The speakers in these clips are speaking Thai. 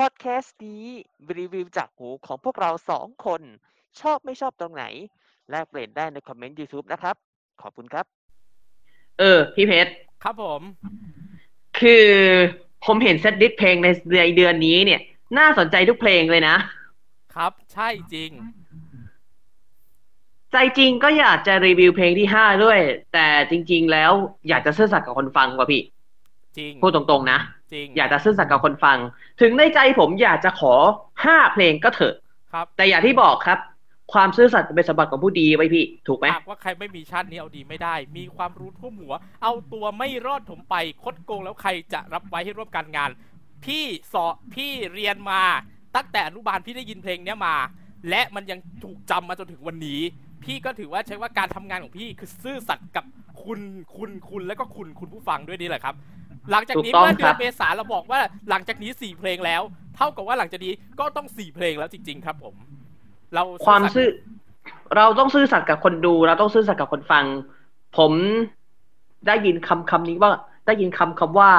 พอดแคสต์นี้รีวิวจากหูของพวกเราสองคน ชอบไม่ชอบตรงไหน แลกเปลี่ยนได้ในคอมเมนต์ YouTube นะครับ ขอบคุณครับ เออ พี่เพชรครับผม คือผมเห็น setlist เพลงในในเดือนนี้เนี่ย น่าสนใจทุกเพลงเลยนะ ครับใช่จริง ใจจริงก็อยากจะรีวิวเพลงที่ห้าด้วย แต่จริง ๆ แล้วอยากจะซื่อสัตย์กับคนฟังว่ะพี่ จริงพูดตรงๆนะจริงอยากจะซื่อสัตย์กับคนฟัง ถึงในใจผมอยากจะขอห้าเพลงก็เถอะ ครับ แต่อย่างที่บอกครับ ความซื่อสัตย์เป็นสมบัติของผู้ดีไว้พี่ ถูกไหมหากว่าใครไม่มีชาตินี้เอาดีไม่ได้ มีความรู้ท่วมหัว เอาตัวไม่รอดถมไปคดโกงแล้วใครจะรับไว้ให้ร่วมการงาน พี่สอบพี่เรียนมา ตั้งแต่อนุบาลพี่ได้ยินเพลงเนี้ยมา และมันยังถูกจำมาจนถึงวันนี้ พี่ก็ถือว่าใช้ว่าการทำงานของพี่คือซื่อสัตย์กับคุณคุณคุณแล้วก็คุณคุณผู้ฟังด้วยนี่แหละครับ หลังจากนี้ถูกต้องเมื่อเดืครัอนบเมษาเราบอกว่าหลังจากนี้สี่เพลงแล้ว เท่ากับว่าหลังจากนี้ก็ต้องสี่เพลงแล้วจริง ๆ ครับ ผม เราความสัตย์ซื่อเราต้องซื่อสัตย์กับคนดู เราต้องซื่อสัตย์กับคนฟัง ผมได้ยินคำคำนี้ว่า ได้ยินคำคำว่า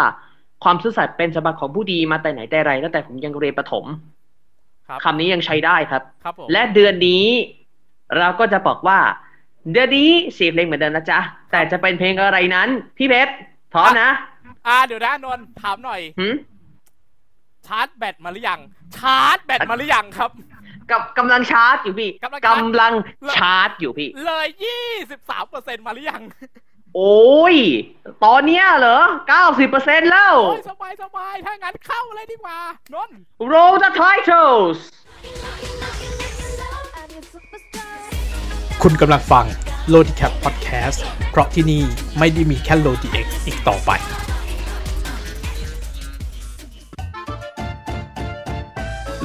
ความซื่อสัตย์เป็นสมบัติของผู้ดีมาแต่ไหนแต่ไรตั้งแต่ผมยังเรียนประถมครับคำนี้ยังใช้ได้ครับครับผมและเดือนนี้ เราก็จะบอกว่า เดือนนี้สี่เพลงเหมือนเดิมนะจ๊ะแต่จะเป็นเพลงอะไรนั้น พี่เพชรพร้อมนะ อ่าเดี๋ยวนะนนท์ถามหน่อยหืมชาร์จแบตมาหรือยัง ชาร์จแบตมาหรือยังครับ กับกำลังชาร์จอยู่พี่กำลังชาร์จ กำลังชาร์จอยู่พี่ เลยยี่สิบสามเปอร์เซ็นมาหรือยังโอ้ย ตอนเนี้ยเหรอเก้าสิบเปอร์เซ็นแล้ว โอ้ยสบายสบายถ้างั้นเข้าเลยดีกว่านนท์ Roll the titles คุณกำลังฟัง l o d i c a p Podcast เพราะที่นี่ไม่ได้มีแค่ l o d x อีกต่อไป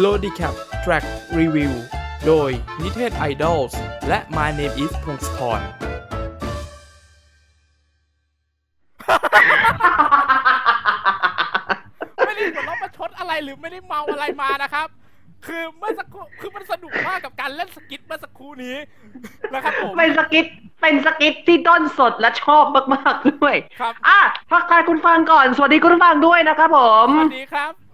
l o d i c a p Track Review โดยนิเทศ Idols และ My Name is พงศธรไม่ได้หัวเราะประชดอะไรหรือไม่ได้เมาอะไรมานะครับ คือเมื่อสักครู่คือมันสนุกมากกับการเล่น skit เมื่อสักครู่นี้นะครับผมเป็น skit เป็น skit ที่ด้นสดและชอบมากๆด้วย ครับ อะทักทายคุณฟังก่อน สวัสดีคุณฟังด้วยนะครับผม สวัสดีครับ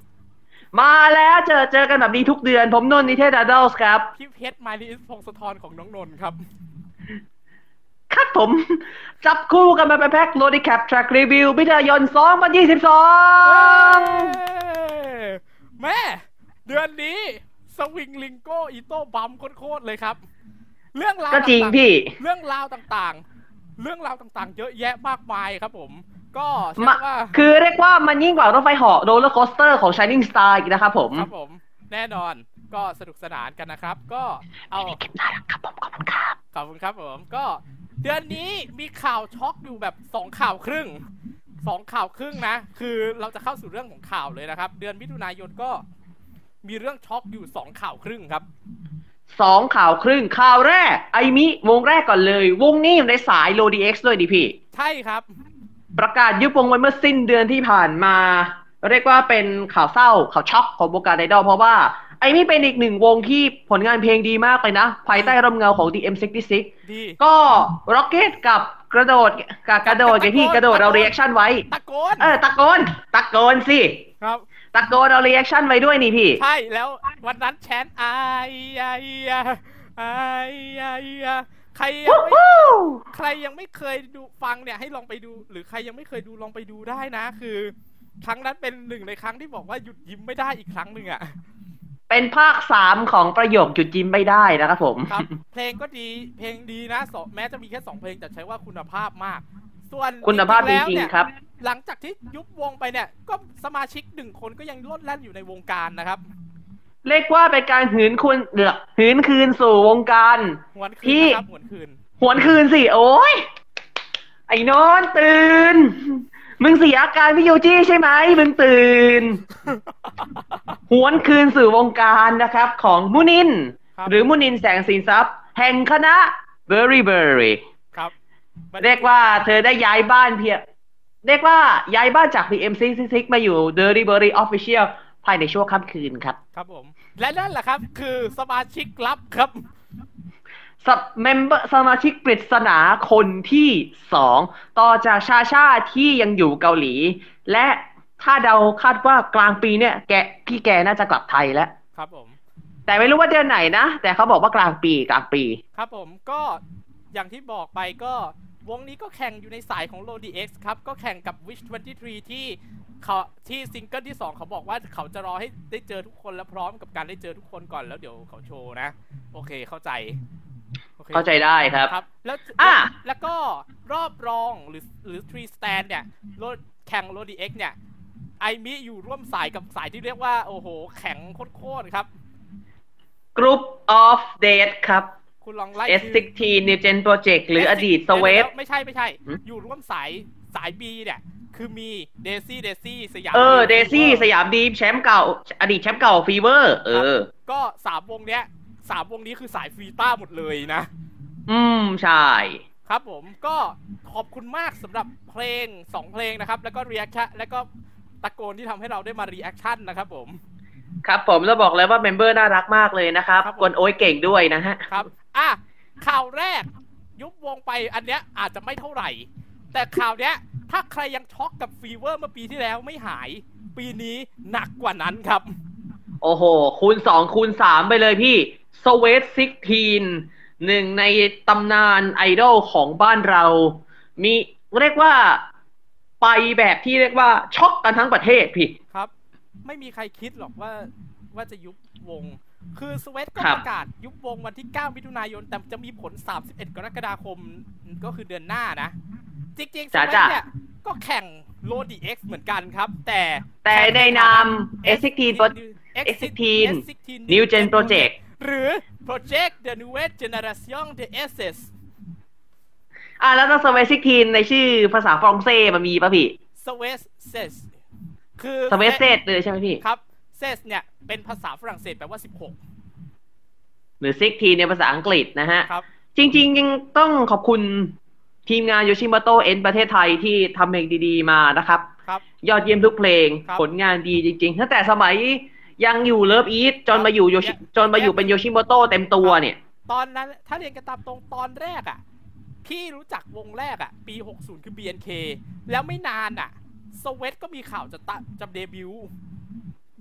มาแล้วเจอเจอกันแบบนี้ทุกเดือน ผมนนท์นิเทศ Idols ครับพี่เพชรมาลีพงศธรของน้องนนท์ครับครับผม จับคู่กันมาเป็นแพ็ค l o d i c a p Track Review มิถุนายน 2022 แม่ เดือนนี้ สวิงริงโก้อีโต้บัมโคตรๆเลยครับ เรื่องราวก็จริงต่าๆพี่ เรื่องราวต่างๆ เรื่องราวต่างๆ เยอะแยะมากมายครับผม ก็ใช่มาว่าคือเรียกว่ามันยิ่งกว่ารถไฟเหาะ roller coaster ของ Shining Star อีกนะครับผมครับผม แน่นอนก็สนุกสนานกันนะครับ ก็เอาน่ารักครับผมขอบคุณครับขอบคุณครับผมก็เดือนนี้มีข่าวช็อกอยู่แบบสองข่าวครึ่งสองข่าวครึ่งนะ คือเราจะเข้าสู่เรื่องของข่าวเลยนะครับ เดือนมิถุนายนก็มีเรื่องช็อกอยู่สองข่าวครึ่งครับสองข่าวครึ่งข่าวแรก ไอมิวงแรกก่อนเลย วงนี้อยู่ในสาย l o d x ด้วยดิพี่ ใช่ครับ ประกาศยุบวงไว้เมื่อสิ้นเดือนที่ผ่านมา เรียกว่าเป็นข่าวเศร้าข่าวช็อกของวงการไอดอลเพราะว่า ไอมิเป็นอีกหนึ่งวงที่ผลงานเพลงดีมากเลยนะ ภายใต้ร่มเงาของ DM66 ดีก็ Rocket กับกระโดดกับกระโดดไงพี่กระโดดเรา reaction ไว้ ตะโกนเออตะโกนตะโกนสิครับตะโกนเอา reaction ไว้ด้วยนี่พี่ ใช่แล้ววันนั้นแชนไอไอไอไอใค รยังไม่วู้ใครยังไม่เคยดูฟังเนี่ยให้ลองไปดู หรือใครยังไม่เคยดูลองไปดูได้นะ คือ ครั้งนั้นเป็นหนึ่งในครั้งที่บอกว่าหยุดยิ้มไม่ได้อีกครั้งหนึ่งอะเป็นภาคสามของประโยคหยุดยิ้มไม่ได้นะครับผมครับเพลงก็ดีเพลงดีนะสองแม้จะมีแค่สองเพลงแต่ใช้ว่าคุณภาพมาก ส่วนคุณภาพจแล้วริงเนี่ยๆครับ หลังจากที่ยุบวงไปเนี่ย ก็สมาชิกหนึ่งคนก็ยังลดแล่นอยู่ในวงการนะครับ เรียกว่าเป็นการหืนคุณเดือหืนคืนสู่วงการหวนคืพี่นนะครับหวนคืนหวนคืนสิ โอ้ยไอ้นอนตื่น มึงเสียอาการพี่ยูจี้ใช่ไหมมึงตื่น หวนคืนสู่วงการนะครับ ของมุนินครับหรือมุนินแสงสินทรัพย์ แห่งคณะ Berry Berry ครับ เรียกว่าเธอได้ย้ายบ้านเพียงเรียกว่าย้ายบ้านจาก PM666 มาอยู่ Dirty Berry Official ภายในช่วงค่ำคืนครับ ครับผม และนั่นแหละครับ คือสมาชิกลับครับ sub member สมาชิกปริศนาคนที่สองต่อจากชาชาที่ยังอยู่เกาหลี และถ้าเดาคาดว่ากลางปีเนี่ย แกพี่แกน่าจะกลับไทยแล้ว ครับผม แต่ไม่รู้ว่าเดือนไหนนะ แต่เขาบอกว่ากลางปีกลางปี ครับผมก็อย่างที่บอกไปก็ วงนี้ก็แข่งอยู่ในสายของ l o d x ครับ ก็แข่งกับ Wish 23 ที่เขาที่ซิงเกิลที่ 2 เขาบอกว่าเขาจะรอให้ได้เจอทุกคนและพร้อมกับการได้เจอทุกคนก่อนแล้วเดี๋ยวเขาโชว์นะ โอเคเข้าใจโอคเข้าใจได้ครับครับ แล้วอะแล้วก็รอบรองหรือหรือ three stand เนี่ยโลดแข่ง l o d x เนี่ยไอมิอยู่ร่วมสายกับสายที่เรียกว่า โอ้โห แข็งโคตรๆครับ Group of Date ครับ คุณลองไล่ S16 New Gen Project หรืออดีตเดี๋ยว Swift ๆไม่ใช่ไม่ใช่หืมอยู่ร่วมสายสาย B เนี่ย คือมีเดซี่เดซี่สยาม เออ Fever เดซี่สยามดีมแชมป์เก่า อดีตแชมป์เก่า Fever เออ ก็สามวงเนี้ยสามวงนี้คือสายฟรีต้าหมดเลยนะ อืม ใช่ ครับผมก็ขอบคุณมากสำหรับเพลงสองเพลงนะครับ แล้วก็ reaction แล้วก็ตะโกนที่ทำให้เราได้มา reaction นะครับผม ครับผมเราบอกเลยว่า member น่ารักมากเลยนะครับครับผมกวนโอ้ยเก่งด้วยนะฮะครับอะข่าวแรกยุบวงไปอันเนี้ยอาจจะไม่เท่าไหร่ แต่ข่าวเนี้ย ถ้าใครยังช็อกกับ Fever เมื่อปีที่แล้วไม่หาย ปีนี้หนักกว่านั้นครับ โอ้โห คูณสองคูณสามไปเลยพี่ Sweat ซิกทีนหนึ่งในตำนานไอดอลของบ้านเรา มีเรียกว่าไปแบบที่เรียกว่าช็อกกันทั้งประเทศพี่ครับ ไม่มีใครคิดหรอกว่าว่าจะยุบวง คือสเวตก็ครับประกาศยุบวงวันที่ 9 มิถุนายน แต่จะมีผล 31 กรกฎาคมก็คือเดือนหน้านะ จริงๆสจ้าเวตจ้าเนี่ยก็แข่งโลดีเอ็กซ์เหมือนกันครับ แต่แต่ในนาม S16 S16 New Gen Project หรือ Project the Nouvelle Generation de SS อะแล้วต้องสเวตซิกทีนในชื่อภาษาฝรั่งเศสมันมีป่ะพี่ s w e s s e s คือสเวตเซตเลยใช่ไหมพี่ ครับ s e s เนี่ยเป็นภาษาฝรั่งเศสแปลว่าหรือซิกทีในภาษาอังกฤษนะฮะ16ครับจริงๆยังต้องขอบคุณทีมงานโยชิ m โตเอ็นประเทศไทยที่ทำเพลงดีๆมานะครับ ครับ ยอดเยี่ยมทุกเพลงครับผลงานดีจริงๆตั้งแต่สมัยยังอยู่ LOVEiS จนมาอยู่ Yoshi ครับจนมาอยู่เป็นโยชิ m โตเต็มตัวเนี่ย ตอนนั้นถ้าเรียนกันตามตรงตอนแรกอะ พี่รู้จักวงแรกอะ ปี 60 คือ BNK แล้วไม่นานอะ Sweat ก็มีข่าวจะตะจะเดบิวต์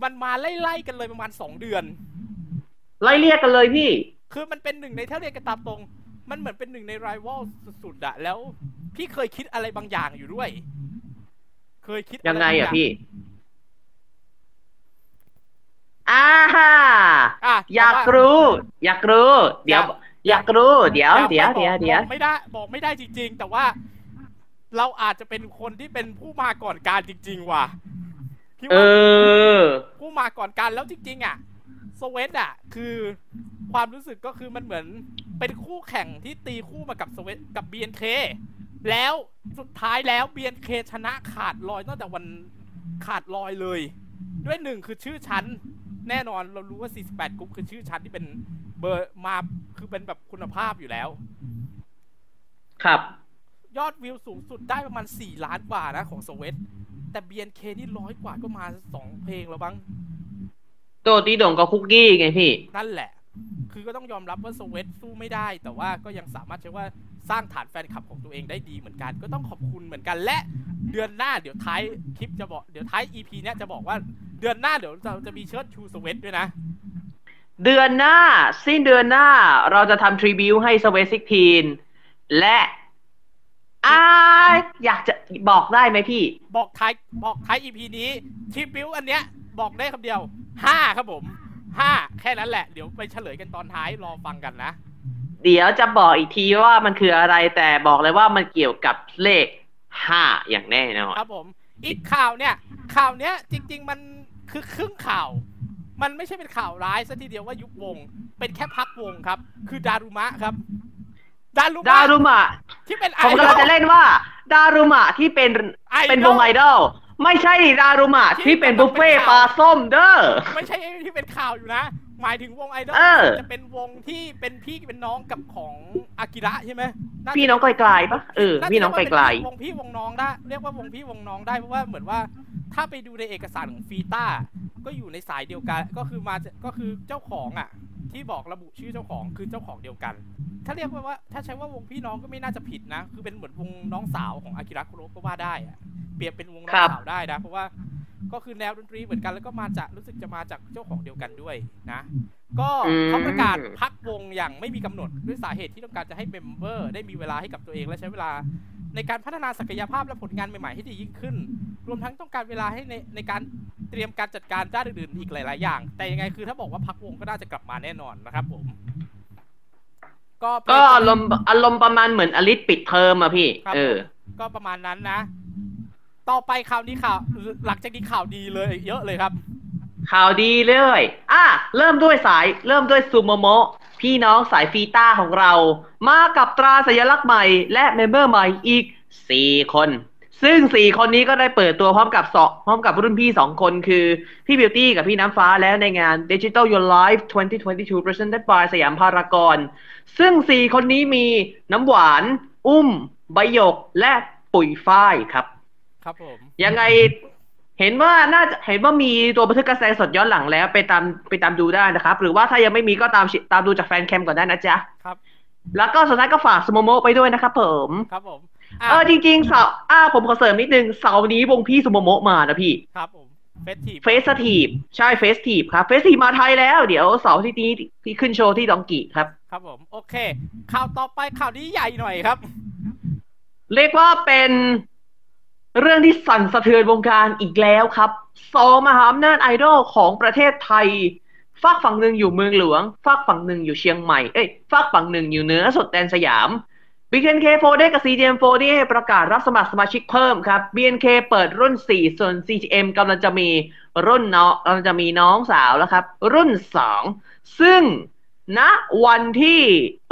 มันมาไล่ๆกันเลยประมาณ2เดือน ไล่เรียกกันเลยพี่ คือมันเป็นหนึ่งในถ้าเรียนกันตามตรง มันเหมือนเป็นหนึ่งในไรวัลสุดๆอะแล้ว พี่เคยคิดอะไรบางอย่างอยู่ด้วย เคยคิดยังไงบาอะย่าพี่อ่าฮ่าอะอยากแต่ว่รู้ อยากรู้ เดี๋ยว อยากรู้ เดี๋ยวอาเดี๋ยวไม่เดี๋ยวบอกเดี๋ยวบอกไม่ได้บอกไม่ได้จริง ๆ แต่ว่า เราอาจจะเป็นคนที่เป็นผู้มาก่อนการจริง ๆ ว่ะพี่เอว่าอ ผู้มาก่อนการแล้วจริง ๆ อะ สเวตอะ คือความรู้สึกก็คือมันเหมือนเป็นคู่แข่งที่ตีคู่มากับสเวตกับ BNK แล้วสุดท้ายแล้ว BNK ชนะขาดลอยตั้งแต่วันขาดลอยเลย ด้วยหนึ่งคือชื่อชั้น แน่นอนเรารู้ว่า 48กรุ๊ปคือชื่อชั้นที่เป็นเบอร์มาคือเป็นแบบคุณภาพอยู่แล้ว ครับ ยอดวิวสูงสุดได้ประมาณ 4 ล้านกว่านะของสเวตแต่ BNK นี่ร้อยกว่าก็มาสองเพลงแล้วบ้างโตตีโด่งกับคุกกี้ไงพี่ นั่นแหละ คือก็ต้องยอมรับว่าสเวตสู้ไม่ได้ แต่ว่าก็ยังสามารถใช้ว่าสร้างฐานแฟนคลับของตัวเองได้ดีเหมือนกัน ก็ต้องขอบคุณเหมือนกันและเดือนหน้าเดี๋ยวท้ายคลิปจะบอกเดี๋ยวท้าย EP เนี้ยจะบอกว่าเดือนหน้าเดี๋ยวเราจะมีเชิดชูสเวตด้วยนะเดือนหน้า สิ้นเดือนหน้าเราจะทำ tribute ให้ Sweat Sixteen และ อ่าอยากจะบอกได้ไหมพี่ บอกท้ายบอกท้าย EP นี้ tribute อันเนี้ยบอกได้คำเดียวห้าครับผมห้าแค่นั้นแหละ เดี๋ยวไปเฉลยกันตอนท้ายรอฟังกันนะ เดี๋ยวจะบอกอีกทีว่ามันคืออะไรแต่บอกเลยว่ามันเกี่ยวกับเลขห้าอย่างแน่นอนครับผม อีกข่าวเนี่ย ข่าวเนี้ยจริง ๆ มันคือครึ่งข่าว มันไม่ใช่เป็นข่าวร้ายซะทีเดียวว่ายุบวง เป็นแค่พักวงครับ คือดารุมะครับ ดารุมะดารุมะที่เป็นไอผมดกำอลังลจะเล่นว่า ดารุมะที่เป็นไอดอลเป็นวงไอดอลไม่ใช่ดารุมะที่ที่เป็นมันบุฟเฟ่เป็นปข่าวลาส้มเด้อไม่ใช่ที่เป็นข่าวอยู่นะ หมายถึงวงไอดอลเออจะเป็นวงที่เป็นพี่เป็นน้องกับของอากิระใช่ไหมาจะพี่น้องไกลๆปะเออาจะพี่น้องไกเรียลว่าเป็นวงพี่วงน้องได้เรียกว่าวงพี่วงน้องได้เพราะว่าเหมือนว่า ถ้าไปดูในเอกสารของฟีต้าก็อยู่ในสายเดียวกันก็คือมาจากก็คือเจ้าของอะ ที่บอกระบุชื่อเจ้าของคือเจ้าของเดียวกัน ถ้าเรียกว่าว่าถ้าใช้ว่าวงพี่น้องก็ไม่น่าจะผิดนะ คือเป็นเหมือนวงน้องสาวของอากิระคุโระก็ว่าได้อะเปรียบเป็นวงน้องสาวได้นะ เพราะว่าก็คือแนวดนตรีเหมือนกันแล้วก็มาจากรู้สึกจะมาจากเจ้าของเดียวกันด้วยนะ ก็อืมเขาประกาศพักวงอย่างไม่มีกำหนดด้วยสาเหตุที่ต้องการจะให้ member ได้มีเวลาให้กับตัวเองและใช้เวลา ในการพัฒนาศักยภาพและผลงานใหม่ๆให้ดียิ่งขึ้น รวมทั้งต้องการเวลาให้ในในการเตรียมการจัดการด้านอื่นๆอีกหลาย ๆ อย่าง แต่ยังไงคือถ้าบอกว่าพักวงก็น่าจะกลับมาแน่นอนนะครับผม ก็ก็อารมณ์อารมณ์ประมาณเหมือนอลิสปิดเทอมอะพี่ครับเออผมก็ประมาณนั้นนะ ต่อไปข่าวนี้ข่าว หลังจากนี้ข่าวดีเลย เยอะเลยครับ ข่าวดีเลยอะเริ่มด้วยสายเริ่มด้วยซูโมโมะพี่น้องสายฟีต้าของเรา มากับตราสัญลักษณ์ใหม่ และเมมเบอร์ใหม่อีก 4 คน ซึ่ง 4 คนนี้ก็ได้เปิดตัวพร้อมกับสองพร้อมกับรุ่นพี่ 2 คนคือ พี่บิวตี้กับพี่น้ำฟ้าแล้วในงาน Digital Your Life 2022 Presented by สยามพารากอนซึ่ง 4 คนนี้มีน้ำหวาน อุ้ม ใบหยก และปุ๋ยฝ้ายครับ ครับผม ยังไง เห็นว่าน่าจะเห็นว่ามีตัวบันทึกการแสดงสดย้อนหลังแล้ว ไปตามไปตามดูได้นะครับ หรือว่าถ้ายังไม่มีก็ตามชิตามดูจาก fancam ก่อนได้นะจ๊ะครับ แล้วก็สุดท้ายก็ฝากสโมโมไปด้วยนะครับผมครับผมเออจริงๆเสาร์อ่าผมขอเสริมนิดนึงเสาร์นี้วงพี่สโมโมมานะพี่ครับผม Festive Festive ใช่ Festive ครับ Festive มาไทยแล้ว เดี๋ยวเสาร์ที่นี้ที่ขึ้นโชว์ที่ดองกิครับ ครับผมโโอเค ข่าวต่อไปข่าวนี้ใหญ่หน่อยครับ เรียกว่าเป็น เรื่องที่สั่นสะเทือนวงการอีกแล้วครับสองมหาอำนาจไอดอลของประเทศไทยฝากฝั่งหนึ่งอยู่เมืองหลวงฝากฝั่งหนึ่งอยู่เชียงใหม่ เอ้ยฝากฝั่งหนึ่งอยู่เหนือสุดแดนสยาม BNK4 ได้กับ CGM4 นี่ประกาศรับสมัครสมาชิกเพิ่มครับ BNK เปิดรุ่น 4 ส่วน CGM กำลังจะมีรุ่นน้องกำลังจะมีน้องสาวแล้วครับ รุ่น 2 ซึ่งณวันที่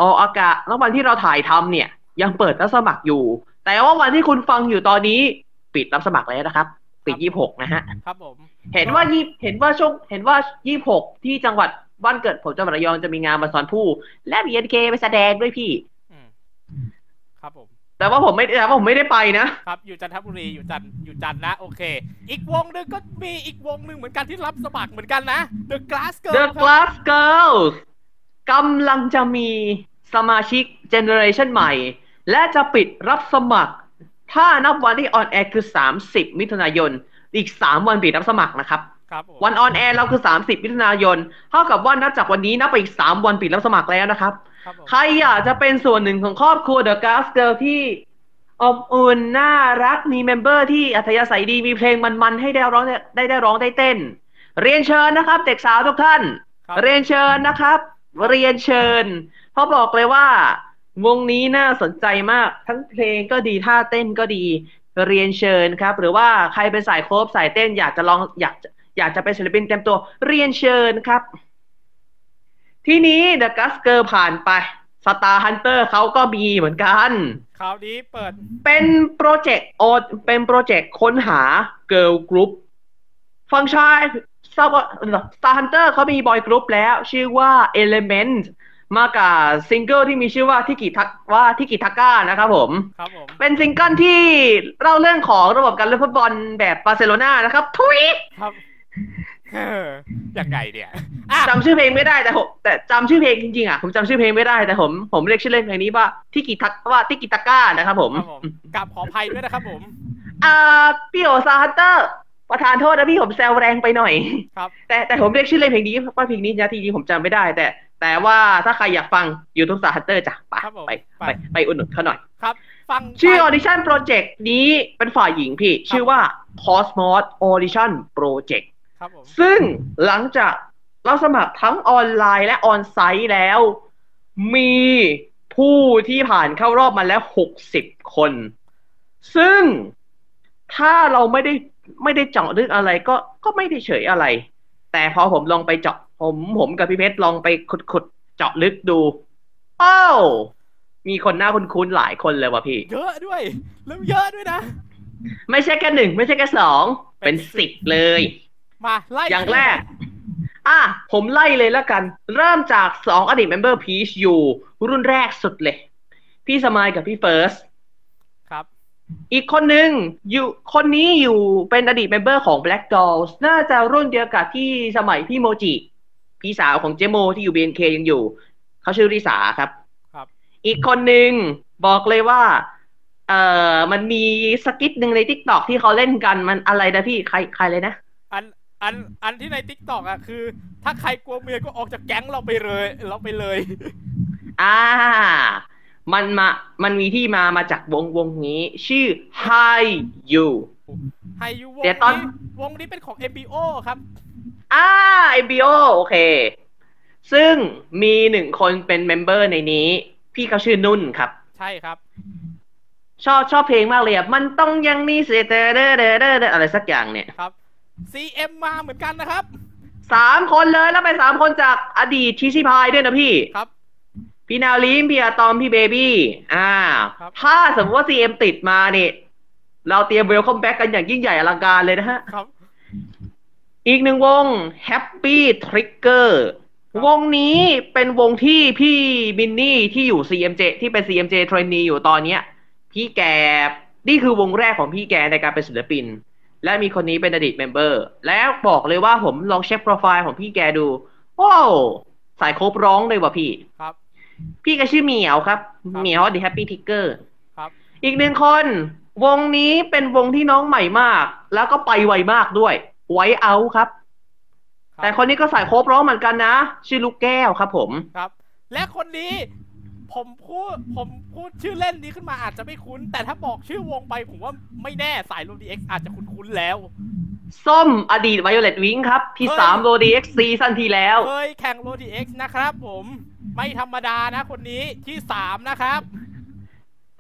ออกอากาศณวันที่เราถ่ายทำเนี่ย ยังเปิดรับสมัครอยู่ แต่ว่าวันที่คุณฟังอยู่ตอนนี้ ปิดรับสมัครแล้วนะครับ ปิด26นะฮะครับผม เห็นว่ายี่เห็นว่าช่วงเห็นว่า26ที่จังหวัดบ้านเกิดผมจังหวัดระยองจะมีงานมาสอนผู้ และ BNK ไปแสดงด้วยพี่อืมครับผม แต่ว่าผมไม่แต่ว่าผมไม่ได้ไปนะครับ อยู่จันทบุรีอยู่จันทร์อยู่จันทร์นะ โอเค อีกวงหนึ่งก็มีอีกวงหนึ่งเหมือนกันที่รับสมัครเหมือนกันนะ The Glass Girl The ครับ Glass Girls กำลังจะมีสมาชิก generation ใหม่ และจะปิดรับสมัคร ถ้านับวันที่ on air คือ 30 มิถุนายน อีก 3 วันปิดรับสมัครนะครับครับผมวัน on air เราคือ 30 มิถุนายน เท่ากับว่านับจากวันนี้นับไปอีก 3 วันปิดรับสมัครแล้วนะครับครับผมใครอยากจะเป็นส่วนหนึ่งของครอบครัว The Glass Girl ที่อบอุ่นน่ารักมี member ที่อัธยาศัยดีมีเพลงมันๆ ให้ได้ร้องได้ได้ได้ร้องได้เต้น เรียนเชิญนะครับ เด็กสาวทุกท่านครับเรียนเชิญนะครับ เรียนเชิญเพราะบอกเลยว่า วงนี้น่าสนใจมากทั้งเพลงก็ดีท่าเต้นก็ดีเรียนเชิญครับ หรือว่าใครเป็นสายโคบสายเต้นอยากจะลองอยากจะอยากจะเป็นศิลปินเต็มตัวเรียนเชิญครับ ทีนี้ The Gus Girl ผ่านไป Star Hunter เขาก็มีเหมือนกันคราวนี้เปิด เป็นโปรเจกต์โอเป็นโปรเจกต์ค้นหา Girl Group ฟังก์ชันทราบว่า Star Hunter เขามี boy group แล้ว ชื่อว่า Element มากับซิงเกิลที่มีชื่อว่าทิกิทักว่าทิกิทัก้านะครับผมครับผมเป็นซิงเกิลที่เล่าเรื่องของระบบการเล่นฟุตบอลแบบบาร์เซโลนานะครับทุยครับเออยังไงเนี่ยอะจำชื่อเพลงไม่ได้แต่ผมแต่จำชื่อเพลงจริงๆอะผมจำชื่อเพลงไม่ได้แต่ผมผมเรียกชื่อเล่นเพลงนี้ว่าทิกิทักว่าทิกิทัก้านะครับผมครับผมกราบขออภัยด้วยนะครับผมอ่าพี่โอ Star Hunter ประธานโทษนะพี่ผมแซวแรงไปหน่อย ครับ แต่แต่ผมเรียกชื่อเล่นเพลงนี้ว่าเพลงนี้นะทีนี้ผมจำไม่ได้ แต่ แต่ว่าถ้าใครอยากฟังยูทูบ Star Hunter จ้ะไปครับผมไปไปไปไปอุดหนุนเขาหน่อย ครับ ฟังชื่อไป Audition Project นี้เป็นฝ่ายหญิงพี่ ชื่อว่า Cosmos Audition Project ครับผมซึ่งหลังจากเราสมัครทั้งออนไลน์และ on-site แล้ว มีผู้ที่ผ่านเข้ารอบมาแล้ว60คน ซึ่งถ้าเราไม่ได้ไม่ได้เจาะลึกอะไรก็ก็ไม่ได้เฉยอะไร แต่พอผมลองไปเจาะ ผมผมกับพี่เพชรลองไปขุดขุดเจาะลึกดูอ้าวมีคนหน้าคุ้นๆหลายคนเลยว่ะพี่ เยอะด้วยแล้วเยอะด้วยนะ ไม่ใช่แค่หนึ่งไม่ใช่แค่สองเป็นสิบเลย มาไล่อย่างแรก อะ ผมไล่เลยแล้วกัน เริ่มจากสองอดีต member พีชอยู่รุ่นแรกสุดเลย พี่สมายกับพี่เฟิร์สครับ อีกคนหนึ่งอยู่คนนี้อยู่เป็นอดีต member ของ Black Dolls น่าจะรุ่นเดียวกับที่สมัยพี่โมจิ พี่สาวของเจโมที่อยู่ BNK ยังอยู่ เขาชื่อริสาครับครับ อีกคนหนึ่งบอกเลยว่า เอ่อมันมี skit หนึ่งใน TikTok ที่เขาเล่นกันมันอะไรนะพี่ใครใครเลยนะ อันอันอันที่ใน TikTok อะคือ ถ้าใครกลัวเมียก็ออกจากแก๊งเราไปเลย เราไปเลย อ่า มันมามันมีที่มามาจากวงวงนี้ ชื่อ Hi You Hi You วงเดี๋ยวตอน นี้วงนี้เป็นของ MBO ครับ อ่า MBO โอเค ซึ่งมีหนึ่งคนเป็น member ในนี้ พี่เขาชื่อนุ่นครับ ใช่ครับ ชอบชอบเพลงมากเลยอะ มันต้องยังมีเสียเดอเดอเดอเดอเดออะไรสักอย่างเนี่ยครับ CM มาเหมือนกันนะครับสามคนเลยแล้วไปสามคนจากอดีตทีซีพายด้วยนะพี่ครับ พี่นาลิมพี่อาตอมพี่เบบี้อ่าครับถ้าสมมติว่า CM ติดมาเนี่ยเราเตรียม welcome back กันอย่างยิ่งใหญ่อลังการเลยนะฮะครับ อีกหนึ่งวง Happy Trigger วงนี้เป็นวงที่พี่บินนี่ที่อยู่ CMJ ที่เป็น CMJ trainee อยู่ตอนเนี้ย พี่แกนี่คือวงแรกของพี่แกในการเป็นศิลปิน และมีคนนี้เป็นอดีตเมมเบอร์ แล้วบอกเลยว่าผมลองเช็คโปรไฟล์ของพี่แกดูว้าวสายครบร้องเลยว่ะพี่ครับ พี่ก็ชื่อเหมียวครับครับเหมียว The Happy Trigger ครับอีกหนึ่งคน วงนี้เป็นวงที่น้องใหม่มาก แล้วก็ไปไวมากด้วย ไวเอาครับครับ แต่คนนี้ก็สายโคบร้องเหมือนกันนะ ชื่อลูกแก้วครับผมครับ และคนนี้ผมพูดผมพูดชื่อเล่นนี้ขึ้นมาอาจจะไม่คุ้น แต่ถ้าบอกชื่อวงไปผมว่าไม่แน่สายโรดีเอ็กอาจจะคุ้นๆแล้ว ส้มอดีต Violet Wing ครับ ที่เฮ้ยสามโรดีเอ็กซีซั่นที่แล้วเคยแข่งโรดีเอ็กนะครับผมไม่ธรรมดานะคนนี้ที่สามนะครับ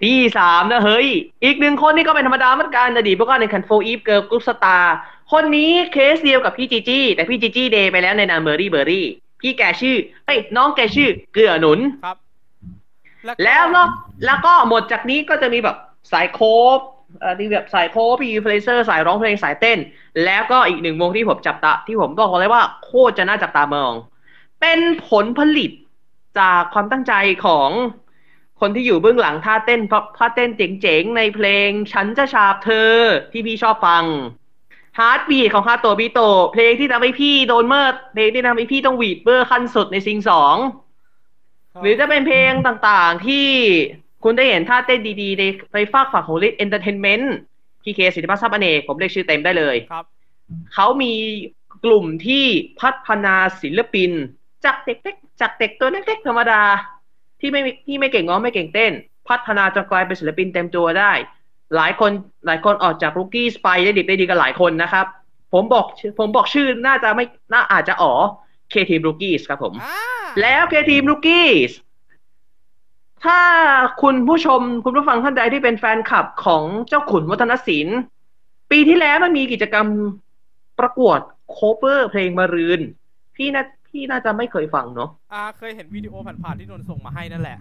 ที่สามนะเฮ้ย อีกหนึ่งคนนี่ก็เป็นธรรมดาเหมือนกันอดีตพวกเราในคันโฟอีฟเกิร์ลกรุ๊ปสตาร์ คนนี้เคสเดียวกับพี่จีจี้แต่พี่จีจี้เดย์ไปแล้วในนามเบอร์รี่เบอร์รี่ พี่แกชื่อเอ้ยน้องแกชื่อเกลือหนุนครับก็แล้วนอกแล้วก็หมดจากนี้ก็จะมีแบบสายโคบเอ่อที่แบบสายโคบพี่เพลเซอร์สายร้องเพลงสายเต้น แล้วก็อีกหนึ่งวงที่ผมจับตาที่ผมบอกเลยว่าโคตรจะน่าจับตามอง เป็นผลผลิตจากความตั้งใจของคนที่อยู่เบื้องหลังท่าเต้นท่าเต้นเจ๋งๆในเพลงฉันจะฉาบเธอที่พี่ชอบฟัง Heartbeat ของ Hatobito เพลงที่ทำให้พี่โดนเมิดเพลงที่ทำให้พี่ต้องหวีดเบอร์ขั้นสุดในซิงสองหรือจะเป็นเพลงต่างๆที่คุณได้เห็นท่าเต้นดีๆ ในในฝากฝั่งของ Lit Entertainment พี่เคสิทธิพัฒน์ทรัพย์อเนกผมเรียกชื่อเต็มได้เลยครับเขามีกลุ่มที่พัฒนาศิลปิน จากเด็กเล็กจากเด็กตัวเล็กๆธรรมดา ที่ไม่มีที่ไม่เก่งร้องไม่เก่งเต้น พัฒนาจนกลายเป็นศิลปินเต็มตัวได้ หลายคนหลายคนออกจากลูกี้สไปได้ดีได้ดีกันหลายคนนะครับ ผมบอกชื่อผมบอกชื่อน่าจะไม่น่าอาจจะอ๋อ K Team Rookies ครับผมอ่าแล้ว K Team Rookies ถ้าคุณผู้ชมคุณผู้ฟังท่านใดที่เป็นแฟนคลับของเจ้าขุนวัฒนศิลป์ ปีที่แล้วมันมีกิจกรรมประกวดโคเ e อร์เพลงมารืน พี่น่าพี่น่าจะไม่เคยฟังเนาะอ่าเคยเห็นวิดีโอผ่านๆที่นนท์ส่งมาให้นั่นแหละ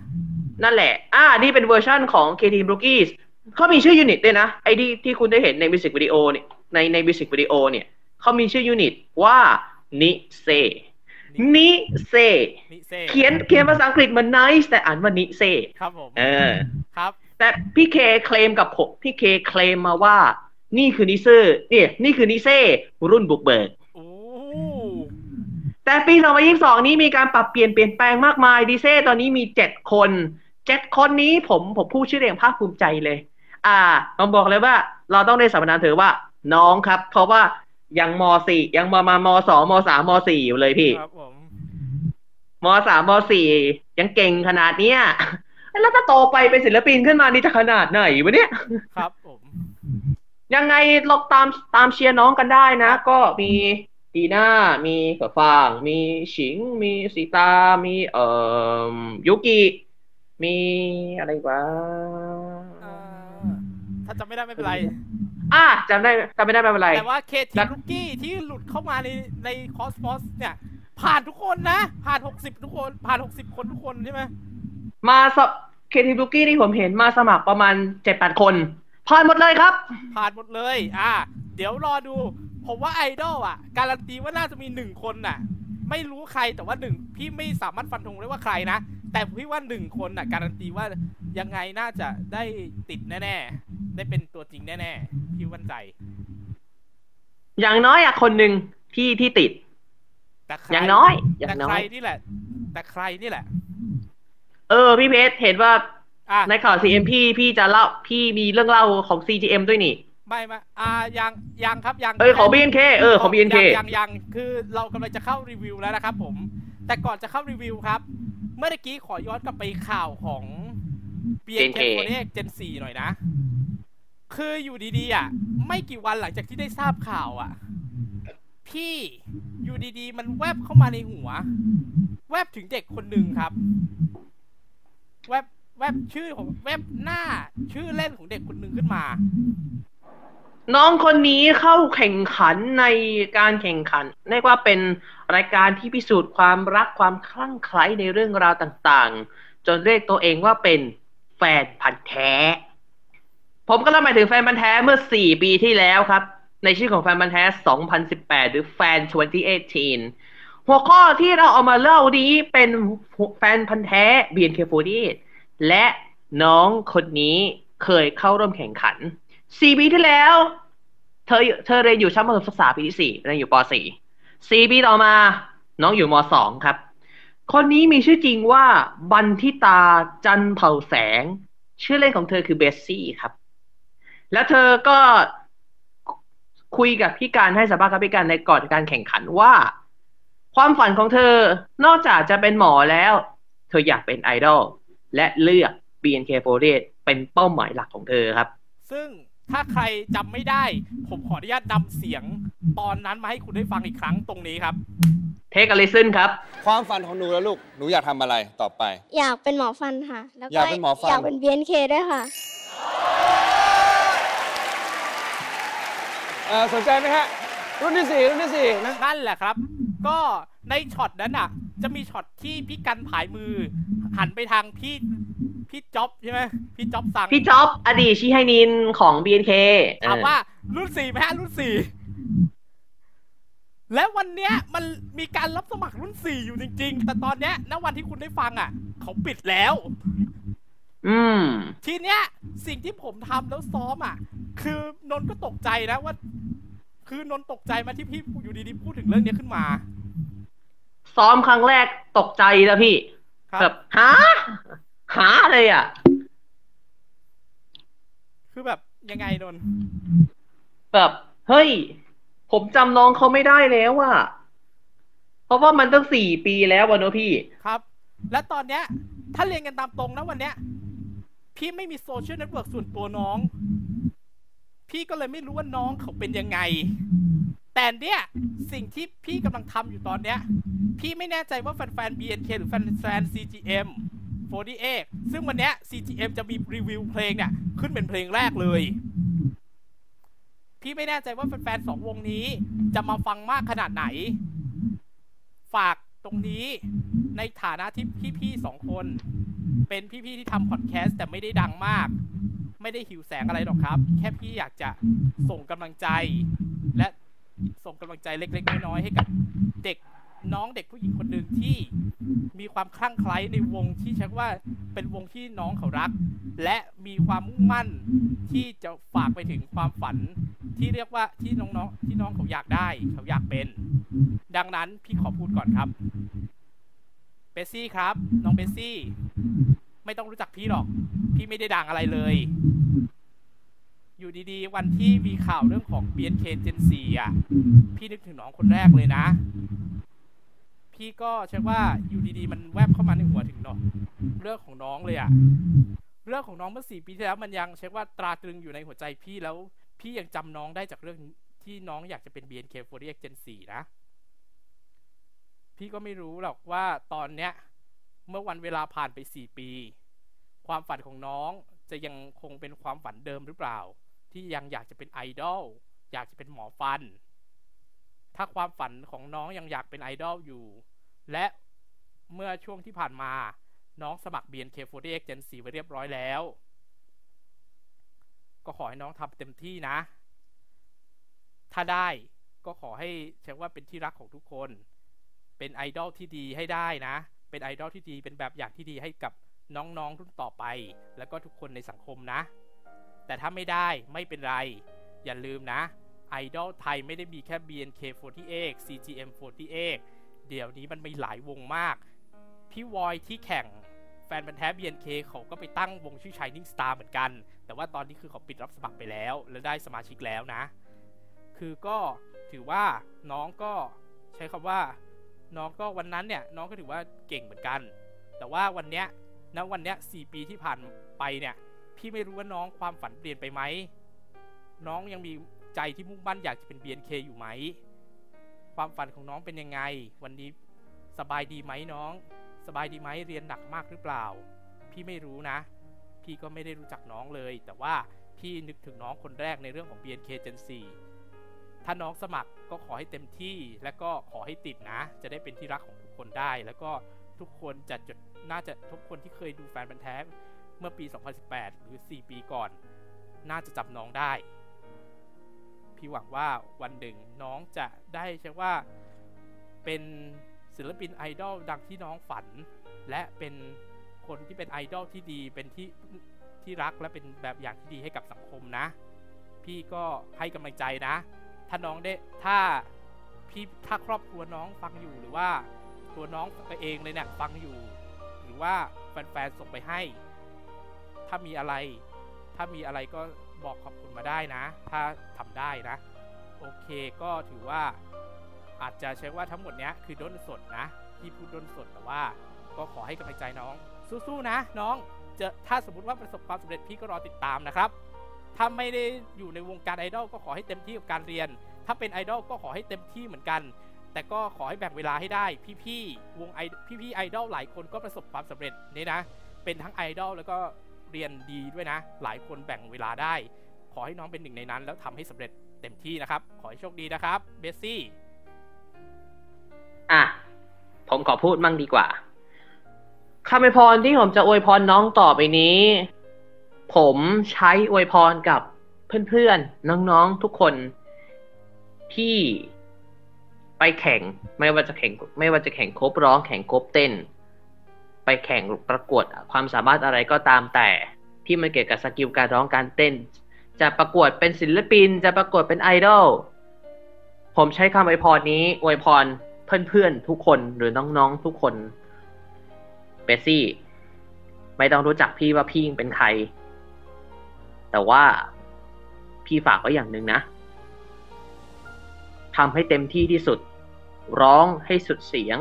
นั่นแหละ อ่า นี่เป็นเวอร์ชั่นของ K Team Rookies เขามีชื่อ unit ด้วยนะไอ้ที่ที่คุณได้เห็นในมิวสิกวิดีโอเนี่ยในในมิวสิกวิดีโอเนี่ยเขามีชื่อ unit ว่านิเซนิเซนิเซ่เขียนเขียนภาษาอังกฤษเหมือน nice แต่อ่านว่านิเซครับผมเออครับ แต่พี่เคเคลมกับผมพี่เคเคลมมาว่า นี่คือนิเซ่เนี่ยนี่คือนิเซ่รุ่นบุกเบิกโอ้แต่ปี 2022 นี้มีการปรับเปลี่ยนเปลี่ยนแปลงมากมายดิเซ่ตอนนี้มีเจ็ดคนเจ็ดคนนี้ผมผมพูดชื่อเรียงภาคภูมิใจเลย อ่าผมบอกเลยว่า เราต้องได้สมนามเธอว่าน้องครับ เพราะว่ายังมสี่ยังมามามสองมสามมสี่อยู่เลยพี่ครับผมมสามมสี่ยังเก่งขนาดเนี้ยแล้วถ้าโตไปเป็นศิลปินขึ้นมานี่จะขนาดไหนวะเนี่ยครับผมยังไงลองตามตามเชียร์น้องกันได้นะ ก็มีดีน่ามีเขือฟาง มีฉิง มีสีตา มีเอ่อยุกิ มีอะไรอีกวะอ่าถ้า จำไม่ได้ไม่เป็นไร อะจำได้จำไม่ได้ไม่เป็นไร แต่ว่าเคทีแล้วลูกกี้ที่หลุดเข้ามาในในคอสมอสเนี่ย ผ่านทุกคนนะ ผ่านหกสิบทุกคน ผ่านหกสิบคนทุกคนใช่ไหมมาสเคทีบุกี้ที่ผมเห็นมาสมัครประมาณเจ็ดแปดคน ผ่านหมดเลยครับ ผ่านหมดเลย อ่า เดี๋ยวรอดู ผมว่าไอดอลอะ การันตีว่าน่าจะมีหนึ่งคนน่ะ ไม่รู้ใครแต่ว่าหนึ่งพี่ไม่สามารถฟันธงได้ว่าใครนะ แต่พี่ว่าหนึ่งคนน่ะการันตีว่ายังไงน่าจะได้ติดแน่ ๆ ได้เป็นตัวจริงแน่ๆพี่มั่นใจ อย่างน้อยอะคนหนึ่งที่ที่ติดแต่ใครอย่างน้อยอย่าแต่งน้ใคอรยนี่แหละ แต่ใครนี่แหละ เออ พี่เพชรเห็นว่าอะในข่าว CM พี่พี่จะเล่าพี่มีเรื่องเล่าของ CGM ด้วยนี่ ไม่ไม่อ่ายังยังครับยังเอ้ยของ BNK เออของ BNK ยังยังยังคือเรากำลังจะเข้ารีวิวแล้วนะครับ ผม แต่ก่อนจะเข้ารีวิวครับ เมื่อกี้ขอย้อนกลับไปข่าวของ BNK BNK คนนี้ Gen 4หน่อยนะ คืออยู่ดีๆอะไม่กี่วันหลังจากที่ได้ทราบข่าวอะ พี่อยู่ดีๆ มันแวบเข้ามาในหัว แวบถึงเด็กคนหนึ่งครับ แวบแวบชื่อของแวบหน้าชื่อเล่นของเด็กคนหนึ่งขึ้นมา น้องคนนี้เข้าแข่งขันในการแข่งขันเรียกว่าเป็นรายการที่พิสูจน์ความรักความคลั่งไคล้ในเรื่องราวต่างๆ จนเรียกตัวเองว่าเป็นแฟนพันธ์แท้ ผมก็เล่าหมายถึงแฟนพันธ์แท้เมื่อ 4 ปีที่แล้วครับ ในชื่อของแฟนพันธ์แท้ 2018 หรือแฟน 2018 หัวข้อที่เราเอามาเล่านี้เป็นแฟนพันธ์แท้ BNK48 และน้องคนนี้เคยเข้าร่วมแข่งขัน สี่ปีที่แล้ว เธอเธอเรียนอยู่ชั้นประถมศึกษาปีที่สี่เรียนอยู่ปสี่สี่ปีต่อมา น้องอยู่มสองครับ คนนี้มีชื่อจริงว่าบันทิตาจันเผ่าแสง ชื่อเล่นของเธอคือเบสซี่ครับ แล้วเธอก็คุยกับพี่การให้สัมภาษณ์กับพี่การในก่อนการแข่งขันว่า ความฝันของเธอนอกจากจะเป็นหมอแล้ว เธออยากเป็นไอดอลและเลือก BNK48 เป็นเป้าหมายหลักของเธอครับ ซึ่ง ถ้าใครจำไม่ได้ ผมขออนุญาตนำเสียงตอนนั้นมาให้คุณได้ฟังอีกครั้งตรงนี้ครับเทคอลิซึนครับ ความฝันของหนูแล้วลูก หนูอยากทำอะไรต่อไป อยากเป็นหมอฟันค่ะ แล้วก็อยากเป็นหมอฟันอยากเป็น BNK ด้วยค่ะเออสนใจไหมฮะ รุ่นที่สี่รุ่นที่สี่นะนั่นแหละครับ ก็ในช็อตนั้นอะ จะมีช็อตที่พี่กันผายมือ หันไปทางพี่ พี่จ๊อบใช่ไหมพี่จ๊อบสั่งพี่จ๊อบอดีตชิไฮนินของ BNK ถามว่ารุ่นสี่ไหมฮะรุ่นสี่และวันเนี้ยมันมีการรับสมัครรุ่นสี่อยู่จริง ๆ แต่ตอนเนี้ยณวันที่คุณได้ฟังอะ เขาปิดแล้ว อืม ทีเนี้ย สิ่งที่ผมทำแล้วซ้อมอะ คือนนท์ก็ตกใจนะว่า คือนนท์ตกใจมาที่พี่อยู่ดีๆพูดถึงเรื่องนี้ขึ้นมา ซ้อมครั้งแรกตกใจแล้วพี่ครับแบบหา หาเลยอะ คือแบบยังไงนนท์แบบ เฮ้ย ผมจำน้องเขาไม่ได้แล้วอะ เพราะว่ามันตั้งสี่ปีแล้ววะเนอะพี่ ครับ และตอนเนี้ย ถ้าเรียนกันตามตรงนะวันเนี้ย พี่ไม่มีโซเชียลเน็ตเวิร์กส่วนตัวน้อง พี่ก็เลยไม่รู้ว่าน้องเขาเป็นยังไง แต่เนี่ยสิ่งที่พี่กำลังทำอยู่ตอนเนี้ย พี่ไม่แน่ใจว่าแฟนๆ BNK หรือแฟนๆ CGM 48 ซึ่งวันนี้ CGM จะมีรีวิวเพลงเนี่ย ขึ้นเป็นเพลงแรกเลย พี่ไม่แน่ใจว่าแฟนๆสองวงนี้ จะมาฟังมากขนาดไหน ฝากตรงนี้ในฐานะที่พี่ๆสองคน เป็นพี่ๆที่ทำพอดแคสต์แต่ไม่ได้ดังมาก ไม่ได้หิวแสงอะไรหรอกครับ แค่พี่อยากจะส่งกำลังใจ และส่งกำลังใจเล็ก ๆ น้อยๆให้กับเด็ก น้องเด็กผู้หญิงคนหนึ่งที่มีความคลั่งไคล้ในวงที่ใช้ว่าเป็นวงที่น้องเขารัก และมีความมุ่งมั่นที่จะฝากไปถึงความฝันที่เรียกว่าที่น้องๆที่น้องเขาอยากได้เขาอยากเป็น ดังนั้นพี่ขอพูดก่อนครับเบสซี่ครับ น้องเบสซี่ ไม่ต้องรู้จักพี่หรอก พี่ไม่ได้ดังอะไรเลย อยู่ดีๆ วันที่มีข่าวเรื่องของ BNK Gen 4อะ พี่นึกถึงน้องคนแรกเลยนะ พี่ก็ใช่ว่าอยู่ดีๆ มันแวบเข้ามาในหัวถึงเนาะเรื่องของน้องเลยอะเรื่องของน้องเมื่อสี่ปีที่แล้วมันยังใช้ว่าตราตรึงอยู่ในหัวใจพี่แล้ว พี่ยังจำน้องได้จากเรื่องที่น้องอยากจะเป็น BNK48 Gen 4นะ พี่ก็ไม่รู้หรอกว่าตอนเนี้ย เมื่อวันเวลาผ่านไปสี่ปี ความฝันของน้องจะยังคงเป็นความฝันเดิมหรือเปล่า ที่ยังอยากจะเป็นไอดอลอยากจะเป็นหมอฟัน ถ้าความฝันของน้องยังอยากเป็นไอดอลอยู่ และเมื่อช่วงที่ผ่านมาน้องสมัคร BNK48 Gen 4ไว้เรียบร้อยแล้ว ก็ขอให้น้องทำเต็มที่นะ ถ้าได้ก็ขอให้เช็คว่าเป็นที่รักของทุกคน เป็นไอดอลที่ดีให้ได้นะ เป็นไอดอลที่ดี เป็นแบบอย่างที่ดีให้กับน้องๆรุ่นต่อไป แล้วก็ทุกคนในสังคมนะ แต่ถ้าไม่ได้ไม่เป็นไร อย่าลืมนะ ไอดอลไทยไม่ได้มีแค่ BNK48 CGM48 เดี๋ยวนี้มันมีหลายวงมาก พี่วอยที่แข่งแฟนบันแท้ BNK เขาก็ไปตั้งวงชื่อ Shining Star เหมือนกัน แต่ว่าตอนนี้คือเขาปิดรับสมัครไปแล้ว และได้สมาชิกแล้วนะ คือก็ถือว่าน้องก็ใช้คำว่า น้องก็วันนั้นเนี่ย น้องก็ถือว่าเก่งเหมือนกัน แต่ว่าวันเนี้ยณวันเนี้ยสี่ปีที่ผ่านไปเนี่ย พี่ไม่รู้ว่าน้องความฝันเปลี่ยนไปไหมน้องยังมี ใจที่มุ่งมั่นอยากจะเป็น BNK อยู่ไหม ความฝันของน้องเป็นยังไง วันนี้สบายดีไหมน้อง สบายดีไหมเรียนหนักมากหรือเปล่า พี่ไม่รู้นะ พี่ก็ไม่ได้รู้จักน้องเลย แต่ว่าพี่นึกถึงน้องคนแรกในเรื่องของ BNK Gen 4ถ้าน้องสมัครก็ขอให้เต็มที่และก็ขอให้ติดนะ จะได้เป็นที่รักของทุกคนได้ แล้วก็ทุกคนจะจดน่าจะทุกคนที่เคยดูแฟนบันแท้เมื่อปี 2018 หรือ 4 ปีก่อน น่าจะจำน้องได้ พี่หวังว่าวันหนึ่งน้องจะได้ใช่ว่าเป็นศิลปินไอดอลดังที่น้องฝัน และเป็นคนที่เป็นไอดอลที่ดีเป็นที่ที่รักและเป็นแบบอย่างที่ดีให้กับสังคมนะ พี่ก็ให้กำลังใจนะ ถ้าน้องได้ถ้าพี่ถ้าครอบครัวน้องฟังอยู่หรือว่าตัวน้องเองเลยเนี่ยฟังอยู่ หรือว่าแฟนๆส่งไปให้ ถ้ามีอะไร ถ้ามีอะไรก็ บอกขอบคุณมาได้นะ ถ้าทำได้นะ โอเคก็ถือว่าอาจจะใช้ว่าทั้งหมดเนี้ยคือด้นสดนะที่พูดด้นสดแต่ว่าก็ขอให้กำลังใจน้อง สู้ๆนะ น้องจะถ้าสมมติว่าประสบความสำเร็จพี่ก็รอติดตามนะครับ ถ้าไม่ได้อยู่ในวงการไอดอลก็ขอให้เต็มที่กับการเรียน ถ้าเป็นไอดอลก็ขอให้เต็มที่เหมือนกัน แต่ก็ขอให้แบ่งเวลาให้ได้ พี่ๆวงไอพี่ๆไอดอลหลายคนก็ประสบความสำเร็จนี่นะ เป็นทั้งไอดอลแล้วก็ เรียนดีด้วยนะ หลายคนแบ่งเวลาได้ ขอให้น้องเป็นหนึ่งในนั้น แล้วทำให้สำเร็จเต็มที่นะครับ ขอให้โชคดีนะครับเบสซี่ อะ ผมขอพูดมั่งดีกว่าคำอวยพรที่ผมจะอวยพรน้องต่อไปนี้ ผมใช้อวยพรกับเพื่อนๆ น้องๆ ทุกคนที่ไปแข่งไม่ว่าจะแข่งไม่ว่าจะแข่งครบร้องแข่งครบเต้น ไปแข่งประกวดความสามารถอะไรก็ตามแต่ที่มันเกี่ยวกับสกิลการร้องการเต้น จะประกวดเป็นศิลปิน จะประกวดเป็นไอดอลผมใช้คำอวยพรนี้อวยพรเพื่อนๆทุกคนหรือน้องๆทุกคนเบสซี่ ไม่ต้องรู้จักพี่ว่าพี่เป็นใคร แต่ว่าพี่ฝากไว้อย่างหนึ่งนะทำให้เต็มที่ที่สุด ร้องให้สุดเสียง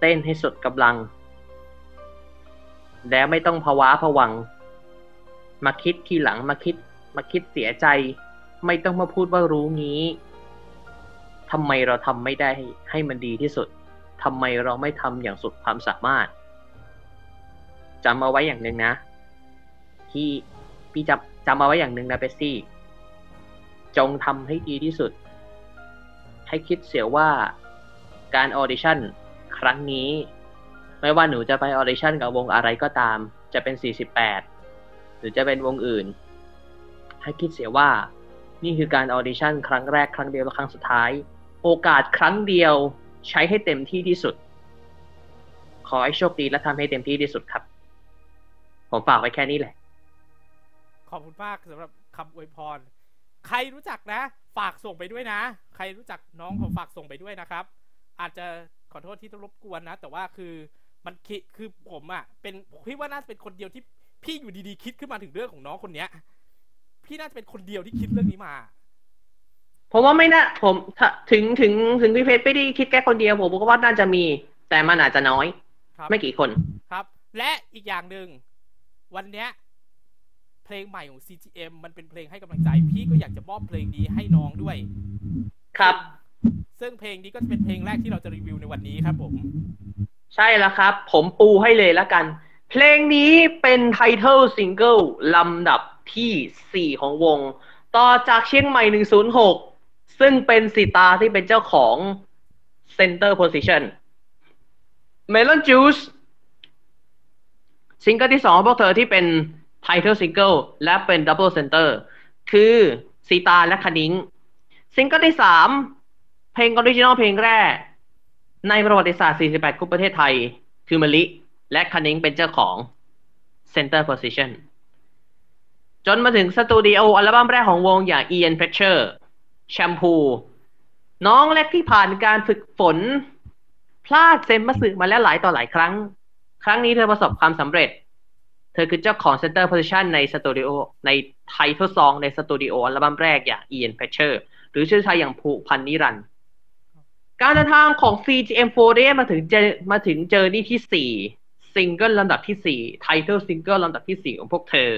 เต้นให้สุดกำลัง แล้วไม่ต้องภาวะผวัง มาคิดทีหลังมาคิด มาคิดเสียใจ ไม่ต้องมาพูดว่ารู้งี้ทำไมเราทำไม่ได้ให้มันดีที่สุดทำไมเราไม่ทำอย่างสุดความสามารถจำเอาไว้อย่างหนึ่งนะ ที่พี่จำจำเอาไว้อย่างหนึ่งนะเบสซี่ จงทำให้ดีที่สุด ให้คิดเสียว่าการ audition ครั้งนี้ ไม่ว่าหนูจะไป audition กับวงอะไรก็ตาม จะเป็น 48 หรือจะเป็นวงอื่น ให้คิดเสียว่า นี่คือการออดิชั่นครั้งแรกครั้งเดียวและครั้งสุดท้าย โอกาสครั้งเดียวใช้ให้เต็มที่ที่สุด ขอให้โชคดีและทำให้เต็มที่ที่สุดครับ ผมฝากไว้แค่นี้แหละ ขอบคุณมากสำหรับคำอวยพร ใครรู้จักนะ ฝากส่งไปด้วยนะ ใครรู้จักน้องผมฝากส่งไปด้วยนะครับ อาจจะขอโทษที่ต้องรบกวนนะ แต่ว่าคือ มันคิดคือผมอะ่ะเป็นพี่ว่าน่าจะเป็นคนเดียวที่พี่อยู่ดีๆคิดขึ้นมาถึงเรื่องของน้องคนเนี้ย พี่น่าจะเป็นคนเดียวที่คิดเรื่องนี้มาผมว่าไม่น่าผมถ้าถึงถึงถึงพี่เพชรไม่ได้คิดแค่คนเดียวผมก็ว่าน่าจะมี แต่มันอาจจะน้อยครับไม่กี่คนครับ และอีกอย่างหนึ่งวันเนี้ยเพลงใหม่ของ CGM มันเป็นเพลงให้กำลังใจ พี่ก็อยากจะมอบเพลงนี้ให้น้องด้วย ครับ ซึ่งเพลงนี้ก็จะเป็นเพลงแรกที่เราจะรีวิวในวันนี้ครับผม ใช่แล้วครับ ผมปูให้เลยแล้วกัน เพลงนี้เป็น title single ลำดับที่ 4 ของวง ต่อจากเชียงใหม่ 106 ซึ่งเป็นสีตาที่เป็นเจ้าของ Center Position Melon Juice single ที่สองของพวกเธอที่เป็น title single และเป็น Double Center คือสีตาและคณิงซิงเกิลที่สามเพลง original เพลงแรก ในประวัติศาสตร์ 48 กรุ๊ปประเทศไทย คือมะลิ และคณิงเป็นเจ้าของ Center Position จนมาถึงสตูดิโออัลบั้มแรกของวงอย่าง Ian Fletcher แชมพู น้องเล็กที่ผ่านการฝึกฝน พลาดเซ็มบัตสึมาแล้วหลายต่อหลายครั้ง ครั้งนี้เธอประสบความสำเร็จ เธอคือเจ้าของ Center Position ในสตูดิโอใน title song ในสตูดิโออัลบั้มแรกอย่าง Ian Fletcher หรือชื่อไทยอย่างผูกพันนิรันดร์ การเดินทางของ CGM48 มาถึงเจมาถึงเจอนี่ที่สี่ซิงเกิลลำดับที่สี่ title single ลำดับที่สี่ของพวกเธอ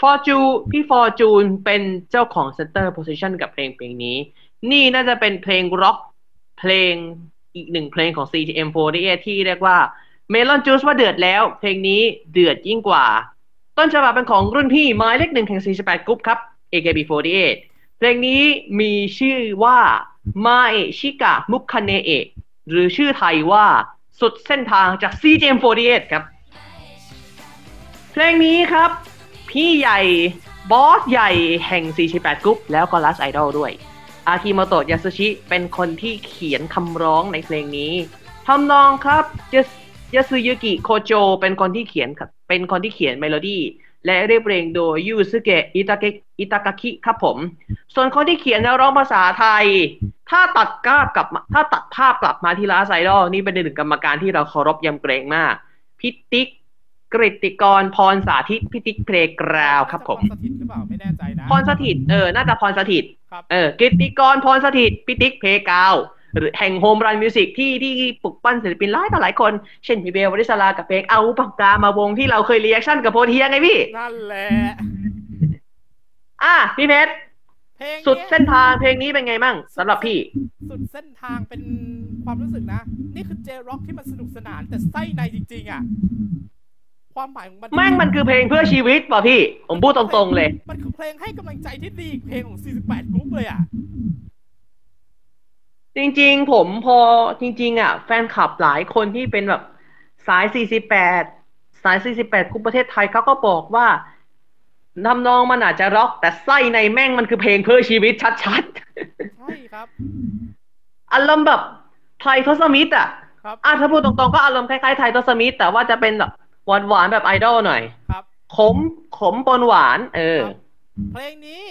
ฟอร์จูพี่ฟอร์จูนเป็นเจ้าของ Center Position กับเพลงเพลงนี้ นี่น่าจะเป็นเพลงร็อกเพลงอีกหนึ่งเพลงของ CGM48 ที่เรียกว่า Melon Juice ว่าเดือดแล้ว เพลงนี้เดือดยิ่งกว่า ต้นฉบับเป็นของรุ่นพี่หมายเลขหนึ่งแห่ง48กรุ๊ปครับ AKB48 เพลงนี้มีชื่อว่า 前しか向かねえหรือชื่อไทยว่าสุดเส้นทางจาก CGM48 ครับ เพลงนี้ครับ พี่ใหญ่บอสใหญ่แห่ง 48 กรุ๊ปแล้วก็ Last Idol ด้วย อากิโมโตะยาสุชิเป็นคนที่เขียนคำร้องในเพลงนี้ทำนองครับยาสุยุกิโคโจเป็นคนที่เขียนครับเป็นคนที่เขียนเมโลดี้ และเรียบเรียงโดยยูซึเกะอิตาเกะอิตากาคิครับผม ส่วนคนที่เขียนเนื้อร้องภาษาไทย ถ้าตัดกราฟกลับมาถ้าตัดภาพกลับมาที่ลาไซดอลนี่เป็นหนึ่งกรรมการที่เราเคารพยำเกรงมาก พิติกกริติกรพรสาธิตพิติกเพลงกราวครับผมจะพรสถิตหรือเปล่าไม่แน่ใจนะพรสถิตเออน่าจะพรสถิตครับเออกิตติกรพรสถิตพิติกเพกาว หรือแห่งโฮมรันมิวสิกที่ที่ปลุกปั้นศิลปินหลายต่อหลายคน เช่นพี่เบลวริศลากับเพกเอาปากกามาวงที่เราเคย reaction กับโพเทียไงพี่ นั่นแหละ อะพี่เพชรเพลงสุดนี้ยเส้นทางเพลงนี้เป็นไงมั่งสำหรับพี่ สุดเส้นทางเป็นความรู้สึกนะ นี่คือ J-Rock ที่มันสนุกสนานแต่ไส้ในจริง ๆ อะ ความหมายของมันแม่งมันคือเพลงเพื่อชีวิตป่ะพี่ ผมพูดตรงๆเลย มันคือเพลงให้กำลังใจที่ดีอีกเพลงของ 48กรุ๊ปเลยอะ จริง ๆ ผมพอจริง ๆ อะ แฟนคลับหลายคนที่เป็นแบบสาย 48 สาย 48คุปประเทศไทยเขาก็บอกว่าทำนองมันอาจจะร็อก แต่ไส้ในแม่งมันคือเพลงเพื่อชีวิตชัดใช่ครับๆอารมณ์แบบไทยทศมิตรอะครับอะถ้าพูดตรงๆ ก็อารมณ์คล้ายๆไทยทศมิตรแต่ว่าจะเป็นแบบหวานๆแบบไอดอลหน่อย ครับ ขมขมปนหวาน เออครับเพลงนี้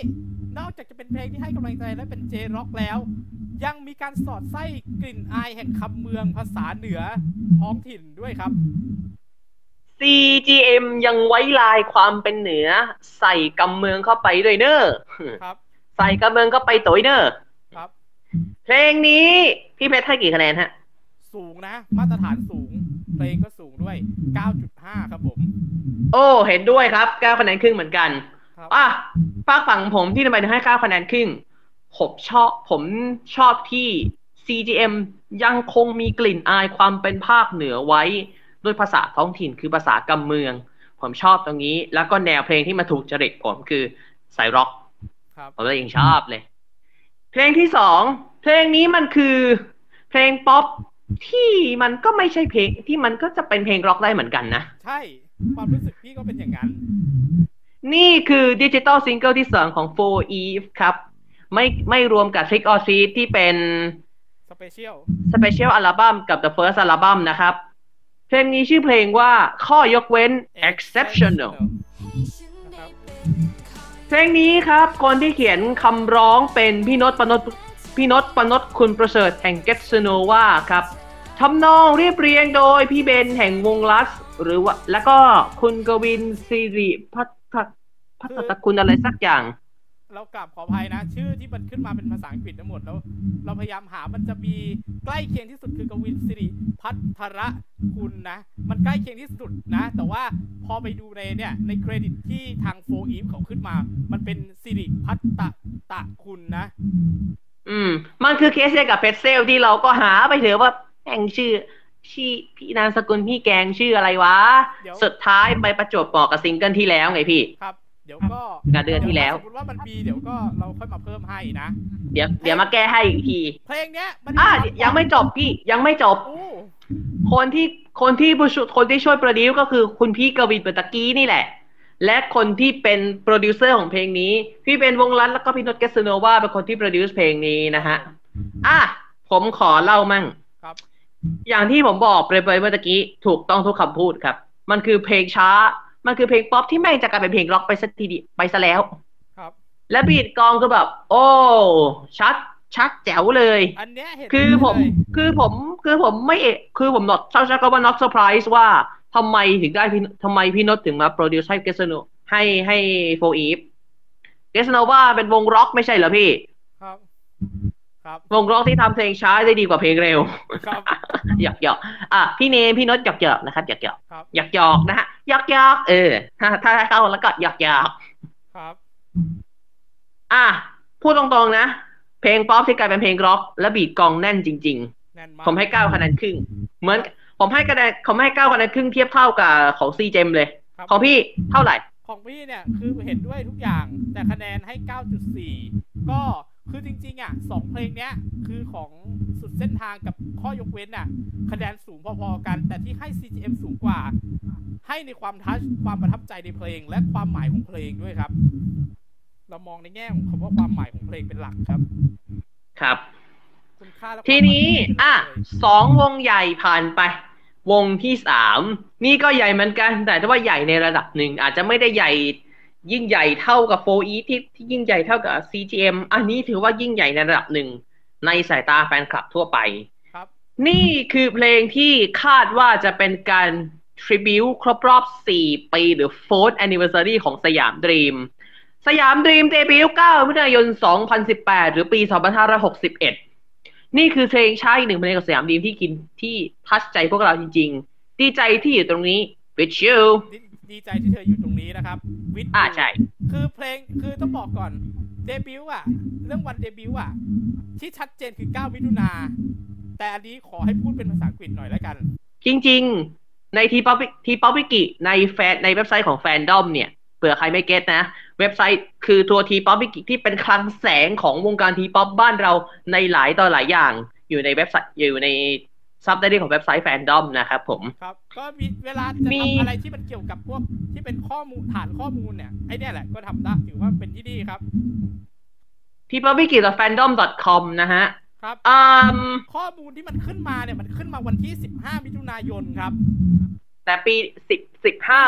นอกจากจะเป็นเพลงที่ให้กำลังใจและเป็นเจร็อกแล้ว ยังมีการสอดไส้กลิ่นอายแห่งคำเมืองภาษาเหนือท้องถิ่นด้วยครับ CGM ยังไว้ลายความเป็นเหนือ ใส่กำเมืองเข้าไปด้วยเนอะครับ ใส่กำเมืองเข้าไปตัวเนอะครับ เพลงนี้พี่เพชรให้กี่คะแนนฮะ สูงนะ มาตรฐานสูง เพลงก็สูงด้วย 9.5 ครับผม โอ้ เห็นด้วยครับ9คะแนนครึ่งเหมือนกัน ครับอะฝากฝั่งผมที่ทำไมถึงให้9คะแนนครึ่งผมชอบผมชอบที่ CGM ยังคงมีกลิ่นอายความเป็นภาคเหนือไว้ด้วยภาษาท้องถิ่นคือภาษากำเมือง ผมชอบตรงนี้ แล้วก็แนวเพลงที่มาถูกจริตผมคือสายร็อกครับผมเลยยังชอบเลย เพลงที่สองเพลงนี้มันคือเพลงป๊อปที่มันก็ไม่ใช่เพลงที่มันก็จะเป็นเพลงร็อกได้เหมือนกันนะ ใช่ ความรู้สึกพี่ก็เป็นอย่างนั้น นี่คือดิจิตอลซิงเกิลที่สองของ4 Eve ครับ ไม่ไม่รวมกับ Trick or Treat ที่เป็นสเปเชียลสเปเชียลอัลบั้มกับ The First อัลบั้มนะครับ เพลงนี้ชื่อเพลงว่าข้อยกเว้น exceptional นะครับเพลงนี้ครับ คนที่เขียนคำร้องเป็นพี่นศปนศพี่นศปนศคุณประเสริฐแห่ง Get s n o w a ครับทำนองเรียบเรียงโดยพี่เบนแห่งวงลัส หรือว่าแล้วก็คุณกวินสิริพัฒ พัฒตะคุณอะไรสักอย่าง เรากลับขออภัยนะ ชื่อที่มันขึ้นมาเป็นภาษาอังกฤษทั้งหมดแล้ว เราพยายามหามันจะมีใกล้เคียงที่สุดคือกวินสิริพัทระคุณนะ มันใกล้เคียงที่สุดนะ แต่ว่าพอไปดูในเนี่ยในเครดิตที่ทางโฟอีฟเขาขึ้นมา มันเป็นสิริพัตตะตะคุณนะ อืม มันคือเคสเดียวกับเพชเซลที่เราก็หาไปเถอะว่าแม่งชื่อชื่อพี่นามสกุลพี่แกงชื่ออะไรวะเดี๋ยวสุดท้ายไปประจวบเหมาะกับซิงเกิลที่แล้วไงพี่ ครับ เดี๋ยวก็งานเดือนที่แล้วสมมติว่ามันมีเดี๋ยวก็เราค่อยมาเพิ่มให้นะ เดี๋ยวเดี๋ยวมาแก้ให้อีกที เพลงเนี้ยมันอะยังไม่จบพี่ยังไม่จบโอ้คนที่คนที่ผู้ช่วยคนที่ช่วยโปรดิวก็คือคุณพี่กวินเปตะกี้นี่แหละ และคนที่เป็นโปรดิวเซอร์ของเพลงนี้ พี่เป็นวงรัตน์แล้วก็พี่นด Getsunova เป็นคนที่ produce เพลงนี้นะฮะอะผมขอเล่ามั่งครับ อย่างที่ผมบอกไปเมื่อตะกี้ถูกต้องทุกคำพูดครับ มันคือเพลงช้า มันคือเพลงป๊อปที่แม่งจะกลายเป็นเพลงร็อกไปสักทีเดียวไปซะแล้ว ครับ และ beat กลองก็แบบ โอ้ชัดชัดแจ๋วเลย อันเนี้ยเห็นคือผมเลยคือผมคือผมไม่เอะคือผม not ชอบใช้คำว่า not surprise ว่าทำไมถึงได้พี่ทำไมพี่นศถึงมา produce ให้เกสโนให้ให้ 4EVE Getsunova เป็นวงร็อกไม่ใช่เหรอพี่ ครับ ครับวงร็อกที่ทำเพลงช้าได้ดีกว่าเพลงเร็วครับหยอกหยอกอะพี่เนมพี่นศหยอกหยอกนะครับหยอกหยอกครับหยอกหยอกนะฮะหยอกหยอกเออ ถ้าถ้าเข้าแล้วก็หยอกหยอกครับ อะพูดตรงๆนะ เพลงป๊อปที่กลายเป็นเพลงร็อก และ beat กลองแน่นจริงแน่นมาๆกผมให้เก้าคะแนนครึ่ง เหมือนผมให้คะแนนผมให้เก้าคะแนนครึ่งเทียบเท่ากับของซีเจมเลยครับของพี่เท่าไหร่ ของพี่เนี่ยคือเห็นด้วยทุกอย่าง แต่คะแนนให้9.4ก็ คือจริง ๆ อะสองเพลงเนี้ย คือของสุดเส้นทางกับข้อยกเว้นอะ คะแนนสูงพอๆกัน แต่ที่ให้ CGM สูงกว่า ให้ในความทัชความประทับใจในเพลง และความหมายของเพลงด้วยครับ เรามองในแง่ของคำว่าความหมายของเพลงเป็นหลักครับ ครับคุณค่าและความทีนี้หมายของเพลงอะเลยสองวงใหญ่ผ่านไป วงที่สามนี่ก็ใหญ่เหมือนกัน แต่ถ้าว่าใหญ่ในระดับหนึ่งอาจจะไม่ได้ใหญ่ ยิ่งใหญ่เท่ากับโฟอีที่ที่ยิ่งใหญ่เท่ากับ CGM อันนี้ถือว่ายิ่งใหญ่ในระดับหนึ่งในสายตาแฟนคลับทั่วไปครับ นี่คือเพลงที่คาดว่าจะเป็นการ tribute ครบรอบ 4 ปีหรือ 4th anniversary ของสยามดรีม สยามดรีมเดบิวต์9มิถุนายน 2018 หรือปี 2561 นี่คือเพลงช้าอีกหนึ่งเพลงของสยามดรีมที่กินที่ touch ใจพวกเราจริง ๆ ดีใจที่อยู่ตรงนี้ with you ดีดีใจที่เธออยู่ตรงนี้นะครับ with อ่าใช่ คือเพลงคือต้องบอกก่อนเดบิวต์อะ เรื่องวันเดบิวต์อะ ที่ชัดเจนคือ 9 มิถุนา แต่อันนี้ขอให้พูดเป็นภาษาอังกฤษหน่อยแล้วกัน จริง ๆ ใน T-Pop T-Pop Wiki ในแฟนในเว็บไซต์ของแฟนดอมเนี่ยเผื่อใครไม่เก็ตนะ เว็บไซต์คือตัว T-Pop Wiki ที่เป็นคลังแสงของวงการ T-Pop บ้านเราในหลายต่อหลายอย่างอยู่ในเว็บไซต์อยู่ใน ซับไตเติลของเว็บไซต์แฟนดอมนะครับผม ครับ ก็มีเวลาจะมีทำอะไรที่มันเกี่ยวกับพวกที่เป็นข้อมูลฐานข้อมูลเนี่ย ไอเนี่ยแหละก็ทำได้ถือว่าเป็นที่ดีครับ T-Pop Wiki .fandom.com นะฮะ ครับอืมข้อมูลที่มันขึ้นมาเนี่ยมันขึ้นมาวันที่15มิถุนายนครับ แต่ปีสิบสิบห้า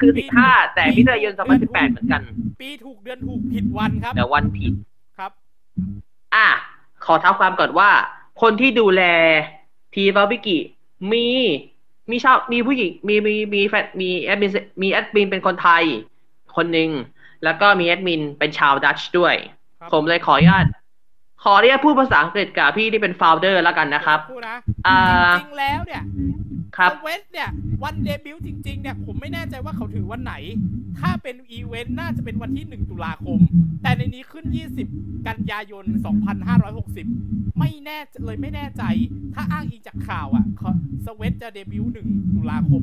คือสิบห้าแต่มิถุนายนสองพันสิบแปดเหมือนกัน ปีถูกเดือนถูกผิดวันครับ แต่วันผิดครับ อะขอเท้าความก่อนว่า คนที่ดูแล ทีบาบิกิมีมีชาวมีผู้หญิงมีมีมีแฟนมีแอดมินมีแอดมินเป็นคนไทย คนหนึ่งแล้วก็มีแอดมินเป็นชาวดัตช์ด้วยครับผมเลยขออนุญาต ขออนุญาตพูดภาษาอังกฤษกับพี่ที่เป็น founder แล้วกันนะครับพูดนะอ่าจริงๆแล้วเนี่ยครับ Sweat เนี่ยวันเดบิวต์จริง ๆ เนี่ย ผมไม่แน่ใจว่าเขาถือวันไหน ถ้าเป็นอีเวนต์น่าจะเป็นวันที่ 1 ตุลาคม แต่ในนี้ขึ้น 20 กันยายน 2560 ไม่แน่เลยไม่แน่ใจ ถ้าอ้างอิงจากข่าวอะเขา Sweat จะเดบิวต์1ตุลาคม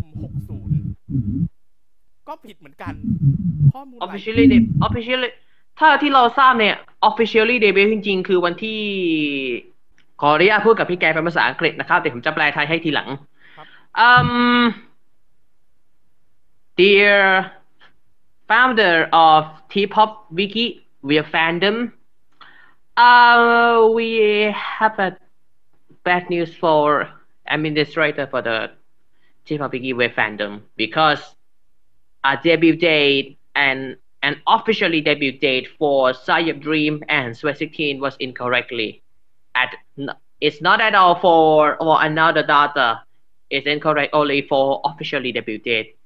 60 ก็ผิดเหมือนกัน ข้อมูลหลาย officially de- officially ถ้าที่เราทราบเนี่ย officially debut จริงๆ คือวันที่ ขออนุญาตพูดกับพี่แกเป็นภาษาอังกฤษนะครับ แต่ผมจะแปลไทยให้ทีหลังครับ um dear founder of T-pop wiki via fandom uh we have a bad news for administrator for the T-pop wiki web fandom because a debut date and an officially debut date for Sayab Dream and Sweat 16 was incorrectly at it's not at all for or another data. It's incorrect only for officially debut date.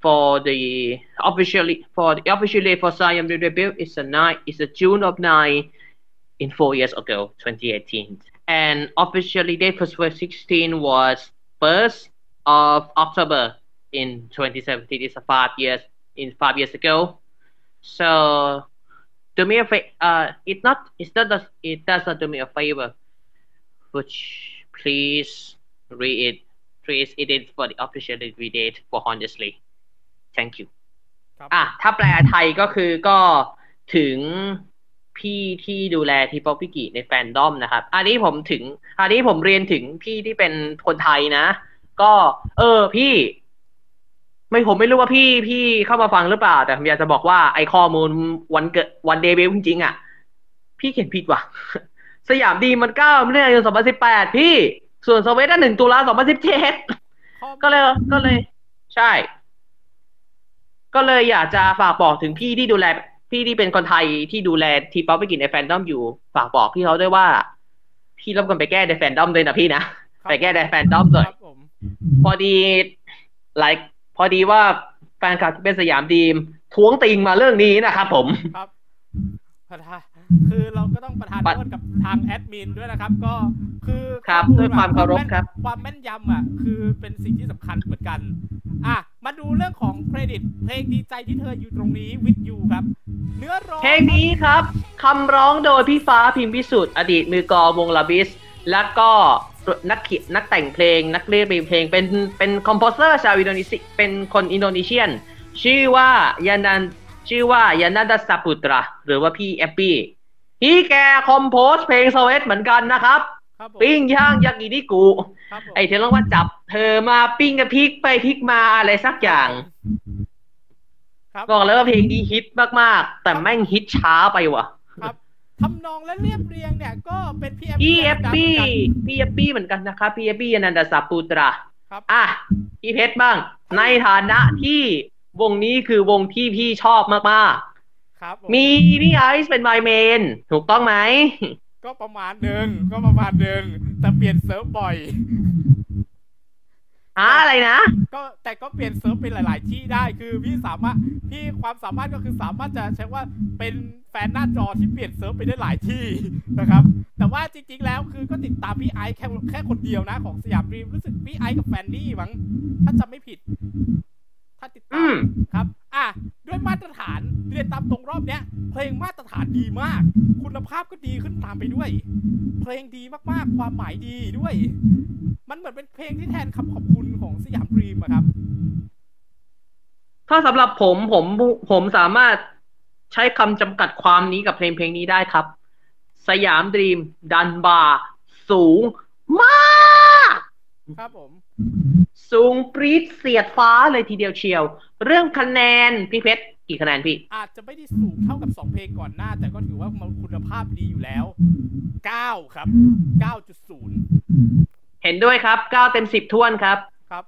For the officially for the officially for Siam debut it's a nine it's a June of nine in four years ago 2018 and officially date for Sweat 16 was first of October in 2017 it's a five years in five years ago so do me a favor uh it not it's not does it does not do me a favor which please read it please it is for the official read it for honestly thank you ครับอะถ้าแปลไทยก็คือก็ถึงพี่ที่ดูแล T-Pop Wiki ในแฟนดอมนะครับ อันนี้ผมถึง อันนี้ผมเรียนถึงพี่ที่เป็นคนไทยนะ ก็ เออพี่ ไม่ผมไม่รู้ว่าพี่พี่เข้ามาฟังหรือเปล่า แต่ผมอยากจะบอกว่าไอข้อมูลวันเกิดวันเดบิวต์จริงๆอะ พี่เขียนผิดว่ะ สยามดรีมมันเก้ามิถุนายนสองพันสิบแปดพี่ ส่วน Sweat เนี่ยหนึ่งตุลาสองพันสิบเจ็ดข้อมูลก็เลยก็เลย ใช่ ก็เลยอยากจะฝากบอกถึงพี่ที่ดูแล พี่ที่เป็นคนไทยที่ดูแล T-Pop Wiki ในแฟนดอมอยู่ ฝากบอกพี่เขาด้วยว่า พี่รบกวนไปแก้ในแฟนดอมด้วยนะพี่นะครับไปแก้ในแฟนดอมด้วยครับผมพอดีหลาย พอดีว่าแฟนคลับที่เป็นสยามดรีมท้วงติงมาเรื่องนี้นะครับผมครับประธานคือเราก็ต้องประทานปัดโทษกับทางแอดมินด้วยนะครับ ก็คือครับข้อลด้วยความเคารพแม่นครับ ความแม่นยำอะ คือเป็นสิ่งที่สำคัญเหมือนกัน อะ มาดูเรื่องของเครดิต เพลงดีใจที่เธออยู่ตรงนี้ with you ครับ เนื้อร้องเพลงนี้ครับคำร้องโดยพี่ฟ้าพิมพ์พิสุทธิ์อดีตมือกลองวงลาบิส แล้วก็ นักเขียนนักแต่งเพลง นักเรียบเรียงเพลง เป็นเป็น composer ชาวอินโดนีเซียเป็นคน Indonesian ชื่อว่ายานันชื่อว่ายานันดัสปุตราหรือว่าพี่แอปปี้พี่แก compose เพลง Sweat เหมือนกันนะครับครับผมปิ้งย่างยากินิกุครับผมไอเธอร้องว่าจับ เธอมาปิ้งกับพริกไปพริกมาอะไรสักอย่างครับบอกเลยว่าเพลงนี้ฮิตมากๆ แต่แม่งฮิตช้าไปว่ะครับ ทำนองและเรียบเรียงเนี่ย ก็เป็นพี่พี่เอฟดังปี้เหมือนกันพี่เอฟปี้เหมือนกันนะครับพี่เอฟปี้อนันดาสัปูตราครับอะพี่เพชรบ้าง ในฐานะที่วงนี้คือวงที่พี่ชอบมากครับผๆมีพี่ไอซ์เป็นไมเมน ถูกต้องไหม ก็ประมาณหนึ่งก็ประมาณหนึ่งแต่เปลี่ยนเซิร์ฟบ่อย หาอะไรนะ ก็แต่ก็เปลี่ยนเซิร์ฟเป็นหลาย ๆ ที่ได้คือพี่สามารถพี่ความสามารถก็คือสามารถจะใช้ว่าเป็นแฟนหน้าจอที่เปลี่ยนเซิร์ฟไปได้หลายที่นะครับ แต่ว่าจริง ๆ แล้วคือก็ติดตามพี่ไอซ์แค่แค่คนเดียวนะ ของสยามดรีมรู้สึกพี่ไอซ์กับแฟนนี่มั้งถ้าจำไม่ผิด ถ้าติดตาอืมมครับ อะ ด้วยมาตรฐานเรียนตามตรงรอบเนี้ย เพลงมาตรฐานดีมาก คุณภาพก็ดีขึ้นตามไปด้วย เพลงดีมากๆ ความหมายดีด้วย มันเหมือนเป็นเพลงที่แทนคำขอบคุณของสยามดรีมอะครับ ถ้าสำหรับผมผมผมสามารถใช้คำจำกัดความนี้กับเพลงเพลงนี้ได้ครับ สยามดรีม ดันบาร์สูงมาก ครับผม สูงปรี๊ดเสียดฟ้าเลยทีเดียวเชียว เรื่องคะแนนพี่เพชรกี่คะแนนพี่ อาจจะไม่ได้สูงเท่ากับ 2 เพลงก่อนหน้า แต่ก็ถือว่ามันคุณภาพดีอยู่แล้ว 9 ครับ 9.0 เห็นด้วยครับ 9 เต็ม 10ท้วนครับครับ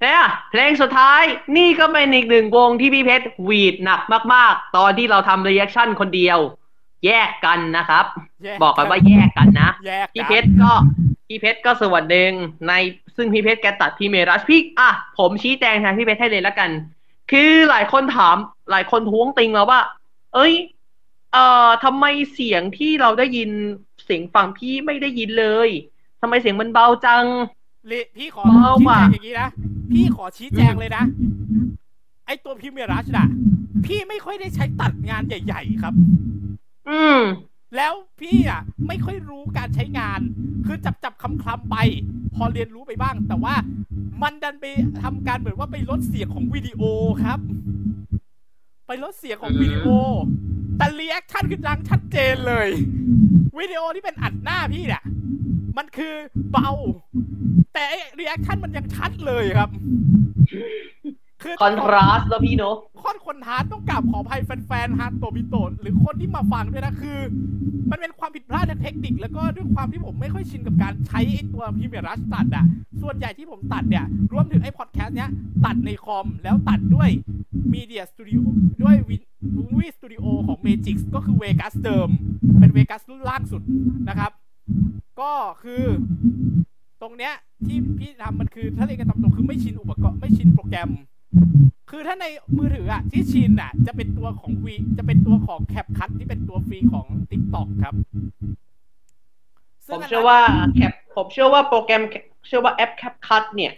เนี่ยเพลงสุดท้ายนี่ก็เป็นอีกหนึ่งวงที่พี่เพชรหวีดหนักมาก ๆ ตอนที่เราทำ reaction คนเดียว แยกกันนะครับแยกบอกกันว่าแยกกันนะแยกกันพี่เพชรก็ พี่เพชรก็ส่วนหนึ่งในซึ่งพี่เพชรแกตัดพี่เมรัสพี่อะผมชี้แจงแทนพี่เพชรให้เลยละกัน คือหลายคนถามหลายคนท้วงติงเราว่า เอ้ย เอ่อทำไมเสียงที่เราได้ยินเสียงฝั่งพี่ไม่ได้ยินเลยทำไมเสียงมันเบาจังเลพี่ขอเบาชี้ว่ะแจงอย่างนี้นะพี่ขอชี้แจงเลยนะ ไอตัวพิมเมรัชน่ะ พี่ไม่ค่อยได้ใช้ตัดงานใหญ่ ๆ ครับ อืม แล้วพี่อะไม่ค่อยรู้การใช้งาน คือจับจับคำคลำไป พอเรียนรู้ไปบ้าง แต่ว่ามันดันไปทำการเหมือนว่าไปลดเสียงของวิดีโอครับ ไปลดเสียงของวิดีโอ แต่ reaction คือดังชัดเจนเลย วิดีโอที่เป็นอัดหน้าพี่เนี่ยมันคือเบา แต่ reaction มันยังชัดเลยครับ คือ contrast แล้วพี่เนอะค่อนคนฮาร์ดต้องกราบขออภัยแฟนๆ HatoBito หรือคนที่มาฟังด้วยนะคือ มันเป็นความผิดพลาดทางเทคนิค แล้วก็ด้วยความที่ผมไม่ค่อยชินกับการใช้ไอ้ตัว Premiere Rush ตัดอะส่วนใหญ่ที่ผมตัดเนี่ย รวมถึงไอ้พอดแคสต์เนี้ย ตัดในคอมแล้วตัดด้วย Movie Studio ด้วย Movie Studio ของ Magix ก็คือ Vegas เดิม เป็น Vegas รุ่นล่างสุดนะครับ ก็คือตรงเนี้ยที่พี่ทำมันคือถ้าเรียนกันตามตรงคือไม่ชินอุปกรณ์ไม่ชินโปรแกรม คือถ้าในมือถืออะที่ชินอะจะเป็นตัวของวีจะเป็นตัวของ CapCut ที่เป็นตัวฟรีของ TikTok ครับผซึ่งมนนั้นเชื่อว่าแคปผมเชื่อว่าโปรแกรมเชื่อว่าแอป CapCut เนี่ย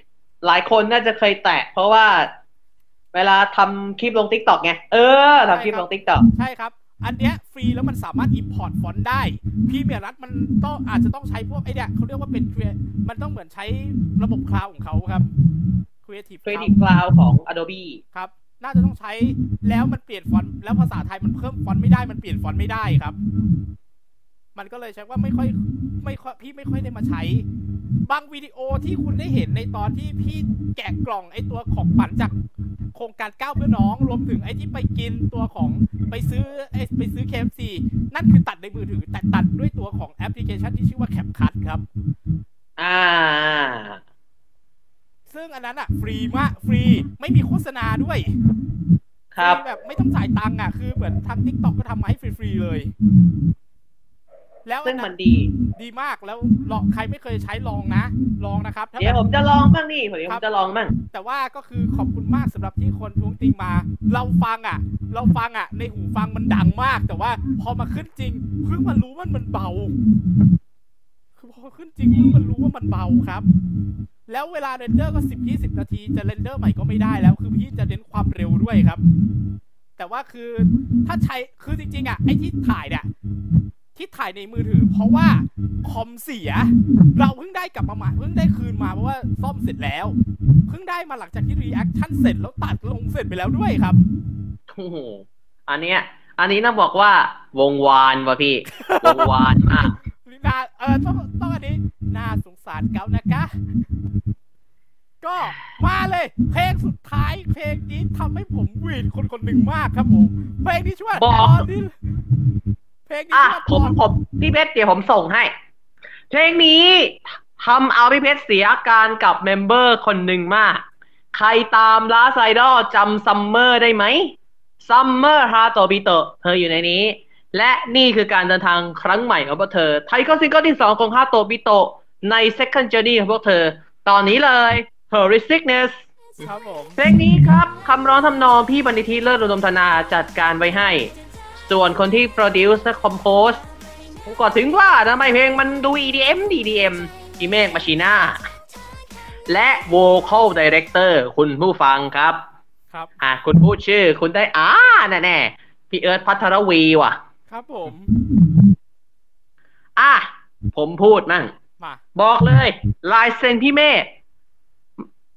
หลายคนน่าจะเคยแตะเพราะว่าเวลาทำคลิปลง TikTok ไง เออทำคลิปลง TikTok ใช่ครับ อันเนี้ยฟรีแล้วมันสามารถ Import ฟอนต์ได้ Premiere Rush มันต้องอาจจะต้องใช้พวกไอเนี้ยเขาเรียกว่าเป็น Crea- มันต้องเหมือนใช้ระบบ cloud ของเขาครับ Creative Cloud Creative Cloud ของ Adobe ครับ น่าจะต้องใช้แล้วมันเปลี่ยนฟอนต์แล้วภาษาไทยมันเพิ่มฟอนต์ไม่ได้มันเปลี่ยนฟอนต์ไม่ได้ครับ มันก็เลยใช้ว่าไม่ค่อยไม่ค่อยพี่ไม่ค่อยได้มาใช้ บางวิดีโอที่คุณได้เห็นในตอนที่พี่แกะกล่องไอตัวของปั่นจากโครงการก้าวเพื่อน้องรวมถึงไอที่ไปกินตัวของไปซื้อไอไปซื้อ KFC นั่นคือตัดในมือถือแต่ตัดด้วยตัวของแอปพลิเคชันที่ชื่อว่า CapCut ครับ อ่า ซึ่งอันนั้นอะฟรีมากฟรีไม่มีโฆษณาด้วยครับฟแบบไม่ต้องจ่ายตังค์อะ คือเหมือนทำ TikTok ก็ทำมาให้ฟรีๆเลย แล้วซึ่งอันมันดี ดีมากแล้วลองใครไม่เคยใช้ลองนะ ลองนะครับถ้าเดี๋ยวแบบผมจะลองบ้างนี่เดี๋ยวผมจะลองบ้างแต่ว่าก็คือขอบคุณมากสำหรับที่คนท้วงติงมา เราฟังอะ เราฟังอะ ในหูฟังมันดังมาก แต่ว่าพอมาขึ้นจริงเพิ่งมารู้ว่ามันเบาคือพอขึ้นจริงเพิ่งมารู้ว่ามันเบาครับ แล้วเวลา render ก็สิบยี่สิบนาทีจะ render ใหม่ก็ไม่ได้แล้ว คือพี่จะเน้นความเร็วด้วยครับ แต่ว่าคือถ้าใช้คือจริงๆอะไอ้ที่ถ่ายเนี่ยที่ถ่ายในมือถือ เพราะว่าคอมเสีย เราเพิ่งได้กลับมาใหม่เพิ่งได้คืนมาเพราะว่าซ่อมเสร็จแล้ว เพิ่งได้มาหลังจากที่ reaction เสร็จแล้วตัดลงเสร็จไปแล้วด้วยครับโอ้โหอันเนี้ย อันนี้ต้องบอกว่าวงวานว่ะพี่ วงวานมาก น่าเออต้องต้องอันนี้น่าสงสารเกานะคะ ก็มาเลย เพลงสุดท้ายเพลงนี้ทำให้ผมหวีดคนคนหนึ่งมากครับผมเพลงนี้ชื่อว่าบอก ตอนนี้เพลงนี้อะชื่อว่าผมผมพี่เพชรเดี๋ยวผมส่งให้ เพลงนี้ทำเอาพี่เพชรเสียอาการกับเมมเบอร์คนหนึ่งมาก ใครตาม Last Idol จำซัมเมอร์ได้ไหมซัมเมอร์ HatoBito เธออยู่ในนี้ และนี่คือการเดินทางครั้งใหม่ของพวกเธอ ไทยก็ซิงเกิลที่สองของ HatoBito ใน second journey ของพวกเธอ ตอนนี้เลย Her Sickness ครับผมเพลงนี้ครับคำร้องทำนองพี่บรรณิธิเลิศอุดมธนาจัดการไว้ให้ ส่วนคนที่ produce และ compose ผมก็ถึงว่าทำไมเพลงมันดู EDM EDM อีเมกมาชีน่าและ Vocal Director คุณผู้ฟังครับ ครับ อะคุณพูดชื่อ คุณได้อ่าแน่แน่ๆพี่เอิร์ธพัทรวีว่ะ ครับผม อะ ผมพูดมั่งมาบอกเลย ลายเซ็นพี่เมฆ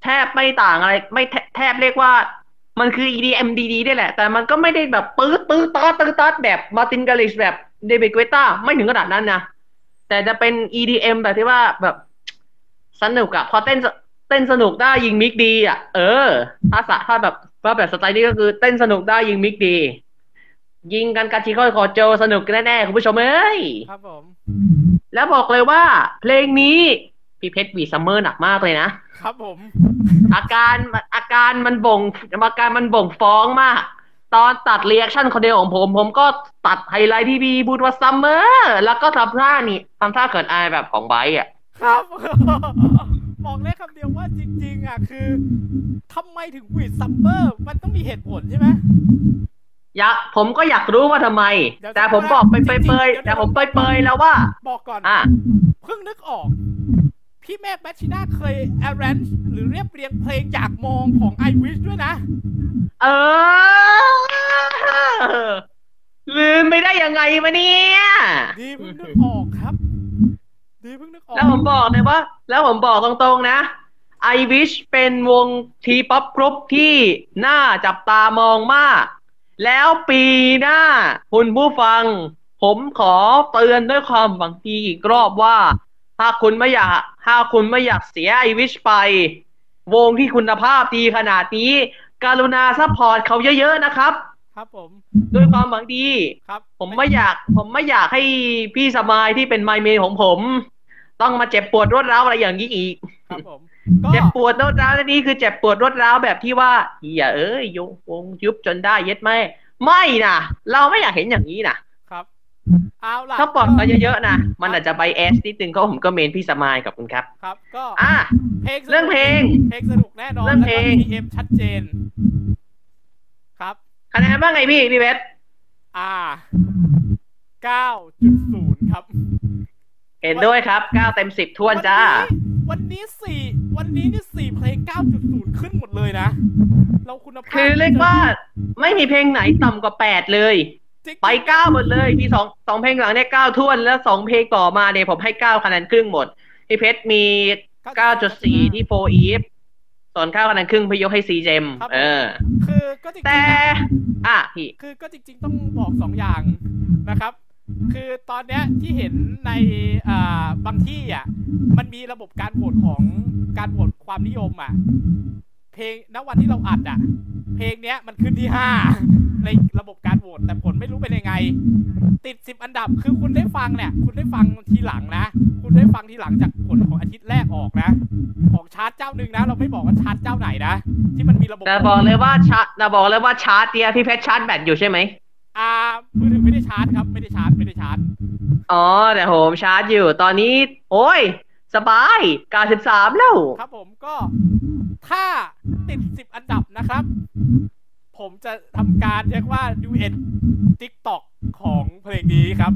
แทบไม่ต่างอะไร ไม่แทแทบเรียกว่า มันคือ EDM ดีๆได้แหละ แต่มันก็ไม่ได้แบบปื๊ดปื๊ดตอดตืดตอดแบบมาตินกาลิชแบบDavid Guetta ไม่ถึงขนาดนั้นนะแต่จะเป็น EDM แบบที่ว่าแบบ สนุกอะพอเต้นสเต้นสนุกได้ยิง mix ดีอะเออถ้าสะถ้าแบบว่าแบบสไตล์นี้ก็คือเต้นสนุกได้ยิง mix ดี ยิงกัน ガチ恋口上 สนุกแน่ๆ คุณผู้ชมเอ้ย ครับผม แล้วบอกเลยว่า เพลงนี้พี่เพชรหวีดซัมเมอร์หนักมากเลยนะ ครับผม อาการอาการมันบ่งอาการมันบ่งฟ้องมาก ตอนตัดเรีแอคชั่นคนเดียวของผม ผมก็ตัดไฮไลท์ที่บีพูดว่าซัมเมอร์แล้วก็ทำท่านี่ทำท่าเขินอายแบบของไบร์ทอะ ครับบอกได้คำเดียวว่าจริง ๆ อะ คือทำไมถึงหวีดซัมเมอร์ มันต้องมีเหตุผลใช่ไหม อยากผมก็อยากรู้ว่าทำไมเดี๋ยวแต่ผมบอกไปเปจริงๆยเดี๋ยวๆแต่ผมเปยๆแล้วว่า บอกก่อนอะ เพิ่งนึกออก พี่เมฆแบทชิน่าเคย arrange หรือเรียบเรียงเพลงอยากมองของ I Wish ด้วยนะ เออ ลืมไปได้ยังไงมาเนี่ย ดีเพิ่งนึกออกครับ ดีเพิ่งนึกออก แล้วผมบอกเลยว่า แล้วผมบอกตรงๆนะ I wish เป็นวง T-pop group ที่น่าจับตามองมาก แล้วปีหน้า คุณผู้ฟัง ผมขอเตือนด้วยความหวังดีอีกรอบว่า ถ้าคุณไม่อยาก ถ้าคุณไม่อยากเสีย I wish ไป วงที่คุณภาพดีขนาดนี้กรุณา support เขาเยอะๆนะครับ ครับผม ด้วยความหวังดี ครับ ผมไม่อยาก ผมไม่อยากให้พี่สมายที่เป็นไมเมนของผม ต้องมาเจ็บปวดรวดร้าวอะไรอย่างนี้อีก ครับผมก็ เจ็บปวดรวดร้าวและนี่คือเจ็บปวดรวดร้าวแบบที่ว่าอย่าเอ้ยยงวงยุบจนได้เย็ดไหมไม่นะเราไม่อยากเห็นอย่างนี้นะครับเอาล่ะถ้าปลดมาเยอะๆนะมันอาจจะ bias นิดนึงก็ผมก็เมนพี่สมายกับคุณครับ ครับ ก็อะเพลงสนุกเรื่องเพลงเพลงสนุกแน่นอนเรื่องเพลงแล้วก็ BGM ชัดเจน ครับคะแนนบ้างไงพี่พี่เบสอ่า9.0ครับ เห็นด้วยครับ9เต็ม10ทวนจ้า วันนี้สี่วันนี้นี่สี่เพลง9.0ขึ้นหมดเลยนะ เราคุณภาพคือเรียกว่า ไม่มีเพลงไหนต่ำกว่า8เลยจริงๆไปเก้าหมดเลย มีสองสองเพลงหลังเนี่ยเก้าท่วนแล้วสองเพลงต่อมาเนี่ยผมให้เก้าคะแนนครึ่งหมดพี่เพชรมีเก้าจุดสี่ที่โฟอีฟส่วนเก้าคะแนนครึ่งพี่ยกให้ซีเจมครับเออ คือก็จริงๆแต่อะอะพี่คือก็จริง ๆ ต้องบอกสองอย่างนะครับ คือตอนเนี้ยที่เห็นในอ่าบางที่อะมันมีระบบการโหวตของการโหวตความนิยมอะ เพลงณวันที่เราอัดอะ เพลงเนี้ยมันขึ้นที่ห้าในระบบการโหวตแต่ผลไม่รู้เป็นยังไง ติดสิบอันดับคือคุณได้ฟังเนี่ย คุณได้ฟังทีหลังนะ คุณได้ฟังทีหลังจากผลของอาทิตย์แรกออกนะ ของชาร์ตเจ้าหนึ่งนะ เราไม่บอกว่าชาร์ตเจ้าไหนนะ ที่มันมีระบบแต่บอกเลยว่าชาร์ตแต่บอกเลยว่าชาร์ตเนี่ยพี่เพชรชาร์ตแบตอยู่ใช่ไหม อ่ามือถือไม่ได้ชาร์จครับไม่ได้ชาร์จไม่ได้ชาร์จอ๋อแต่ผมชาร์จอยู่ ตอนนี้ โอ้ย สบาย93แล้ว ครับผมก็ถ้าติดสิบอันดับนะครับ ผมจะทำการเรียกว่า duet TikTok ของเพลงนี้ครับ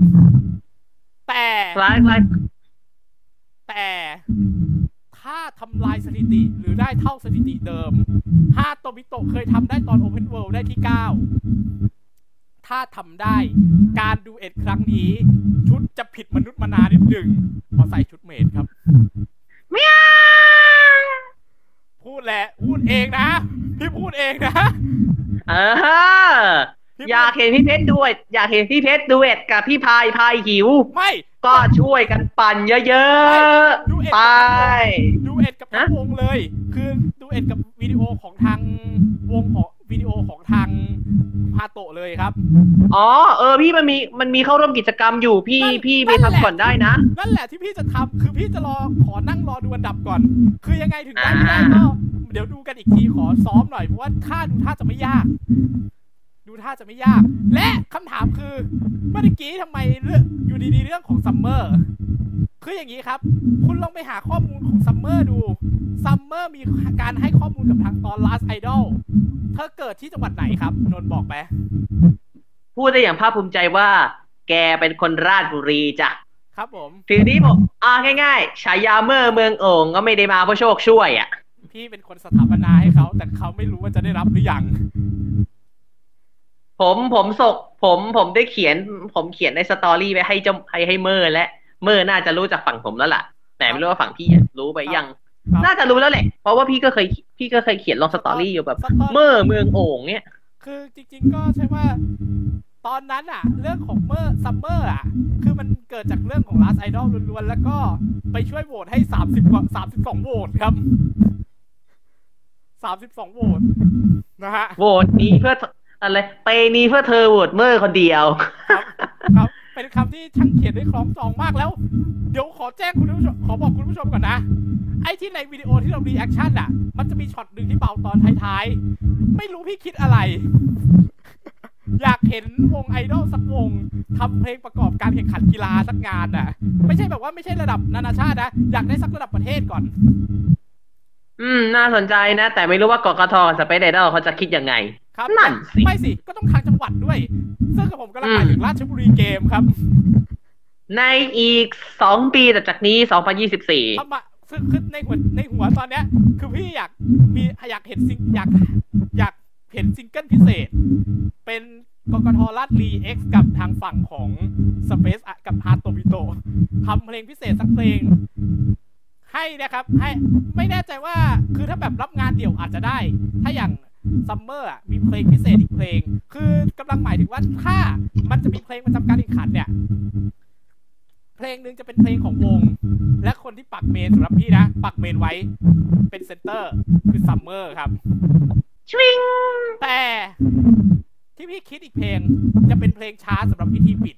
แต่คล้ายคล้ายแต่ถ้าทำลายสถิติหรือได้เท่าสถิติเดิมฮาโตบิโตะเคยทำได้ตอน Open World ได้ที่ 9 ถ้าทำได้ การ duet ครั้งนี้ ชุดจะผิดมนุษย์มนานิดหนึ่งเพราะใส่ชุด maid ครับเมียวพูดแหละพูดเองนะ พี่พูดเองนะ เออ อยากเห็นพี่เพชรด้วย อยากเห็นพี่เพชรดูเอ็ดกับพี่พายพายหิว ไม่ ก็ช่วยกันปั่นเยอะดูเอ็ดๆไป ดูเอ็ดกับทั้งฮะวงเลย คือดูเอ็ดกับวิดีโอของทางวงของ วิดีโอของทางฮาโตะเลยครับ อ๋อ เออ พี่มันมีมันมีเข้าร่วมกิจกรรมอยู่พี่นั่นพี่ไปนั่นแหละทำก่อนได้นะ นั่นแหละที่พี่จะทำคือพี่จะรอขอนั่งรอดูอันดับก่อน คือยังไงถึงได้ไม่ได้อ่าก็เดี๋ยวดูกันอีกทีขอซ้อมหน่อยเพราะว่าท่าดูท่าจะไม่ยาก ดูท่าจะไม่ยาก และคำถามคือเมื่อกี้ทำไมเรื่องอยู่ดีๆเรื่องของซัมเมอร์คืออย่างนี้ครับ คุณลองไปหาข้อมูลของซัมเมอร์ดู ซัมเมอร์มีการให้ข้อมูลกับทางตอน Last Idol เธอเกิดที่จังหวัดไหนครับ นนท์บอกไป พูดได้อย่างภาคภูมิใจว่า แกเป็นคนราชบุรีจ้ะ ครับผม ทีนี้บอกอ่าง่ายๆ ฉายาเมื่อเมืองโอ่งก็ไม่ได้มาเพราะโชคช่วยอะ พี่เป็นคนสถาปนาให้เขา แต่เขาไม่รู้ว่าจะได้รับหรือยัง ผมผมสกผมผมได้เขียน ผมเขียนใน story ไปให้เจ้าให้ให้เมอร์และ เมอร์น่าจะรู้จากฝั่งผมแล้วล่ะ แต่ไม่รู้ว่าฝั่งพี่อะรู้ไปยังครับ น่าจะรู้แล้วแหละ เพราะว่าพี่ก็เคยพี่ก็เคยเขียนลง story อยู่แบบ story เมอร์เมืองโอ่งเนี่ยคือจริง ๆ ก็ใช่ว่า ตอนนั้นอะเรื่องของเมอร์ซัมเมอร์อะคือมันเกิดจากเรื่องของ Last Idol ล้วนๆ แล้วก็ไปช่วยโหวตให้สามสิบกว่าสามสิบสองโหวตครับสามสิบสองโหวตนะฮะโหวตนี้เพื่ออะไรไปนี้เพื่อเธอโหวตเมอร์คนเดียว ครับครับ เป็นคำที่ช่างเขียนได้คล้องจองมากแล้ว เดี๋ยวขอแจ้งคุณผู้ชมขอบอกคุณผู้ชมก่อนนะ ไอ้ที่ในวิดีโอที่เรา reaction อะ มันจะมีช็อตหนึ่งที่เบาตอนท้ายๆ ไม่รู้พี่คิดอะไร อยากเห็นวงไอดอลสักวงทำเพลงประกอบการแข่งขันกีฬาสักงานอะ ไม่ใช่แบบว่าไม่ใช่ระดับนานาชาตินะ อยากได้สักระดับประเทศก่อน อืม น่าสนใจนะ แต่ไม่รู้ว่ากกทกับสเปซไอดอลเขาจะคิดยังไงครับนั่นสิไม่สิก็ต้องทางจังหวัดด้วย ซึ่งกับผมกำลังหมายถึงราชบุรีเกมครับ ในอีกสองปีแต่จากนี้สองพันยี่สิบสี่ทำมาคือคือในหัวในหัวตอนเนี้ย คือพี่อยากมีอยากเห็นซิงอยากอยากเห็นซิงเกิลพิเศษ เป็นกกทราดรี X กับทางฝั่งของ Space อะกับอาร์ตโตบิโตทำเพลงพิเศษสักเพลง ให้นะครับ ให้ไม่แน่ใจว่าคือถ้าแบบรับงานเดี่ยวอาจจะได้ ถ้าอย่าง ซัมเมอร์มีเพลงพิเศษอีกเพลง คือกำลังหมายถึงว่าถ้ามันจะมีเพลงประจำการแข่งขันเนี่ย เพลงหนึ่งจะเป็นเพลงของวง และคนที่ปัก main สำหรับพี่นะ ปัก main ไว้เป็น center คือซัมเมอร์ครับ ชวิงแต่ ที่พี่คิดอีกเพลงจะเป็นเพลงช้าสำหรับพิธีปิด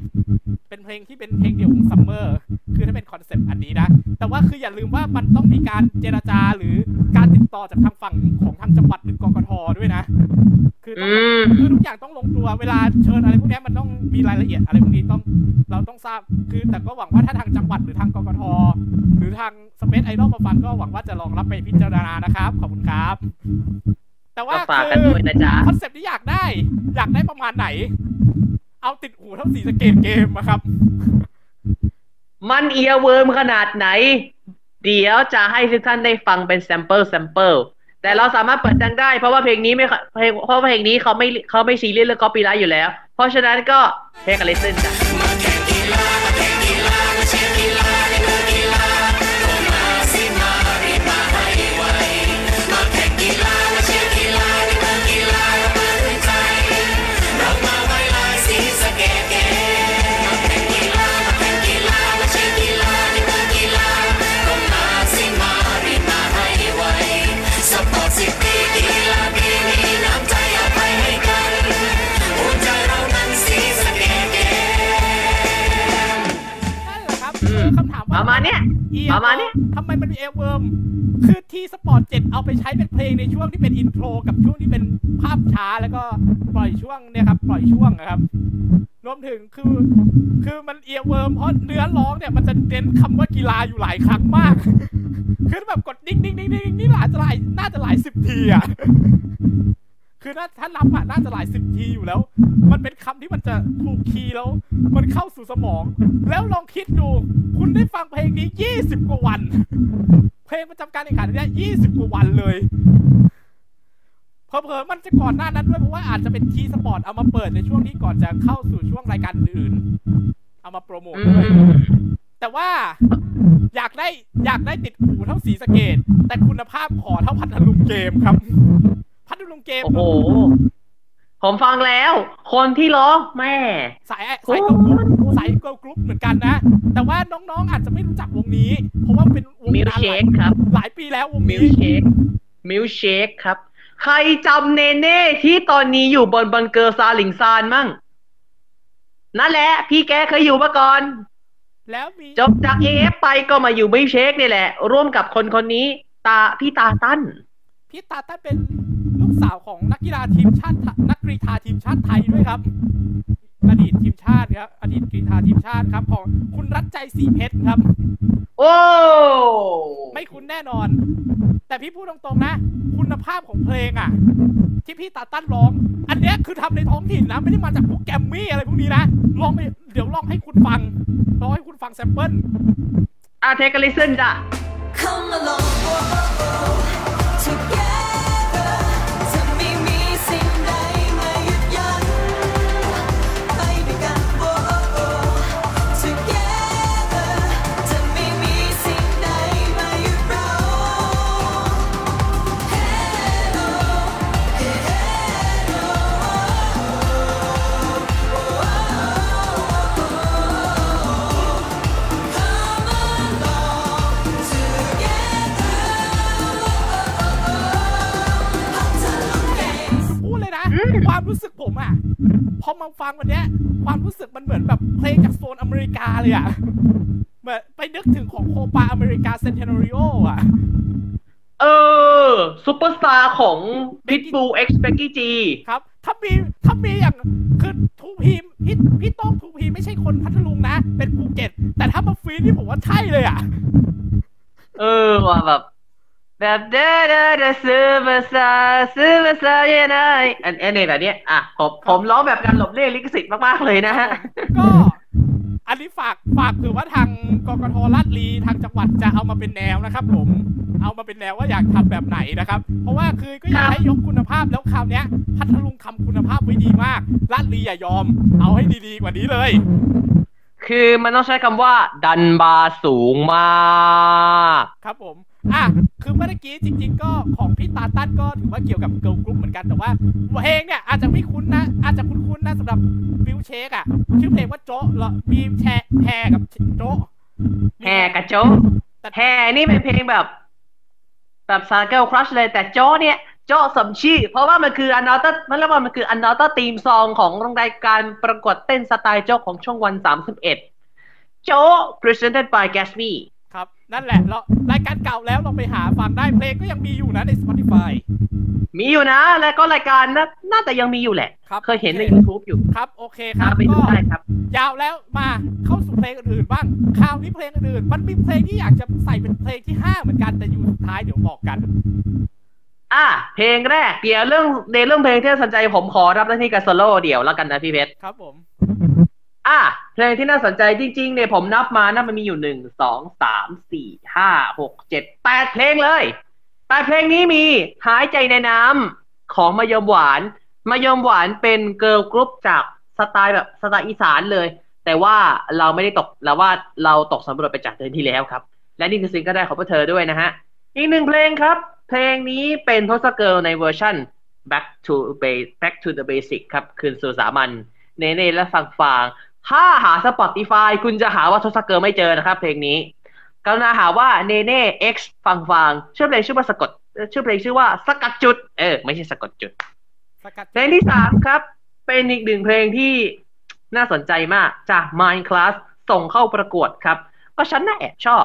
เป็นเพลงที่เป็นเพลงเดียวของซัมเมอร์คือถ้าเป็นคอนเซปต์อันนี้นะ แต่ว่าคืออย่าลืมว่ามันต้องมีการเจรจาหรือการติดต่อจากทางฝั่งของทางจังหวัดหรือกกทด้วยนะ คือต้ออืงมคือทุกอย่างต้องลงตัวเวลาเชิญอะไรพวกเนี้ยมันต้องมีรายละเอียดอะไรพวกนี้ต้องเราต้องทราบคือแต่ก็หวังว่าถ้าทางจังหวัดหรือทางกกทหรือทางสเปซไอดอลมาฟังก็หวังว่าจะลองรับไปพิจารณานะครับขอบคุณครับ แต่ว่าก็ฝากคืกันด้วยนะจ๊ะคอนเซปต์ที่อยากได้ อยากได้ประมาณไหน เอาติดหูเท่าศรีสะเกษเกมส์อะครับ มัน earworm ขนาดไหน เดี๋ยวจะให้ทุกท่านได้ฟังเป็น sample sample แต่เราสามารถเปิดดังได้ เพราะว่าเพลงนี้ไม่ค่อยเพลงเพราะว่าเพลงนี้เขาไม่เขาไม่ซีเรียสเรื่อง copyright อยู่แล้ว เพราะฉะนั้นก็เพลงอะไรเส้นจ้ะ ประมาณเนี้ยเอียประมาณเนี้ยทำไมมันมี earwormคือที่สปอร์ตเจ็ดเอาไปใช้เป็นเพลงในช่วงที่เป็น intro กับช่วงที่เป็นภาพช้าแล้วก็ปล่อยช่วงเนี่ยครับ ปล่อยช่วงนะครับรวมถึงคือคือมัน earworm เพราะเนื้อร้องเนี่ยมันจะเน้นคำว่ากีฬาอยู่หลายครั้งมาก คือแบบกดดิ้งดิ้งดิ้งดิ้งนี่หลายจะหลายน่าจะหลายสิบทีอะ คือถ้าถ้านับอะน่าจะหลายสิบทีอยู่แล้ว มันเป็นคำที่มันจะถูก key แล้ว มันเข้าสู่สมอง แล้วลองคิดดู คุณได้ฟังเพลงนี้ยี่สิบกว่าวัน เพลงประจำการแข่งขันเนี่ยยี่สิบกว่าวันเลยเผลอๆมันจะก่อนหน้านั้นด้วยเพราะว่าอาจจะเป็น T Sports เอามาเปิดในช่วงที่ก่อนจะเข้าสู่ช่วงรายการอื่นๆเอามาโปรโมทอืด้วยมแต่ว่าอยากได้อยากได้ติดหูเท่าศรีสะเกษ แต่คุณภาพขอเท่าพัทลุงเกมส์ครับ พัทลุงเกมโอ้โห ผมฟังแล้ว คนที่ร้องแม่ สายสายเกิร์ลกรุ๊ปสายเกิร์ลกรุ๊ปเหมือนกันนะ แต่ว่าน้องๆอาจจะไม่รู้จักวงนี้ เพราะว่าเป็นวงมิวการเชหลายคครับ หลายปีแล้ววงมินี้วเชค มิวเชคครับ ใครจำเนเน่ที่ตอนนี้อยู่บนบังเกอร์ซาหลิงซานมั่ง นั่นแหละ พี่แกเคยอยู่มาก่อน แล้วมีจบจากเอฟไปก็มาอยู่มิวเชคนี่แหละ ร่วมกับคนคนนี้ ตาพี่ตาตั้น พี่ตาต้าเป็นลูก สาวของนักกีฬาทีมชาติไทยนักกรีฑาทีมชาติไทยด้วยครับ อดีตทีมชาติครับ อดีตกรีฑาทีมชาติครับของคุณรัตใจสีเพชรครับ โอ้ ไม่คุ้นแน่นอน แต่พี่พูดตรงๆนะ คุณภาพของเพลงอะ ที่พี่ตาตั้นร้อง อันเนี้ยคือทำในท้องถิ่นนะ ไม่ได้มาจากพวกแกรมมี่อะไรพวกนี้นะ ลองไปเดี๋ยวลองให้คุณฟัง ลองให้คุณฟังแซมเปิลอาเทกลิซึนจ้ะ Come along, oh, ความรู้สึกผมอะพอมาฟังวันเนี้ย ความรู้สึกมันเหมือนแบบเพลงจากโซนอเมริกาเลยอะเหมือนไปนึกถึงของ Copa America Centenario อะ เออซูเปอร์สตาร์ของ Pitbull X Becky G ครับ ถ้ามีถ้ามีอย่างคือทูพีมพี่พี่โต้องทูพีมไม่ใช่คนพัทลุงนะ เป็นภูเก็ต แต่ถ้ามา feat นี่ผมว่าใช่เลยอะ เออว่าแบบ แบบเด้อเด้อเด้อ superstar superstar ยังไงอันอันนี้แบบเนี้ยอะผมผมร้องแบบการหลบเลี่ยงลิขสิทธิ์มากๆเลยนะฮะก็อันนี้ฝากฝากเผื่อว่าทางกกทราดรีทางจังหวัดจะเอามาเป็นแนวนะครับ ผม เอามาเป็นแนวว่าอยากทำแบบไหนนะครับ เพราะว่าคือก็อยากให้ยกคุณภาพแล้วคราวเนี้ยพัทลุงทำคุณภาพไว้ดีมากราดรีอย่ายอม เอาให้ดีๆกว่านี้เลย คือมันต้องใช้คำว่าดันบาร์สูงมาก ครับผม อะคือเมื่อกี้จริง ๆ ก็ของพี่ตาตั้นก็ถือว่าเกี่ยวกับเกิร์ลกรุ๊ปเหมือนกันแต่ว่าเพลงเนี่ยอาจจะไม่คุ้นนะ อาจจะคุ้นๆนะสำหรับบิวเชคอะชื่อเพลงว่าโจ๊ะเหรอมีแชร์แพรกับโจ๊ะแห่กับโจ๊ะแห่นี่เป็นเพลงแบบ แบบซาเกิลครัชเลยแต่โจ๊ะเนี่ยโจ๊ะสมชื่อเพราะว่ามันคืออันนอตมันเรียกว่ามันคืออันนอตทีมซองของรายการประกวดเต้นสไตล์โจ๊ะของช่องวันสามสิบเอ็ดโจ๊ะ presented by Gatsby ครับ นั่นแหละเรารายการเก่าแล้วลองไปหาฟังได้เพลงก็ยังมีอยู่นะใน Spotify มีอยู่นะ แล้วก็รายการน่าน่าจะยังมีอยู่แหละครับเคยเห็นในโอเค YouTube อยู่ครับ โอเคครับไปดูก็ได้ครับ ยาวแล้วมาเข้าสู่เพลงอื่นๆบ้างคราวนี้เพลงอื่นๆมันมีเพลงที่อยากจะใส่เป็นเพลงที่ห้าเหมือนกันแต่อยู่สุดท้ายเดี๋ยวบอกกัน อะเพลงแรกเดี๋ยวเรื่องในเรื่องเพลงที่น่าสนใจผมขอรับหน้าที่กับโซโล่เดี่ยวแล้วกันนะพี่เพชรครับผม อะเพลงที่น่าสนใจจริงๆเนี่ยผมนับมานะมันมีอยู่หนึ่งสองสามสี่ห้าหกเจ็ดแปดเพลงเลยแปดเพลงนี้มีหายใจในน้ำของมายมหวาน มายมหวานเป็นเกิร์ลกรุ๊ปจากสไตล์แบบสไตล์อีสานเลย แต่ว่าเราไม่ได้ตกแล้วว่าเราตกสำรวจไปจากเดือนที่แล้วครับ และนี่คือซิงเกิลแรกของพวกเธอด้วยนะฮะ อีกหนึ่งเพลงครับ เพลงนี้เป็นทศเกิลในเวอร์ชัน back to base back to the basic ครับ คืนสู่สามัญเนเน่และฟังฟาง ถ้าหา Spotify คุณจะหาว่าทศเกิลไม่เจอนะครับ เพลงนี้กรุณาหาว่าเนเน่ X ฟังฟางชื่อเพลงชื่อว่าสะกดเอ่อชื่อเพลงชื่อว่าสกัดจุด เออ ไม่ใช่สะกดจุดสกัดเพลงที่สามครับ เป็นอีกหนึ่งเพลงที่น่าสนใจมากจาก Mind Class ส่งเข้าประกวดครับ ก็ฉันน่ะแอบชอบ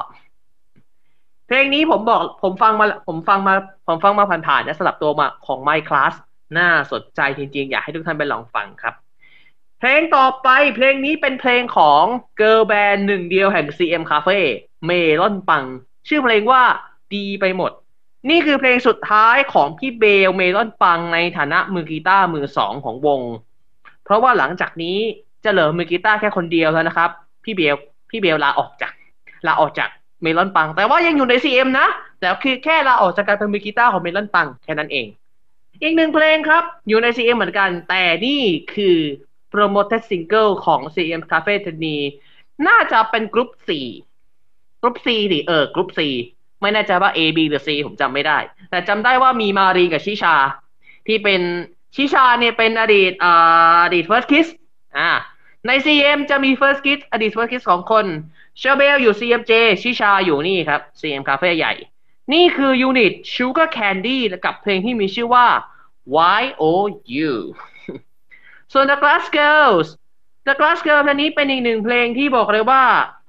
เพลงนี้ผมบอกผมฟังมาผมฟังมาผมฟังมาผ่านๆนะสลับตัวมาของ My Class น่าสนใจจริงๆ อยากให้ทุกท่านไปลองฟังครับ เพลงต่อไปเพลงนี้เป็นเพลงของ Girl Band หนึ่งเดียวแห่ง CM Cafe เมลอนปัง ชื่อเพลงว่าดีไปหมด นี่คือเพลงสุดท้ายของพี่เบลเมลอนปังในฐานะมือกีตาร์มือสองของวง เพราะว่าหลังจากนี้จะเหลือมือกีตาร์แค่คนเดียวแล้วนะครับ พี่เบลพี่เบลลาออกจากลาออกจากเมลอนปัง แต่ว่ายังอยู่ใน CM นะแต่คือแค่ลาออกจากการเป็นมือกีตาร์ของเมลอนปังแค่นั้นเอง อีกหนึ่งเพลงครับ อยู่ใน CM เหมือนกัน แต่นี่คือ promoted single ของ CM Cafe ทนีน่าจะเป็นกรุ๊ป4กรุ๊ป C ดิเออกรุ๊ป C ไม่แน่ใจว่า A B หรือ C ผมจำไม่ได้ แต่จำได้ว่ามีมารีกับชิชา ที่เป็นชิชาเนี่ยเป็นอดีตออดีต first kiss อ่าใน CM จะมี first kiss อดีต first kiss สองคนเชอร์เบลอยู่ CMJ ชิชาอยู่นี่ครับ CM Cafe ใหญ่ นี่คือ unit Sugar Candy กับเพลงที่มีชื่อว่า Y O U ส่วน The Glass Girls The Glass Girls เพลงนี้เป็นอีกหนึ่งเพลงที่บอกเลยว่า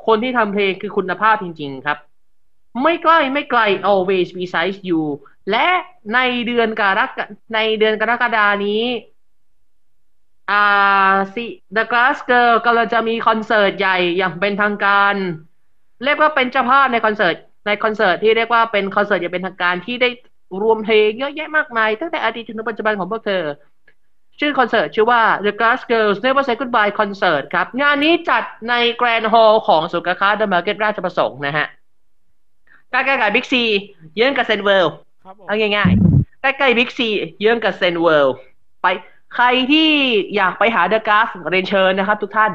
คนที่ทำเพลงคือคุณภาพจริง ๆ ครับ ไม่ใกล้ไม่ไกล always beside you และในเดือนกรกฎในเดือนกรกฎานี้อ่าสิ The Glass Girl กำลังจะมีคอนเสิร์ตใหญ่อย่างเป็นทางการ เรียกว่าเป็นเจ้าภาพในคอนเสิร์ตในคอนเสิร์ตที่เรียกว่าเป็นคอนเสิร์ตอย่างเป็นทางการที่ได้รวมเพลงเยอะแยะมากมาย ตั้งแต่อดีตจนถึงปัจจุบันของพวกเธอ ชื่อคอนเสิร์ตชื่อว่า The Glass Girls Never Say Goodbye Concert ครับ งานนี้จัดใน grand hall ของสุขาค้า The Market ราชประสงค์นะฮะใกล้ๆกับบิ๊กซีเยื้องกับเซนเวิลด์ครับผมเอาง่ายๆ ใกล้ๆบิ๊กซีเยื้องกับเซนเวิลด์ไปใครที่อยากไปหาเดอะก s สเรียนเชิญนะครับทุกท่าน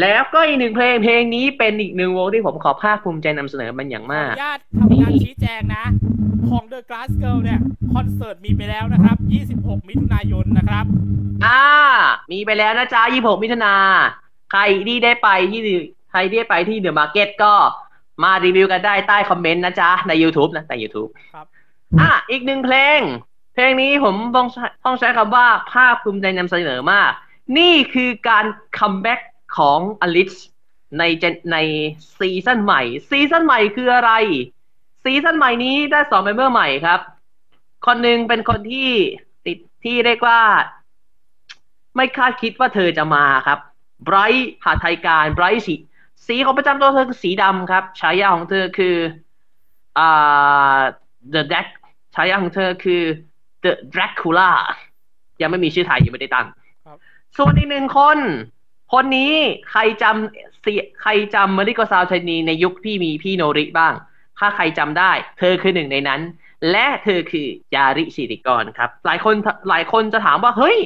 แล้วก็อีกหนึ่งเพลงเพลงนี้เป็นอีกหนึ่งวงที่ผมขอภาคภูมิใจนำเสนอมันอย่างขอมาอกนุญาตทำการชี้แจงนะ ของ The Glass Girl เนี่ยคอนเสิร์ตมีไปแล้วนะครับ 26 มิถุนายนนะครับ อ่า มีไปแล้วนะจ๊ะ 26 มิถุนาใครที่ได้ไปที่ใครที่ได้ไปที่ The Market ก็มารีวิวกันได้ใต้คอมเมนต์นะจ๊ะ ใน YouTube นะใน YouTube ครับ อะ อีกหนึ่งเพลง เพลงนี้ผมต้องใช้ต้องใช้คำว่าภาคภูมิใจนำเสนอมาก นี่คือการ comeback ของอลิสในเจนในซีซั่นใหม่ ซีซั่นใหม่คืออะไร ซีซั่นใหม่นี้ได้สอง member ใหม่ครับ คนหนึ่งเป็นคนที่ติดที่เรียกว่า ไม่คาดคิดว่าเธอจะมาครับไบรท์หาไทยการไบรท์สีสีของประจำตัวเธอคือสีดำครับ ฉายาของเธอคืออ่า The Drac ฉายาของเธอคือ The Dracula ยังไม่มีชื่อไทยยังไม่ได้ตั้งครับส่วนอีกหนึ่งคน คนนี้ใครจำเสียใครจำมาริโกซาวชนีในยุคที่มีพี่โนริบ้าง ถ้าใครจำได้ เธอคือหนึ่งในนั้น และเธอคือยาริสิริกรครับ หลายคนหลายคนจะถามว่า เฮ้ย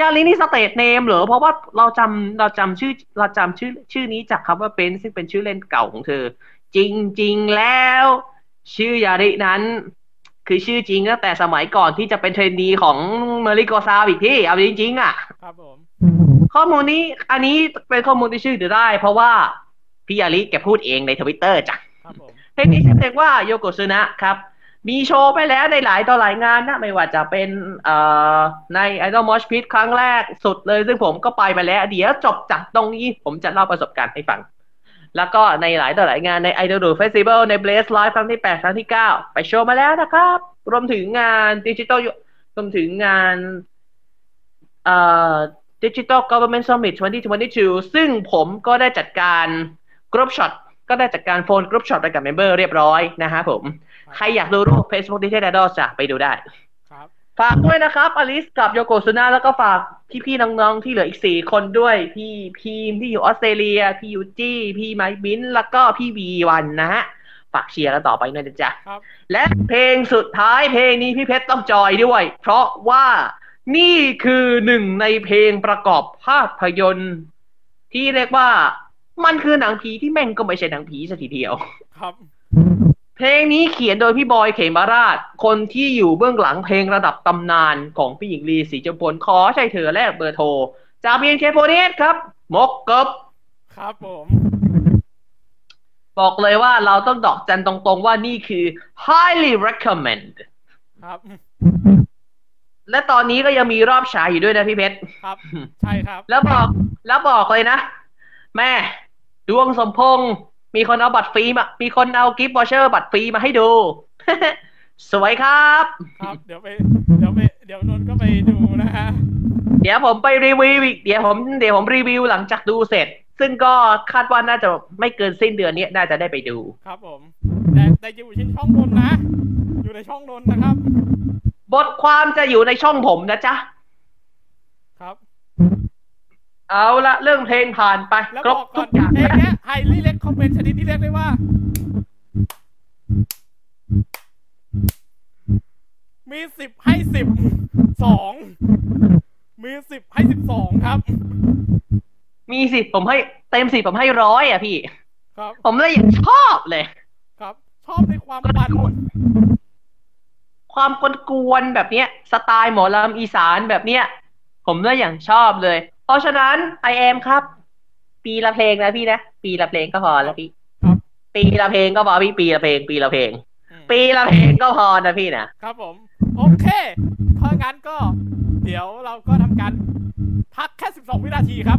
ยารินี่ stage name เหรอ เพราะว่าเราจำเราจำชื่อเราจำชื่อชื่อนี้จากคำว่าเป็นซึ่งเป็นชื่อเล่นเก่าของเธอ จริง ๆ แล้ว ชื่อยารินั้นคือชื่อจริงตั้งแต่สมัยก่อนที่จะเป็น trainee ของมาริโกซาวอีกที่เอาจริงๆ อะ ครับผม ข้อมูลนี้อันนี้เป็นข้อมูลที่เชื่อถือได้ เพราะว่าพี่ยาริแกพูดเองในทวิตเตอร์จ้ะครับผม เพลงนี้ชื่อเพลงว่าโยโกซึนะครับ มีโชว์ไปแล้วในหลายต่อหลายงานนะ ไม่ว่าจะเป็นเอ่อใน Idol Mosh Pit ครั้งแรกสุดเลย ซึ่งผมก็ไปมาแล้ว เดี๋ยวจบจากตรงนี้ผมจะเล่าประสบการณ์ให้ฟัง แล้วก็ในหลายต่อหลายงานใน Idol Do Festival ใน Blaze Live ครั้งที่ 8 ครั้งที่ 9 ไปโชว์มาแล้วนะครับ รวมถึงงานดิจิตอลรวมถึงงานเอ่อ Digital Government Summit 2022 ซึ่งผมก็ได้จัดการ group shot ก็ได้จัดการ phone group shot ไปกับ member เรียบร้อยนะฮะผม ใครอยากดูรูป Facebook Digital Idol จะไปดูได้ครับฝากด้วยนะครับอลิสกับโยโกซุนะแล้วก็ฝากพี่ๆน้องๆที่เหลืออีกสี่คนด้วย พี่พีมที่อยู่ออสเตรเลีย พี่ยูจี้ พี่ไมค์บิน แล้วก็พี่วีวันนะฮะฝากเชียร์กันต่อไปด้วยนะจ๊ะครับและเพลงสุดท้ายเพลงนี้พี่เพชรต้องจอยด้วย เพราะว่านี่คือหนึ่งในเพลงประกอบภาพยนตร์ ที่เรียกว่า มันคือหนังผีที่แม่งก็ไม่ใช่หนังผีสัทีเดียว ครับ เพลงนี้เขียนโดยพี่บอยเขมราช คนที่อยู่เบื้องหลังเพลงระดับตำนานของพี่หญิงลีศรีจำพลขอใช่เธอแลกเบอร์โทร จากเบียนเคโฟเนสครับ มกกบครับผม บอกเลยว่าเราต้องดอกจันตรงๆว่านี่คือ highly recommend ครับ และตอนนี้ก็ยังมีรอบฉายอยู่ด้วยนะพี่เพชร ครับ ใช่ครับ แล้วบอก แล้วบอกเลยนะ แม่ ดวงสมพงษ์มีคนเอาบัตรฟรีมา มีคนเอา gift voucher บัตรฟรีมาให้ดู สวยครับ ครับ เดี๋ยวไป เดี๋ยวไป เดี๋ยวนนท์ก็ไปดูนะฮะ เดี๋ยวผมไปรีวิวอีก เดี๋ยวผม เดี๋ยวผมรีวิวหลังจากดูเสร็จ ซึ่งก็คาดว่าน่าจะไม่เกินสิ้นเดือนนี้น่าจะได้ไปดู ครับผม แต่แต่อยู่ที่ช่องนนท์นะ อยู่ในช่องนนท์นะครับ บทความจะอยู่ในช่องผมนะจ๊ะ ครับ เอาละเรื่องเพลงผ่านไปแล้วครบบอกก่ทุอนกอย่างเพลงเนี้ยไฮรีเล็กคอมเมนต์ชนิดที่เรียกได้ว่า มีสิบให้สิบสองมีสิบให้สิบสองครับ มีสิผมให้เต็มสิผมให้ร้อยอะพี่ ครับผมเลยชอบเลย ครับ ชอบในความมันความกวนๆแบบเนี้ย สไตล์หมอลำอีสานแบบเนี้ย ผมเลยอย่างชอบเลยเพ ราะฉะนั้นไอแอมครับ ปีละเพลงนะพี่นะ ปีละเพลงก็พอแล้วพี่ครับปีละเพลงก็พอพี่ปีละเพลง ปีละเพลงอืมปีละเพลงก็พอนะพี่นะครับผม โอเคถ้างั้นก็ เดี๋ยวเราก็ทำการพักแค่ 12 วินาทีครับ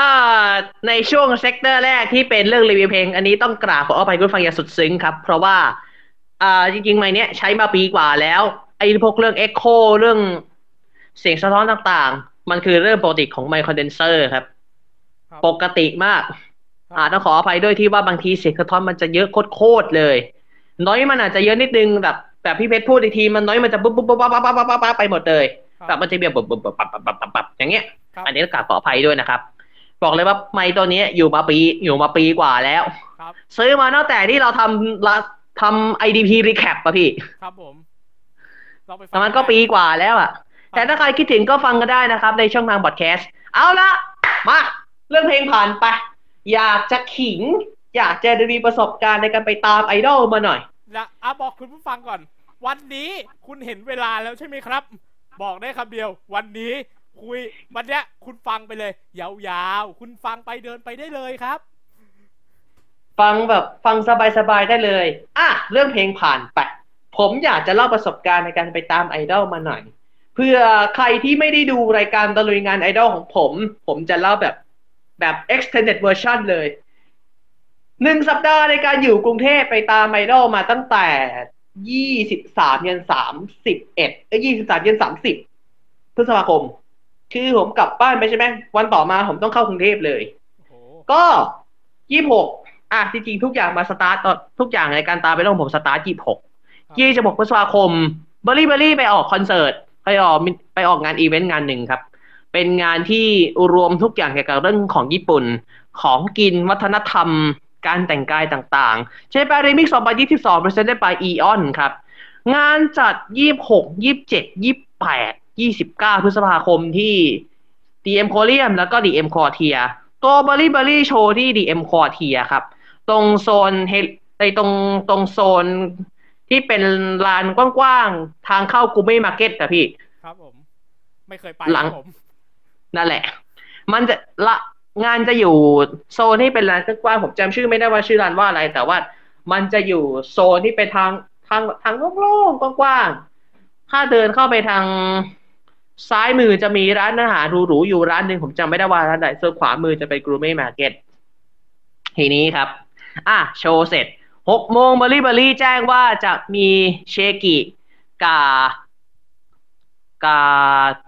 อ่าในช่วง sector แรกที่เป็นเรื่องรีวิวเพลง อันนี้ต้องกราบขออภัยคุณฟังอย่างสุดซึ้งครับ เพราะว่าอ่าจริงๆไมค์เนี้ยใช้มาปีกว่าแล้ว ไอ้พวกเรื่อง Echo เรื่องเสียงสะท้อนต่างๆ มันคือเรื่องปกติของไมค์คอนเดนเซอร์ครับครับ ปกติมาก อ่าต้องขออภัยด้วยที่ว่าบางทีเสียงสะท้อนมันจะเยอะโคตรๆเลย น้อยมันอาจจะเยอะนิดนึงแบบแบบพี่เพชรพูดอีกทีมันน้อยมันจะปุ๊บปุ๊บปุ๊บปั๊บปั๊บปั๊บปั๊บปั๊บไปหมดเลยครับแบบมันจะแบบปุ๊บปุ๊บปุ๊บปั๊บปั๊บปั๊บปั๊บปั๊บอย่างเงี้ยครับอันนี้ต้องกราบขออภัยด้วยนะครับ บอกเลยว่าไมค์ตัวนี้อยู่มาปีอยู่มาปีกว่าแล้วครับซื้อมาตั้งแต่ที่เราทำละทำ IDP recap ป่ะพี่ ครับผมเราไปฟังแต่มันก็ปีกว่าแล้วอะแต่ถ้าใครคิดถึงก็ฟังก็ได้นะครับ ในช่องทางบอดแคสต์ เอาละมา เรื่องเพลงผ่านไป อยากจะขิง อยากจะรีวิวประสบการณ์ในการไปตามไอดอลมาหน่อยนะอะบอกคุณผู้ฟังก่อน วันนี้คุณเห็นเวลาแล้วใช่ไหมครับ บอกได้คำเดียว วันนี้ คุยวันเนี้ย คุณฟังไปเลย ยาวๆ คุณฟังไปเดินไปได้เลยครับ ฟังแบบฟังสบายๆได้เลย อะ เรื่องเพลงผ่านไป ผมอยากจะเล่าประสบการณ์ในการไปตามไอดอลมาหน่อย เพื่อใครที่ไม่ได้ดูรายการตะลุยงานไอดอลของผม ผมจะเล่าแบบแบบ extended version เลยหนึ่งสัปดาห์ในการอยู่กรุงเทพไปตามไอดอลมาตั้งแต่ยี่สิบสามยันสามสิบเอ็ดเอ้ยี่สิบสามยันสามสิบพฤษภาคม คือผมกลับบ้านไปใช่ไหมวันต่อมาผมต้องเข้ากรุงเทพเลยโอ้โหก็ยี่หกอะจริงๆทุกอย่างมาสตาร์ทตอนทุกอย่างในการตามไปต้องผมสตาร์ทยี่หกยี่สิบหกพฤษภาคมเบอร์รี่เบอร์รี่ไปออกคอนเสิร์ตไปออกไปออกงานอีเวนต์งานหนึ่งครับ เป็นงานที่รวมทุกอย่างเกี่ยวกับเรื่องของญี่ปุ่น ของกินวัฒนธรรม การแต่งกายต่างๆใช้ไปรีมิกซ์2022 presented by Eon ครับ งานจัด26 27 28 29 พฤษภาคมที่ DM c o r i u m แล้วก็ DM q u a r t i e r ตัวบ e รี่ b บ r รี่โชว์ที่ DM q u a r t i e r ครับ ตรงโซนเฮในตรงตรงโซนที่เป็นลานกว้างๆ ทางเข้ากูไม่มาร์เก็ตอะพี่ ครับผม ไม่เคยไปหลังครับผมนั่นแหละ มันจะละงานจะอยู่โซนที่เป็นลานกว้างๆผมจำชื่อไม่ได้ว่าชื่อร้านว่าอะไร แต่ว่ามันจะอยู่โซนที่เป็นทางทางทางโล่งๆกว้างๆถ้าเดินเข้าไปทาง ซ้ายมือจะมีร้านอาหารหรูๆอยู่ร้านหนึ่งผมจำไม่ได้ว่าร้านไหนส่วนขวามือจะเป็น Gourmet Market ทีนี้ครับ อะ โชว์เสร็จหกโมง Berry Berry แจ้งว่าจะมีเชกิกากา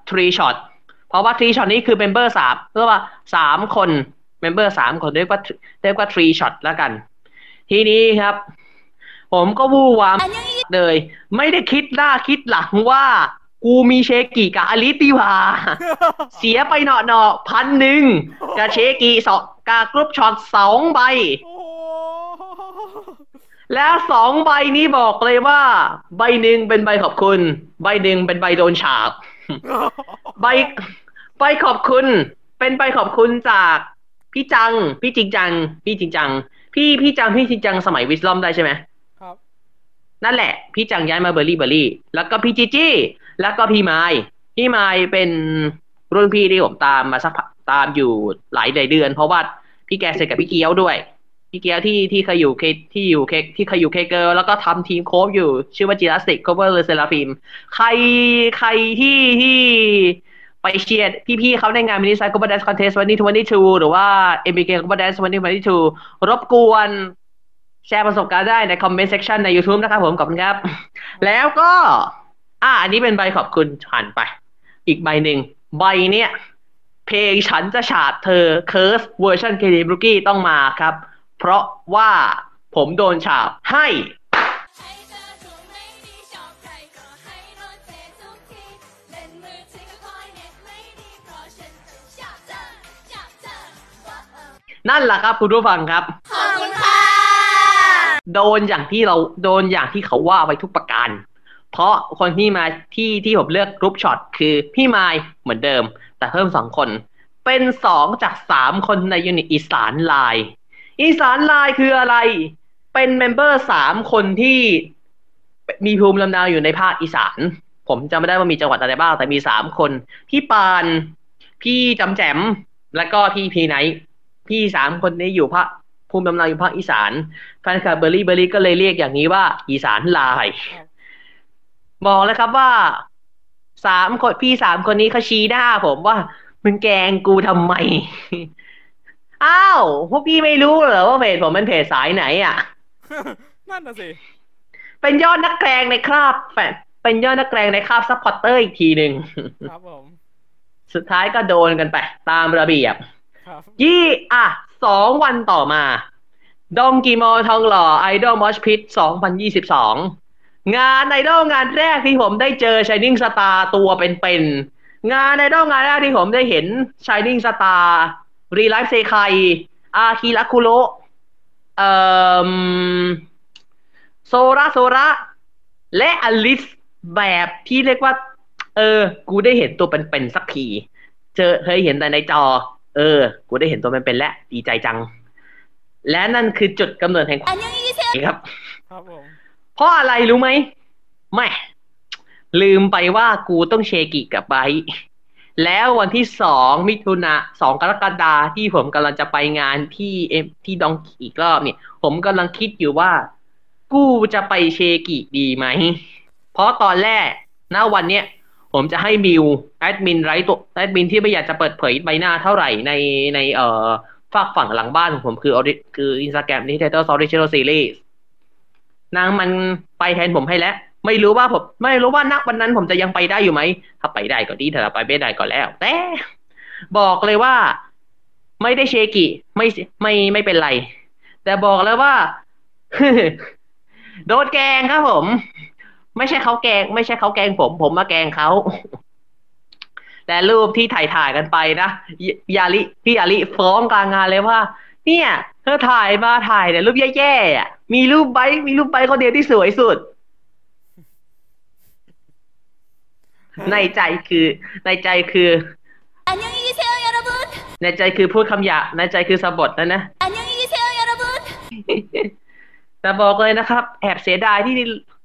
three shot เพราะว่า three shot นี้คือ member สามเรียกว่าสามคนmember สามคนเรียกว่าเรียกว่า three shot แล้วกัน ทีนี้ครับ ผมก็วู่วามเลย ไม่ได้คิดหน้าคิดหลังว่า กูมีเชกิกับอลิติวา เสียไปเนาะเนาะพันหนึ่งกับเชกิสองกับ group shot สองใบโอ้โหแล้วสองใบนี้บอกเลยว่า ใบหนึ่งเป็นใบขอบคุณ ใบหนึ่งเป็นใบโดนสาป ใบใบขอบคุณ เป็นใบขอบคุณจากพี่จัง พี่จริงจัง พี่จริงจัง พี่พี่จังพี่จริงจังสมัยวิสลอมได้ใช่ไหมครับนั่นแหละ พี่จังย้ายมาเบอร์รี่เบอร์รี่ แล้วก็พี่จีจี้ แล้วก็พี่ไม้พี่ไม้เป็นรุ่นพี่ที่ผมตามมาสักพักตามอยู่หลายเดือน เพราะว่าพี่แกเสร็จกับพี่เกียวด้วย พี่เกียวที่ที่เคยอยู่เคที่อยู่เคที่เคยอยู่เคเกิลแล้วก็ทำทีมโคฟอยู่ ชื่อว่าจิรัสติกโคเวอร์เลเซลาฟิมใครใครที่ที่ไปเชียร์พี่ๆเขาในงานมินิไซค์โคเวอร์แดนซ์คอนเทสต์วันนี้ทวันนี้ทูหรือว่าเอ็มบีเโคเวอร์แดนซ์วันนี้วันนี้ทูรบกวนแชร์ประสบการณ์ได้ในคอมเมนต์เซ c ชันใน YouTube นะครับผมขอบคุณครับ แล้วก็ อ่าอันนี้เป็นใบขอบคุณผ่านไป อีกใบหนึ่งใบเนี้ยเพลงฉันจะฉาดเธอเคิร์สเวอร์ชันเคดีบรูกี้ต้องมาครับ เพราะว่าผมโดนสาปให้ให้เธอถูกไม่ดีชอบใครก็ให้โดนเททุกทีเล่นมือถือก็คอยเน็ตไม่ดีเพราะฉันจะสาปเธอสาปเธอว่าเออนั่นแหละครับคุณผู้ฟังครับ ขอบคุณค่ะ โดนอย่างที่เราโดนอย่างที่เขาว่าไว้ทุกประการ เพราะคนที่มาที่ที่ผมเลือก group shot คือพี่ไมล์เหมือนเดิม แต่เพิ่มสองคน เป็นสองจากสามคนใน unit อีสานไลน์อีสานไลน์คืออะไร เป็น member สามคนที่มีภูมิลำเนาอยู่ในภาคอีสาน ผมจำไม่ได้ว่ามีจังหวัดอะไรบ้าง แต่มีสามคน พี่ปาน พี่จำแจม แล้วก็พี่พีไนพี่สามคนนี้อยู่ภาคภูมิลำเนาอยู่ภาคอีสานแฟนคลับ Berry Berry ก็เลยเรียกอย่างนี้ว่า อีสานลาย บบอกเลยครับว่าสามคนพี่สามคนนี้เขาชี้หน้าผมว่า มึงแกล้งกูทำไม อ้าว พวกพี่ไม่รู้เหรอว่าเพจผมเป็นเพจสายไหนอะ นั่นน่ะสิ เป็นยอดนักแกงในคราบแฟนเป็นยอดนักแกงในคราบ supporter อีกทีหนึ่งครับผม สุดท้ายก็โดนกันไป ตามระเบียบครับยี่อะสองวันต่อมา Donki Mall ทองหล่อ Idol Mosh Pit 2022งานไอดอลงานแรกที่ผมได้เจอ Shining Star ตัวเป็นๆ งานไอดอลงานแรกที่ผมได้เห็น Shining Star รีไลฟ์เซคายอาคิระคุโรเอ่อโซระโซระ และอลิสแบบที่เรียกว่า เออ กูได้เห็นตัวเป็นๆสักที เจอเคยเห็นแต่ในจอ เออ กูได้เห็นตัวเป็นๆแล้วดีใจจัง และนั่นคือจุดกำเนิดแห่งความครับ ครับผม เพราะอะไรรู้ไหมแม่ลืมไปว่ากูต้องเชกิกับไบแล้ววันที่สองมิถุนาสองกรกฎาที่ผมกำลังจะไปงานที่เอที่ดองกิอีกรอบเนี่ยผมกำลังคิดอยู่ว่า กูจะไปเชกิดีไหม เพราะตอนแรกณวันเนี้ยผมจะให้มิวแอดมินไร้ตัวแอดมินที่ไม่อยากจะเปิดเผยใบหน้าเท่าไหร่ในในเอ่อฝากฝั่งหลังบ้านของผมคือ ori- คืออินสตาแกรมนี่เทเตอร์ original series นางมันไปแทนผมให้แล้ว ไม่รู้ว่าผมไม่รู้ว่านักวันนั้นผมจะยังไปได้อยู่ไหม ถ้าไปได้ก็ดีถ้าไปไม่ได้ก็แล้ว แต่ บอกเลยว่าไม่ได้เชกิไม่ไม่ไม่เป็นไร แต่บอกเลยว่า โดนแกงครับผม ไม่ใช่เขาแกง ไม่ใช่เขาแกงผม ผมมาแกงเขาแต่รูปที่ถ่ายถ่ายกันไปนะยยาลิพี่ยาลิฟ้องกลางงานเลยว่า เนี่ย เธอถ่ายมาถ่ายแต่รูปแย่ๆอะ มีรูปใบมีรูปใบเขเดียวที่สวยสุด ในใจคือ ในใจคือในใจคือพูดคำหยาในใจคือสะบดนะนะแต่บอกเลยนะครับ แอบเสียดายที่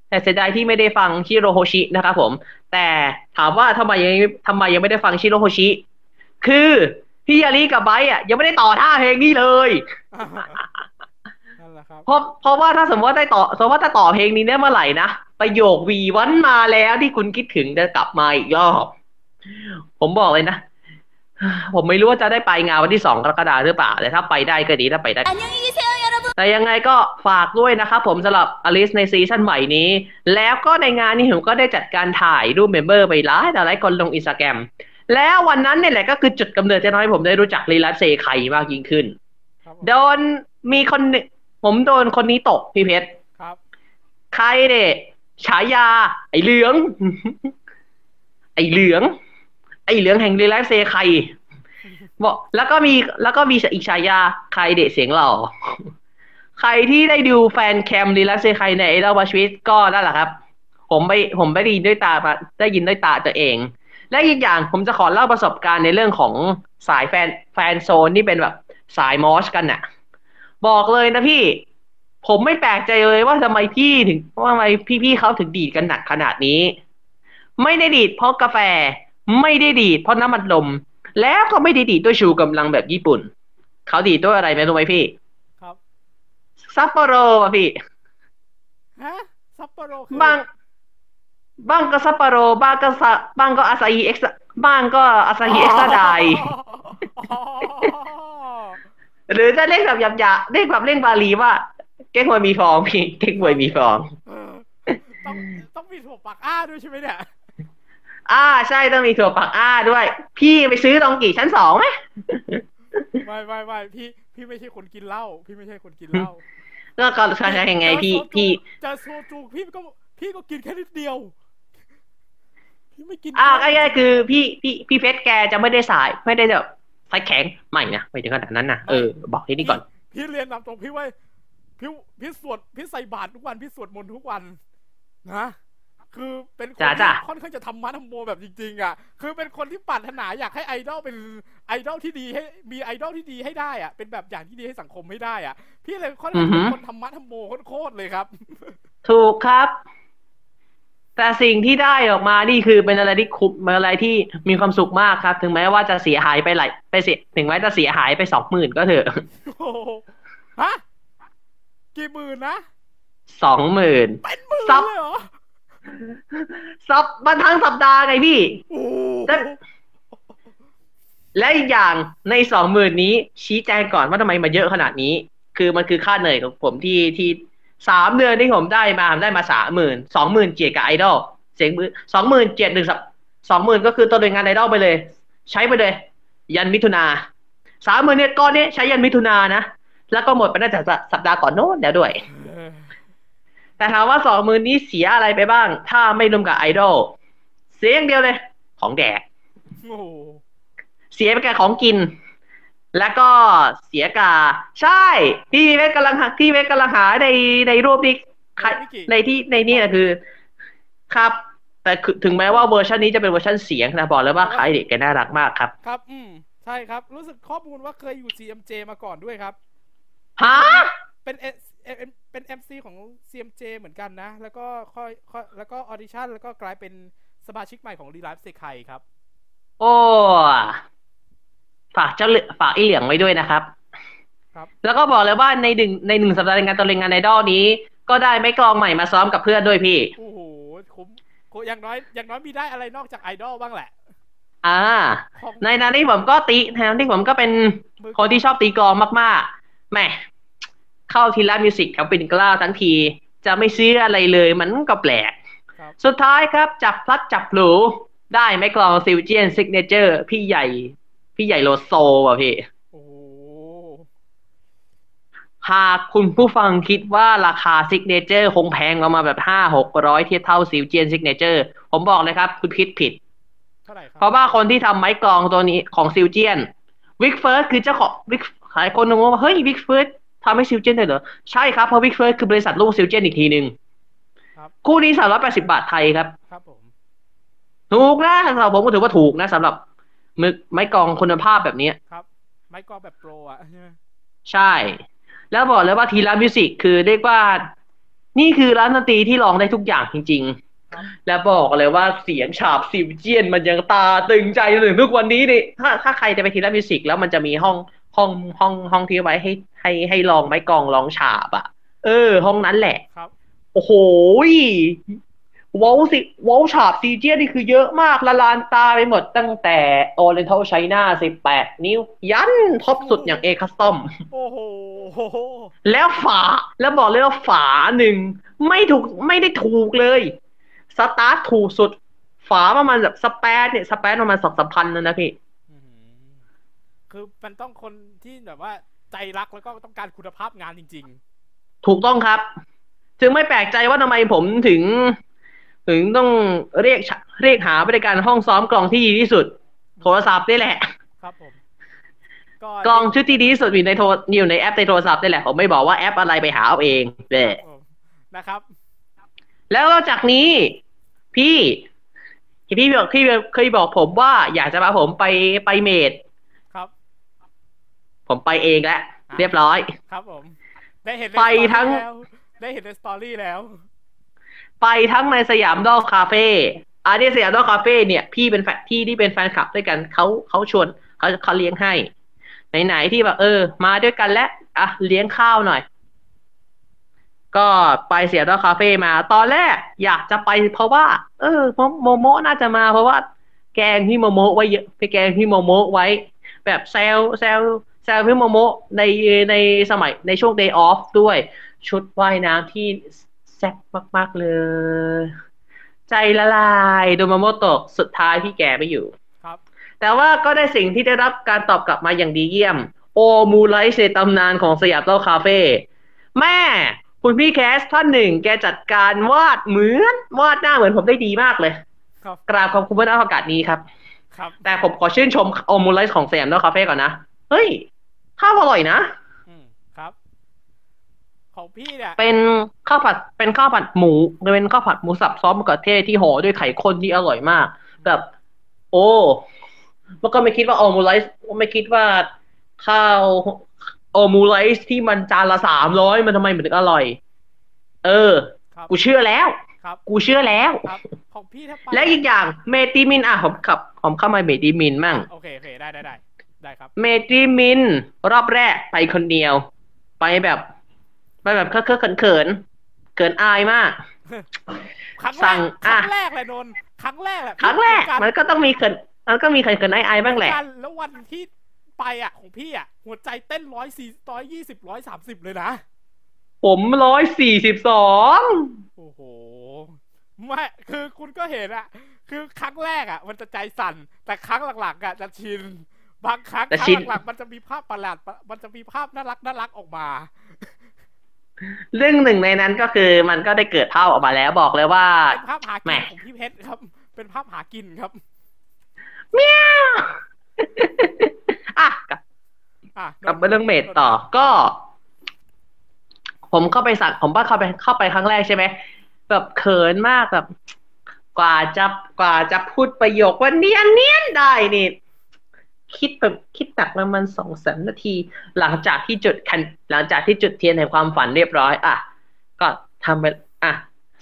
แอบเสียดายที่ไม่ได้ฟังชิโรโฮชินะครับผม แต่ถามว่าทำไมยังทำไมยังไม่ได้ฟังชิโรโฮชิ คือพี่ยารีกับไบอะ ยังไม่ได้ต่อท่าเพลงนี้เลย เพราะเพราะว่าถ้าสมมติว่าได้ต่อสมมติว่าถ้าต่อเพลงนี้ได้เมื่อไหร่นะประโยควีวันมาแล้วที่คุณคิดถึงจะกลับมาอีกรอบ ผมบอกเลยนะ ผมไม่รู้ว่าจะได้ไปงานวันที่สองกรกฎาหรือเปล่า แต่ถ้าไปได้ก็ดีถ้าไปได้แต่ยังไงก็ฝากด้วยนะครับผมสำหรับอลิสใน season ใหม่นี้ แล้วก็ในงานนี้ผมก็ได้จัดการถ่ายรูป member ไปหลายแต่หลายคนลงอินสตาแกรมแล้ววันนั้นเนี่ยแหละก็คือจุดกำเนิดจะทำให้ผมได้รู้จักรีไลฟ์เซไคมากยิ่งขึ้น โดนมีคน ผมโดนคนนี้ตกพี่เพชรครับ ใครเด็ฉายา ไอเหลือง ไอเหลือง ไอเหลืองแห่งรีไลฟ์เซใครบอกแล้วก็มีแล้วก็มีอีกฉายาใครเด็เสียงหล่อใครที่ได้ดูแฟนแคมรีไลฟ์เซใครในเอเดอร์วาชวิตก็นั่นแหละครับ ผมไปผมไม่ได้ยินด้วยตามาได้ยินด้วยตาตัวเอง และอีกอย่างผมจะขอเล่าประสบการณ์ในเรื่องของสายแฟนแฟนโซนที่เป็นแบบสายมอชกันน่ะ บอกเลยนะพี่ ผมไม่แปลกใจเลยว่าทำไมพี่ถึงว่าทำไมพี่ๆเขาถึงดีดกันหนักขนาดนี้ ไม่ได้ดีดเพราะกาแฟ ไม่ได้ดีดเพราะน้ำมันลม แล้วก็ไม่ได้ดีดด้วยชูกำลังแบบญี่ปุ่น เขาดีดด้วยอะไรไหมรู้ไหมพี่ครับซัปโปโรอะพี่ฮะซัปโปโรคือบางบ้างก็ซัปโปโรบ้างก็ซาบ้างก็อาซาฮิเอ็กซ์บ้างก็อาซาฮิเอ็กซ์ไดอ๋อ หรือจะเรียกแบบหยาบๆเรียกแบบเรียกบาลีว่า เก๊กฮวยมีฟองพี่เก๊กฮวยมีฟองเออต้องต้องมีถั่วปักอ้าด้วยใช่ไหมเนี่ยอ่าใช่ต้องมีถั่วปักอ้าด้วย พี่ไปซื้อตรงกี่ชั้นสองไหมไม่ไม่ไม่พี่พี่ไม่ใช่คนกินเหล้าพี่ไม่ใช่คนกินเหล้าก็ก็ใช่ยังไงพี่พี่จะโซจูพี่ก็พี่ก็กินแค่นิดเดียวพี่ไม่กินอ่าง่ายๆคือ พี่พี่พี่เพชรแกจะไม่ได้สายไม่ได้แบบ สายแข็งไม่นะไม่ถึงขนาดนั้นนะเออบอกที่นี่ก่อน พี่เรียนนำตรงพี่ไว้พี่พี่สวดพี่ใส่บาตรทุกวันพี่สวดมนต์ทุกวันนะคือเป็นคนจ้ะที่จ้ะค่อนข้างจะทำมาทำโมแบบจริงๆอะ คือเป็นคนที่ปรารถนาอยากให้ไอดอลเป็นไอดอลที่ดีให้มีไอดอลที่ดีให้ได้อะ เป็นแบบอย่างที่ดีให้สังคมให้ได้อะ พี่เลยค่อนข้างเป็นคนทำมาทำโมโคตรๆเลยครับ ถูกครับ แต่สิ่งที่ได้ออกมานี่คือเป็นอะไรที่คุ้มเป็นอะไรที่มีความสุขมากครับ ถึงแม้ว่าจะเสียหายไปหลายไปเสียถึงแม้จะเสียหายไปสองหมื่นก็เถอะโอ้โหฮะกี่หมื่นนะสองหมื่นเป็นหมื่นซับเลยเหรอสัปมันทั้งสัปดาห์ไงพี่โอ้แต่และอีกอย่างในสองหมื่นนี้ชี้แจงก่อนว่าทำไมมาเยอะขนาดนี้ คือมันคือค่าเหนื่อยของผมที่ที่ สามเดือนที่ผมได้มาผมได้มาสามหมื่นสองหมื่นเจ็ดกับไอดอลเสียงมือสองหมื่นเจ็ดหนึ่งสัปสองหมื่นก็คือตัวเดินงานไอดอลไปเลย ใช้ไปเลย ยันมิถุนาสามหมื่นเนี่ยก้อนนี้ใช้ยันมิถุนานะ แล้วก็หมดไปน่าจะสัปดาห์ก่อนโน้นแล้วด้วยเออแต่ถามว่าสองหมื่นนี้เสียอะไรไปบ้าง ถ้าไม่รวมกับไอดอลเสียอย่างเดียวเลย ของแดกโอ้โหเสียไปกับของกิน แล้วก็เสียกับใช่พี่เวทกำลังหาพี่เวทกำลังหาในในรูปนี้ใครในที่ในนี่นะคือ ครับ แต่คือถึงแม้ว่าเวอร์ชันนี้จะเป็นเวอร์ชันเสียงนะบอกเลยว่าใครเด็กแกน่ารักมากครับ ครับ อืมใช่ครับ รู้สึกข้อมูลว่าเคยอยู่ CMJ มาก่อนด้วยครับฮะเป็นเอเป็น MC ของ CMJ เหมือนกันนะ แล้วก็ค่อยค่อยแล้วก็ audition แล้วก็กลายเป็นสมาชิกใหม่ของรีไลฟ์เซคไคครับ โอ้ ฝากเจ้าเหลือฝากไอเหลืองไว้ด้วยนะครับ ครับ แล้วก็บอกเลยว่าในหนึ่งในหนึ่งสัปดาห์ในการตัวเรียนงานไอดอลนี้ ก็ได้ไม้กลองใหม่มาซ้อมกับเพื่อนด้วยพี่ โอ้โหคุ้มโคอย่างน้อยอย่างน้อยมีได้อะไรนอกจากไอดอลบ้างแหละ อ่าของในนั้นที่ผมก็ตีในนั้นที่ผมก็เป็นมือคนที่ชอบตีกลองมากๆแหม่เข้าทีละมิวสิกครับเป็นกล้าวทั้งที จะไม่ซื้ออะไรเลยมันก็แปลกครับสุดท้ายครับจับพลัดจับหลูได้ไม้กลองซิลเจียนซิกเนเจอร์พี่ใหญ่ พี่ใหญ่โลโซอะพี่โอ้โหหากคุณผู้ฟังคิดว่าราคา signature คงแพงประมาณแบบห้าหกร้อยเทียบเท่า Zildjian signature ผมบอกเลยครับ คุณคิดผิดเท่าไหร่ครับเพราะว่าคนที่ทำไม้กลองตัวนี้ของ Zildjian Vic Firth คือเจ้าของ Vic หลายคนงงว่าเฮ้ย Vic Firth ทำให้ Zildjian ได้เหรอ ใช่ครับ เพราะ Vic Firth คือบริษัทลูก Zildjian อีกทีหนึ่งครับคู่นี้สามร้อยแปดสิบบาทไทยครับ ครับผมถูกนะสำหรับผมก็ถือว่าถูกนะสำหรับ มึกไม้กลองคุณภาพแบบนี้ครับ ไม้กลองแบบโปรอะใช่ไหมใช่ แล้วบอกเลยว่าทีละมิวสิกคือเรียกว่า นี่คือร้านดนตรีที่ร้องได้ทุกอย่างจริงครับๆและบอกเลยว่าเสียงฉาบซิลเจียนมันยังตาตึงใจจนถึงทุกวันนี้นี่ถ้าถ้าใครจะไปทีละมิวสิกแล้วมันจะมีห้องห้องห้องห้องที่ไว้ให้ให้ให้ลองไม้กลองลองฉาบอะ เออ ห้องนั้นแหละครับโอ้โห wall สิ wall ฉาบ Zildjian นี่คือเยอะมากละลานตาไปหมดตั้งแต่ Oriental China 18 นิ้ว ยัน top สุดอย่าง A Custom โอ้โห แล้วฝาแล้วบอกเลยว่าฝาหนึ่ง ไม่ถูกไม่ได้ถูกเลย สตาร์ทถูกสุด ฝาประมาณแบบสแปนเนี่ยสแปนประมาณสองสามพันนะนะพี่อื้อหือคือมันต้องคนที่แบบว่าใจรักแล้วก็ต้องการคุณภาพงานจริงถูกต้องครับถึงไม่แปลกใจว่าทำไมผมถึง ถึงต้องเรียกชะเรียกหาบริการห้องซ้อมกลองที่ดีที่สุด โทรศัพท์นี่แหละๆครับผมก็กลองชุดที่ดีที่สุดอยู่ในโทรอยู่ในแอปในโทรศัพท์นี่แหละ ผมไม่บอกว่าแอปอะไรไปหาเอาเองเด้ครับผมนะครับ แล้วนอกจากนี้พี่ที่พี่บอกพี่เคยบอกผมว่าอยากจะพาผมไปไป maid ครับ ผมไปเองแล้วเรียบร้อย ครับผม ได้เห็นในไป story ทั้งแล้วได้เห็นใน story แล้ว ไปทั้งในสยามดอกคาเฟ่อันนี้สยามดอกคาเฟ่เนี่ยพี่เป็นแฟนพี่ที่เป็นแฟนคลับด้วยกันเขาเขาชวนเขาเขาเลี้ยงให้ ไหนๆที่แบบเออ มาด้วยกันแล้วอะเลี้ยงข้าวหน่อย ก็ไปเสียดอคาเฟ่มา ตอนแรกอยากจะไปเพราะว่า เออพราะโมโมน่าจะมาเพราะว่า แกงพี่โมโมไว้เยอะไปแกงพี่โมโมไว้ แบบแซวแซวแซวพี่โมโมในในสมัยในช่วง day off ด้วย ชุดว่ายน้ำที่ แซ่บมาก ๆ เลย ใจละลายโดมาโมโตะสุดท้ายพี่แกไม่อยู่ครับ แต่ว่าก็ได้สิ่งที่ได้รับการตอบกลับมาอย่างดีเยี่ยม โอมุไรซ์ในตำนานของสยามเต้าคาเฟ่แม่คุณพี่แคสท่านหนึ่งแกจัดการวาดเหมือน วาดหน้าเหมือนผมได้ดีมากเลยครับกราบขอบคุณบนโอกาสนี้ครับครับ แต่ผมขอชื่นชมโอมูไลท์ของสยามเต้าคาเฟ่ก่อนนะ เฮ้ย ข้าวอร่อยนะอืมครับ ของพี่เนี่ยเป็นข้าวผัดเป็นข้าวผัดหมูเป็นข้าวผัดหมูสับซอสมะเขือเทศที่ห่อด้วยไข่ข้นที่อร่อยมาก แบบ โอ้แล้วก็ไม่คิดว่าโอมูไลซ์ไม่คิดว่าข้าวโอมูไลซ์ที่มันจานละสามร้อยมันทำไมมันถึงอร่อย เออครับกูเชื่อแล้วครับกูเชื่อแล้วครับของพี่ถ้าไปและอีกอย่างเมติมินอะผมขับผมเข้ามาเมติมินมั่งโอเคโอเคได้ได้ได้ได้ครับ เมติมิน รอบแรกไปคนเดียว ไปแบบ ไปแบบเคอะๆเขินๆเขินอายมาก ครั้งแรสั่กงครั้งอะแรกเลยนนท์ครั้งแรกแหละครั้งแรกพี่มันก็ต้องมีเขินมันก็มีเขินเขินอายๆบ้างแหละ กันแล้ววันที่ไปอะ ของพี่อะ หัวใจเต้นร้อยสี่ร้อยยี่สิบร้อยสามสิบเลยนะ ผมร้อยสี่สิบสองโอ้โห ไม่ คือคุณก็เห็นอะคือครั้งแรกอะมันจะใจสั่น แต่ครั้งหลังๆอะจะชิน บางครั้งครั้งหลังๆมันจะมีภาพประหลาด มันจะมีภาพน่ารักน่ารักออกมา เรื่องหนึ่งในนั้นก็คือมันก็ได้เกิดภาพออกมาแล้วบอกเลยว่าเป็นภาพหาแหกิม่นของพี่เพชรครับ เป็นภาพหากินครับเมียวอะกลับอะกลับมาเรื่องเมดต่อก็ ผมเข้าไปสั่งผมว่าเข้าไปเข้าไปครั้งแรกใช่ไหมแบบเขินมากแบบ กว่าจะกว่าจะพูดประโยคว่าเนียนเนียนได้นี่ คิดแบบคิดตักประมาณสองสามนาที หลังจากที่จุดคันหลังจากที่จุดเทียนในความฝันเรียบร้อย อะ ก็ทำไปอะ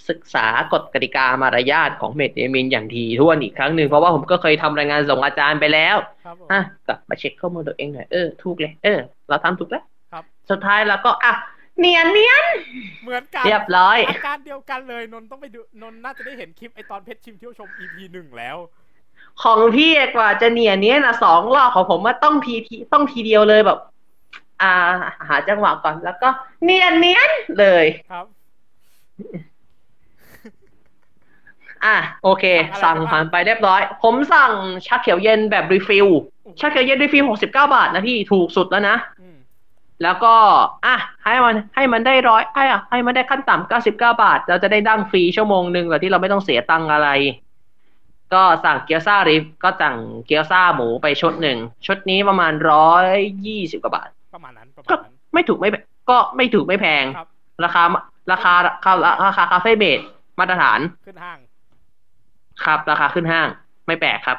ศึกษากฎกติกามารยาทของเมดเอมินอย่างทีท่วนอีกครั้งหนึ่งเพราะว่าผมก็เคยทำรายงานส่งอาจารย์ไปแล้วครับผมอะกลับมาเช็คข้อมูลตัวเองหน่อยเออถูกเลยเออ เราทำถูกแล้วครับ สุดท้ายเราก็อะเนียนเนียนเหมือนกันเรียบร้อยอาการเดียวกันเลยนนท์ต้องไปดูนนท์น่าจะได้เห็นคลิปไอตอนเพชรชิมเที่ยวชม EP หนึ่งแล้ว ของพี่กว่าจะเนียนเนียนอะสองรอบของผมว่าต้องทีทีต้องทีเดียวเลยแบบ อ่า หาจังหวะก่อนแล้วก็ เนียนเนียนเลยครับ อะโอเค สั่สั่งสั่งอะไรไปบ้างผ่านไปเรียบร้อย ผมสั่งชาเขียวเย็นแบบ refill ชาเขียวเย็น refill หกสิบเก้าบาทนะพี่ถูกสุดแล้วนะอืมแล้วก็ อะ ให้มันให้มันได้ร้อยไอ้อะให้มันได้ขั้นต่ำเก้าสิบเก้าบาท เราจะได้นั่งฟรีชั่วโมงหนึ่งแบบที่เราไม่ต้องเสียตังค์อะไร ก็สั่งเกี๊ยวซ่าริฟก็สั่งเกี๊ยวซ่าหมูไปชุดหนึ่งชุดนี้ประมาณร้อยยี่สิบกว่าบาท ประมาณนั้นประก็มาณนั้นไม่ถูกไม่แพงก็ไม่ถูกไม่แพงครับราคาราคาราคาราคาคาเฟ่เบสมาตรฐานขึ้นห้าง ครับ ราคาขึ้นห้าง ไม่แปลกครับ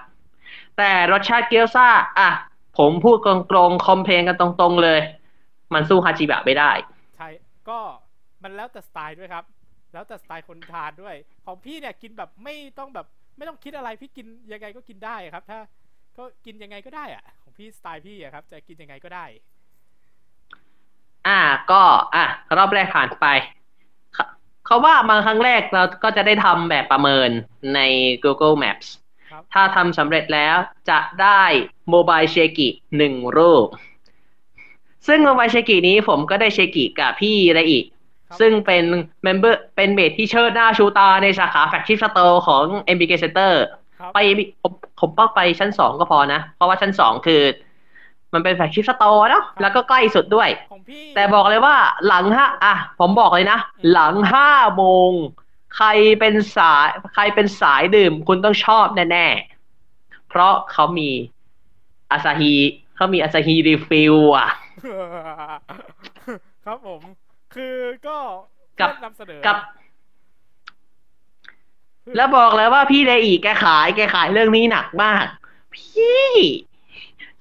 แต่รสชาติเกี๊ยวซ่า อะ ผมพูดตรงๆคอมเพลนกันตรงๆเลย มันสู้ฮาจิบะไม่ได้ ใช่ ก็มันแล้วแต่สไตล์ด้วยครับ แล้วแต่สไตล์คนทานด้วย ของพี่เนี่ยกินแบบไม่ต้องแบบ ไม่ต้องคิดอะไรพี่กินยังไงก็กินได้ครับ ถ้าก็กินยังไงก็ได้อะของพี่สไตล์พี่อะครับ จะกินยังไงก็ได้ อ่าก็อะรอบแรกผ่านไปเขาเขาว่ามาครั้งแรกเราก็จะได้ทำแบบประเมินใน Google Maps ครับถ้าทำสำเร็จแล้วจะได้โมบายเชกิหนึ่งรูป ซึ่งโมบายเชกินี้ผมก็ได้เชกิกับพี่ระอิครับ ซึ่งเป็น member เป็น maid ที่เชิดหน้าชูตาในสาขาแฟคชิ p สโตร์ของ MBK Center ครับไปผมผมป้าไปชั้นสองก็พอนะ เพราะว่าชั้นสองคือ มันเป็นแฟคชิ p สโตร์เนาะแล้วก็ใกล้สุดด้วยของพี่แต่บอกเลยว่าหลังห้าอะ ผมบอกเลยนะ หลังห้าโมง ใครเป็นสายใครเป็นสายดื่มคุณต้องชอบแน่ๆ เพราะเขามีอาซาฮีเขามี Asahi refill อะ ครับผม คือก็กับเพื่อนนำเสนอกับ แล้วบอกเลยว่าพี่เดอีแกขายแกขายเรื่องนี้หนักมาก พี่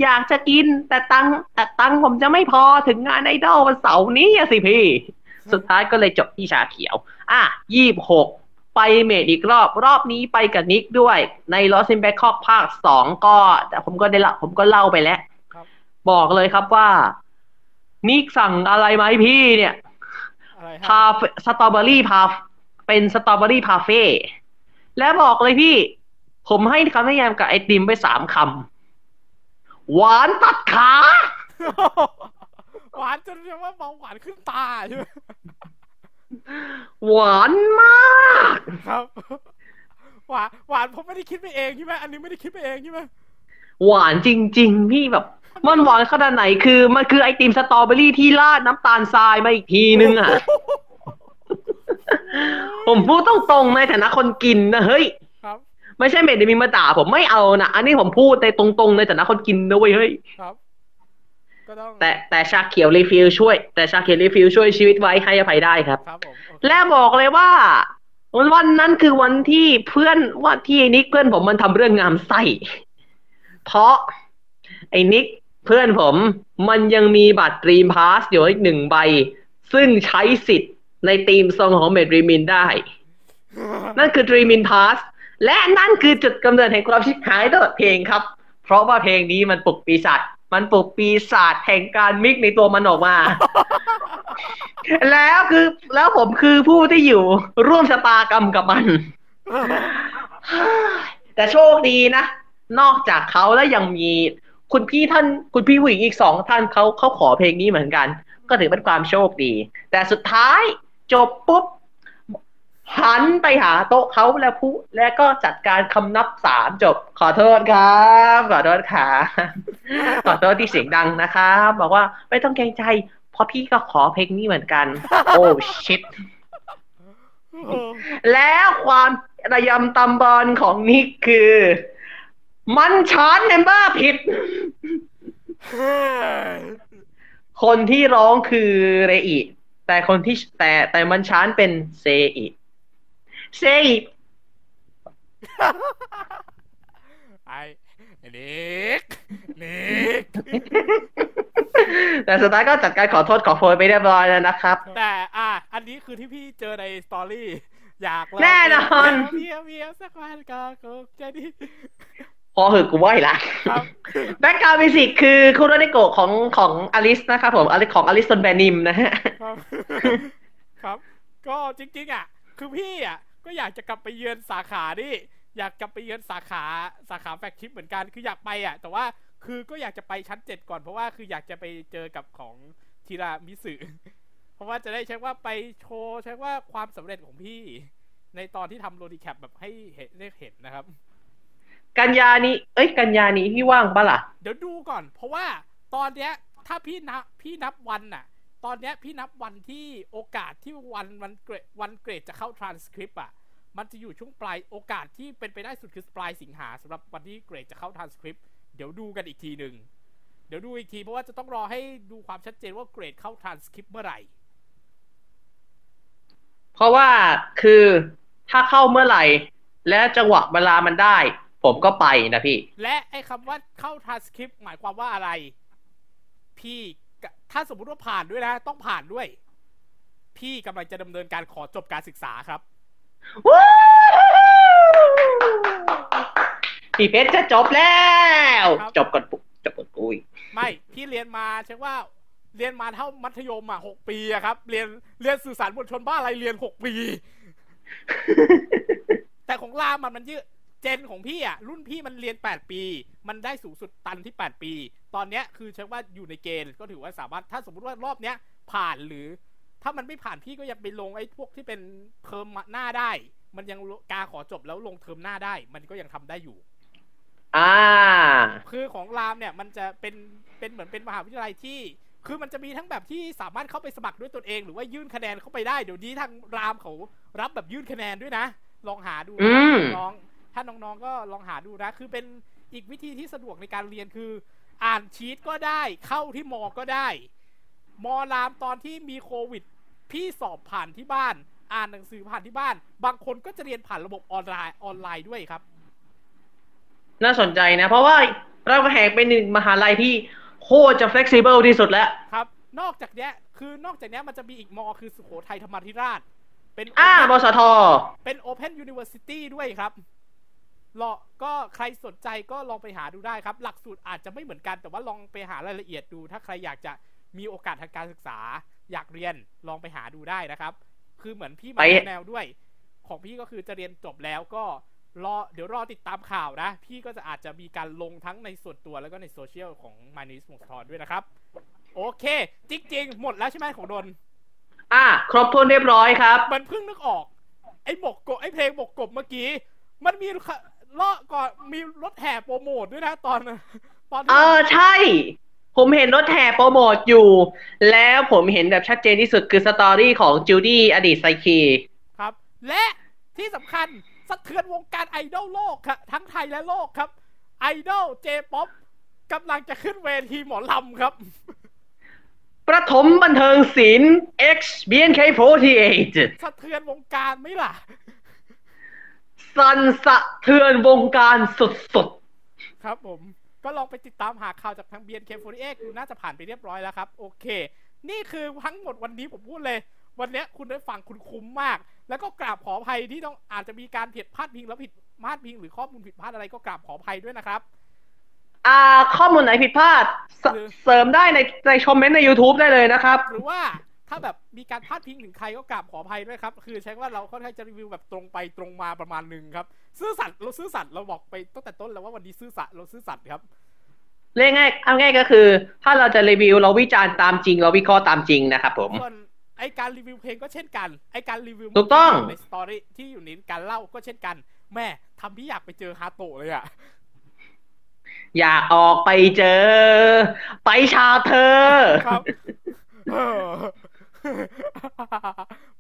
อยากจะกินแต่ตังค์แต่ตังค์ผมจะไม่พอถึงงานไอดอลวันเสาร์นี้อะสิพี่ สุดท้ายก็เลยจบที่ชาเขียว อะยี่หกไปเมดอีกรอบ รอบนี้ไปกับนิกด้วย ในลอส s ินแบ n คอกภาคสองก็ แต่ผมก็ได้ละผมก็เล่าไปแล้วครับบอกเลยครับว่านิกสั่งอะไรมาให้พี่เนี่ย อะไรฮะพาสตรอเบอรี่พาเป็นสตรอเบอรี่พาเฟ่แล้วบอกเลยพี่ ผมให้คำนิยามกับไอติมไปสามคำหวานตัดขา หวานจนเรียกว่าเบาหวานขึ้นตาใช่ไหมหวานมากครับหวานหวานผมไม่ได้คิดไปเองใช่ไหมอันนี้ไม่ได้คิดไปเองใช่ไหมหวานจริง ๆ พี่แบบ มันหวานขนาดไหนคือมันคือไอติมสตรอเบอรี่ที่ราดน้ำตาลทรายมาอีกทีนึงอะ ผมพูดตรงๆในฐานะคนกินนะเฮ้ยครับไม่ใช่ maid มีมาด่าผมไม่เอานะอันนี้ผมพูดในตรงๆในฐานะคนกินนะเว้ยเฮ้ยครับก็ต้องแต่แต่ชาเขียว refill ช่วย แต่ชาเขียว refill ช่วยชีวิตไว้ให้อภัยได้ครับครับผมโอเคและบอกเลยว่าวันนั้นคือวันที่เพื่อนว่าที่ไอ้นิกเพื่อนผมมันทำเรื่องงามไส้เพราะไอ้นิกเพื่อนผมมันยังมีบัตรดรีมพาสอยู่อีกหนึ่งใบ ซึ่งใช้สิทธิ์ใน theme song ของ Maidreamin ได้ นั่นคือ Dream in Past และนั่นคือจุดกำเนิดแห่งความชิบหายตลอดเพลงครับ เพราะว่าเพลงนี้มันปลุกปีศาจมันปลุกปีศาจแห่งการ mix ในตัวมันออกมา แล้วคือแล้วผมคือผู้ที่อยู่ร่วมชะตากรรมกับมัน แต่โชคดีนะ นอกจากเขาแล้วยังมี คุณพี่ท่านคุณพี่ผู้หญิงอีกสองท่านเขาเขาขอเพลงนี้เหมือนกัน ก็ถือเป็นความโชคดี แต่สุดท้ายจบปุ๊บหันไปหาโต๊ะเขาแล้วพูแล้วก็จัดการคำนับสามจบ ขอโทษครับ ขอโทษค่ะขอโทษที่เสียงดังนะครับบอกว่าไม่ต้องเกรงใจ เพราะพี่ก็ขอเพลงนี้เหมือนกัน โอ้ shit เออแล้วความระยำตำบอนของนิกคือ มัน chant member ผิด คนที่ร้องคือเรอิ แต่คนที่แต่แต่มัน chant เป็นเซอิ เซอิไอ้ไอ้นิกนิกแต่สุดท้ายก็จัดการขอโทษขอโพยไปเรียบร้อยแล้วนะครับ แต่อะอันนี้คือที่พี่เจอใน story อยากลงแน่นอนเมียวเมียวสักวันก็คงจะดี พอเหอะกูไหวละครับ background music คือคูโรเนโกะของของอลิสนะครับผมอลิของอลิสตนแบนิมนะฮะครับครับ ก็จริงๆอะ คือพี่อะ ก็อยากจะกลับไปเยือนสาขานี่อยากกลับไปเยือนสาขาสาขาแฟกชิปเหมือนกัน คืออยากไปอะ แต่ว่าคือก็อยากจะไปชั้นเจ็ดก่อนเพราะว่าคืออยากจะไปเจอกับของทีรามิสึเพราะว่าจะได้ใช้ว่าไปโชว์ใช้ว่าความสำเร็จของพี่ ในตอนที่ทำโรดีแคปแบบให้เห็นได้เห็นนะครับ กันยานี้ เอ้ย กันยานี้พี่ว่างปะล่ะ เดี๋ยวดูก่อน เพราะว่าตอนเนี้ย ถ้าพี่นับพี่นับวันน่ะ ตอนเนี้ยพี่นับวันที่โอกาสที่วันวันเกรดวันเกรดจะเข้าทรานสคริปต์อะ มันจะอยู่ช่วงปลายโอกาสที่เป็นไปได้สุดคือปลายสิงหาสำหรับวันที่เกรดจะเข้าทรานสคริปต์เดี๋ยวดูกันอีกทีหนึ่งเดี๋ยวดูอีกทีเพราะว่าจะต้องรอให้ดูความชัดเจนว่าเกรดเข้าทรานสคริปต์เมื่อไหร่ เพราะว่าคือถ้าเข้าเมื่อไหร่ และจังหวะเวลามันได้ ผมก็ไปนะพี่ และไอ้คำว่าเข้าทรานสคริปต์หมายความว่าอะไร พี่กะถ้าสมมุติว่าผ่านด้วยนะ ต้องผ่านด้วย พี่กำลังจะดำเนินการขอจบการศึกษาครับวู้พี่เพชรจะจบแล้วครับจบก่อนปุ๊บจบก่อนกุยไม่ พี่เรียนมาเชื่อว่า เรียนมาเท่ามัธยมอะหกปีอะครับ เรียนเรียนสื่อสารมวลชนบ้าอะไรเรียนหกปี แต่ของรามมันมันยืด เจนของพี่อะ รุ่นพี่มันเรียน 8 ปี มันได้สูงสุดตันที่ 8 ปี ตอนเนี้ยคือเชื่อว่าอยู่ในเกณฑ์ก็ถือว่าสามารถถ้าสมมติว่ารอบเนี้ยผ่านหรือ ถ้ามันไม่ผ่านพี่ก็ยังไปลงไอ้พวกที่เป็นเทอมหน้าได้ มันยังกาขอจบแล้วลงเทอมหน้าได้ มันก็ยังทำได้อยู่ อ่า คือของรามเนี่ยมันจะเป็นเป็นเหมือนเป็นมหาวิทยาลัยที่คือมันจะมีทั้งแบบที่สามารถเข้าไปสมัครด้วยตนเองหรือว่ายื่นคะแนนเข้าไปได้เดี๋ยวนี้ทางรามเขารับแบบยื่นคะแนนด้วยนะ ลองหาดูอืนะมน้องๆ ถ้าน้องๆก็ลองหาดูนะ คือเป็นอีกวิธีที่สะดวกในการเรียนคือ อ่านชีตก็ได้ เข้าที่มอก็ได้ มอรามตอนที่มีโควิด พี่สอบผ่านที่บ้าน อ่านหนังสือผ่านที่บ้าน บางคนก็จะเรียนผ่านระบบออนไลน์ออนไลน์ด้วยครับ น่าสนใจนะ เพราะว่าเราแหงเป็นหนึ่งมหาลัยที่โคตรจะ flexible ที่สุดแล้ว ครับ นอกจากเนี้ย คือนอกจากเนี้ยมันจะมีอีกมอคือสุโขทัยธรรมาธิราช เป็นอ่า open บสท เป็น Open University ด้วยครับ รอก็ใครสนใจก็ลองไปหาดูได้ครับ หลักสูตรอาจจะไม่เหมือนกัน แต่ว่าลองไปหารายละเอียดดู ถ้าใครอยากจะมีโอกาสทางการศึกษา อยากเรียนลองไปหาดูได้นะครับ คือเหมือนพี่มาไปแนวด้วย ของพี่ก็คือจะเรียนจบแล้วก็รอเดี๋ยวรอติดตามข่าวนะ พี่ก็จะอาจจะมีการลงทั้งในส่วนตัวแล้วก็ในโซเชียลของ m y n e w s มงคลด้วยนะครับ โอเค จริง ๆ หมดแล้วใช่ไหมของดน อะครบถ้วนเรียบร้อยครับ มันเพิ่งนึกออก ไอ้หมกกบไอ้เพลงหมกกบเมื่อกี้ มันมี เลาะก่อนมีรถแห่โปรโมทด้วยนะตอนตอนที่เออใช่ ผมเห็นรถแห่โปรโมทอยู่ แล้วผมเห็นแบบชัดเจนที่สุดคือ story ของจูดี้อดีตไซคีครับ และที่สำคัญสะเทือนวงการไอดอลโลกครับทั้งไทยและโลกครับไอดอลเจป๊อปกำลังจะขึ้นเวทีหมอลำครับ ประถมบันเทิงศิลป์ X BNK48 สะเทือนวงการไหมล่ะ สันสะเทือนวงการสุดครับผม ก็ลองไปติดตามหาข่าวจากทาง BNK48 ดูน่าจะผ่านไปเรียบร้อยแล้วครับ โอเค นี่คือทั้งหมดวันนี้ผมพูดเลย วันเนี้ยคุณได้ฟังคุณคุ้มมาก แล้วก็กราบขออภัยที่ต้องอาจจะมีการผิดพลาดพิงแล้วผิดพลาดพิง หรือข้อมูลผิดพลาดอะไรก็กราบขออภัยด้วยนะครับๆอ่าข้อมูลไหนผิดพลาดเสคือเสริมได้ในในคอมเมนต์ใน YouTube ได้เลยนะครับ หรือว่า ถ้าแบบมีการพลาดพิงถึงใครก็กราบขออภัยด้วยครับ คือใช้ว่าเราค่อนข้างจะรีวิวแบบตรงไปตรงมาประมาณหนึ่งครับ ซื่อสัตย์เราซื่อสัตย์เราบอกไปตั้งแต่ต้นแล้วว่าวันนี้ซื่อสัตย์เราซื่อสัตย์ครับเรียกง่ายเอาง่ายก็คือ ถ้าเราจะรีวิวเราวิจารณ์ตามจริง เราวิเคราะห์ตามจริงนะครับผมส่วนไอการรีวิวเพลงก็เช่นกัน ไอการรีวิวถูกต้องในสตอรี่ที่อยู่ในการเล่าก็เช่นกัน แม่ทำพี่อยากไปเจอฮาโตะเลยอะอยากออกไปเจอ ไปชาเธอครับเออ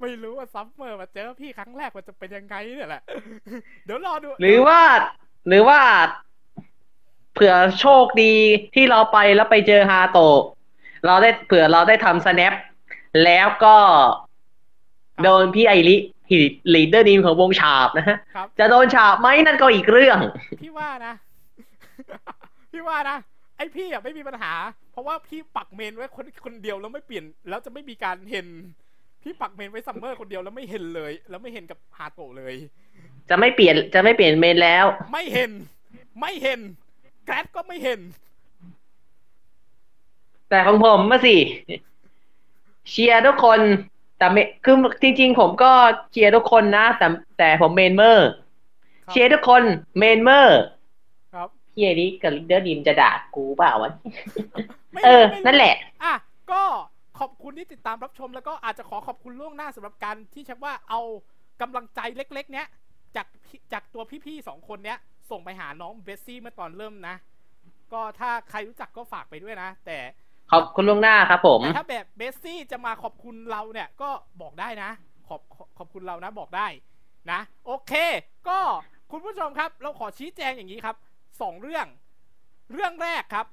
ไม่รู้ว่าซัมเมอร์มาเจอพี่ครั้งแรกมันจะเป็นยังไงเนี่ยแหละ เดี๋ยวรอดู หรือว่า หรือว่าเผื่อโชคดีที่เราไปแล้วไปเจอฮาโตะเราได้เผื่อเราได้ทำ snap แล้วก็โดนพี่ไอริ leader ดีมของวงฉาบนะฮะครับจะโดนฉาบไหมนั่นก็อีกเรื่อง พี่ว่านะ พี่ว่านะ ไอพี่อะไม่มีปัญหาเพ ราะว่าพี่ปัก main ไว้คนคนเดียวแล้วไม่เปลี่ยน แล้วจะไม่มีการเห็น พี่ปัก main ไว้ซัมเมอร์คนเดียวแล้วไม่เห็นเลย แล้วไม่เห็นกับฮาโตะเลย จะไม่เปลี่ยนจะไม่เปลี่ยน main แล้ว ไม่เห็น ไม่เห็น grad ก็ไม่เห็น แต่ของผมมาสิเชียร์ทุกคนแต่ไม่คือจริง ๆ ผมก็เชียร์ทุกคนนะ แต่แต่ผมเมนเมอร์ครับเชียร์ทุกคนเมนเมอร์ ครับพี่ไอริกับ leader ดรีมจะด่ากูเปล่าวะไม่เออไม่นั่นแหละ อะ ก็ขอบคุณที่ติดตามรับชมแล้วก็อาจจะขอขอบคุณล่วงหน้าสำหรับการที่ชักว่าเอากำลังใจเล็ก ๆ เนี้ยจากพี่จากตัวพี่ๆสองคนเนี้ย ส่งไปหาน้องเบสซี่เมื่อตอนเริ่มนะ ก็ถ้าใครรู้จักก็ฝากไปด้วยนะ แต่ขอบคุณล่วงหน้าครับผมแต่ถ้าแบบเบสซี่จะมาขอบคุณเราเนี่ยก็บอกได้นะ ขอบขอขอบคุณเรานะบอกได้นะ โอเค ก็คุณผู้ชมครับ เราขอชี้แจงอย่างนี้ครับ สองเรื่อง เรื่องแรกครับ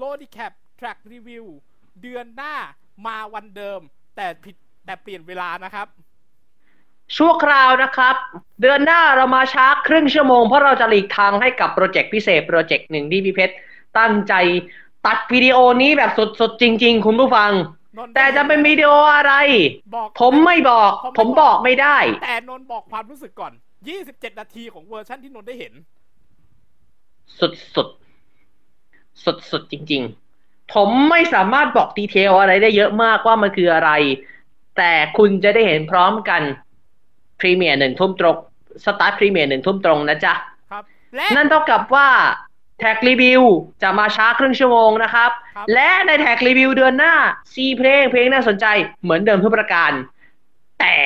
l o d i c a p Track Review เดือนหน้ามาวันเดิม แต่ผิดแต่เปลี่ยนเวลานะครับ ชั่วคราวนะครับ เดือนหน้าเรามาช้าครึ่งชั่วโมง เพราะเราจะหลีกทางให้กับโปรเจกต์พิเศษโปรเจกต์หนึ่งที่พี่เพชรตั้งใจตัดวิดีโอนี้แบบสดๆจริง ๆ คุณผู้ฟังนนท์แต่จะเป็นวิดีโออะไรบอกผมไม่บอก ผมบอกไม่ได้ แต่นนท์บอกความรู้สึกก่อน 27 นาทีของเวอร์ชั่นที่นนท์ได้เห็น สุดสุดสุดสุดๆจริง ๆ ผมไม่สามารถบอก detail อะไรได้เยอะมากว่ามันคืออะไร แต่คุณจะได้เห็นพร้อมกัน premiere หนึ่งทุ่มตรง start premiere หนึ่งทุ่มตรงนะจ๊ะครับและนั่นเท่ากับว่า Track Review จะมาช้าครึ่งชั่วโมงนะครับครับและใน Track Review เดือนหน้าสี่เพลงเพลงน่าสนใจเหมือนเดิมทุกประการ แต่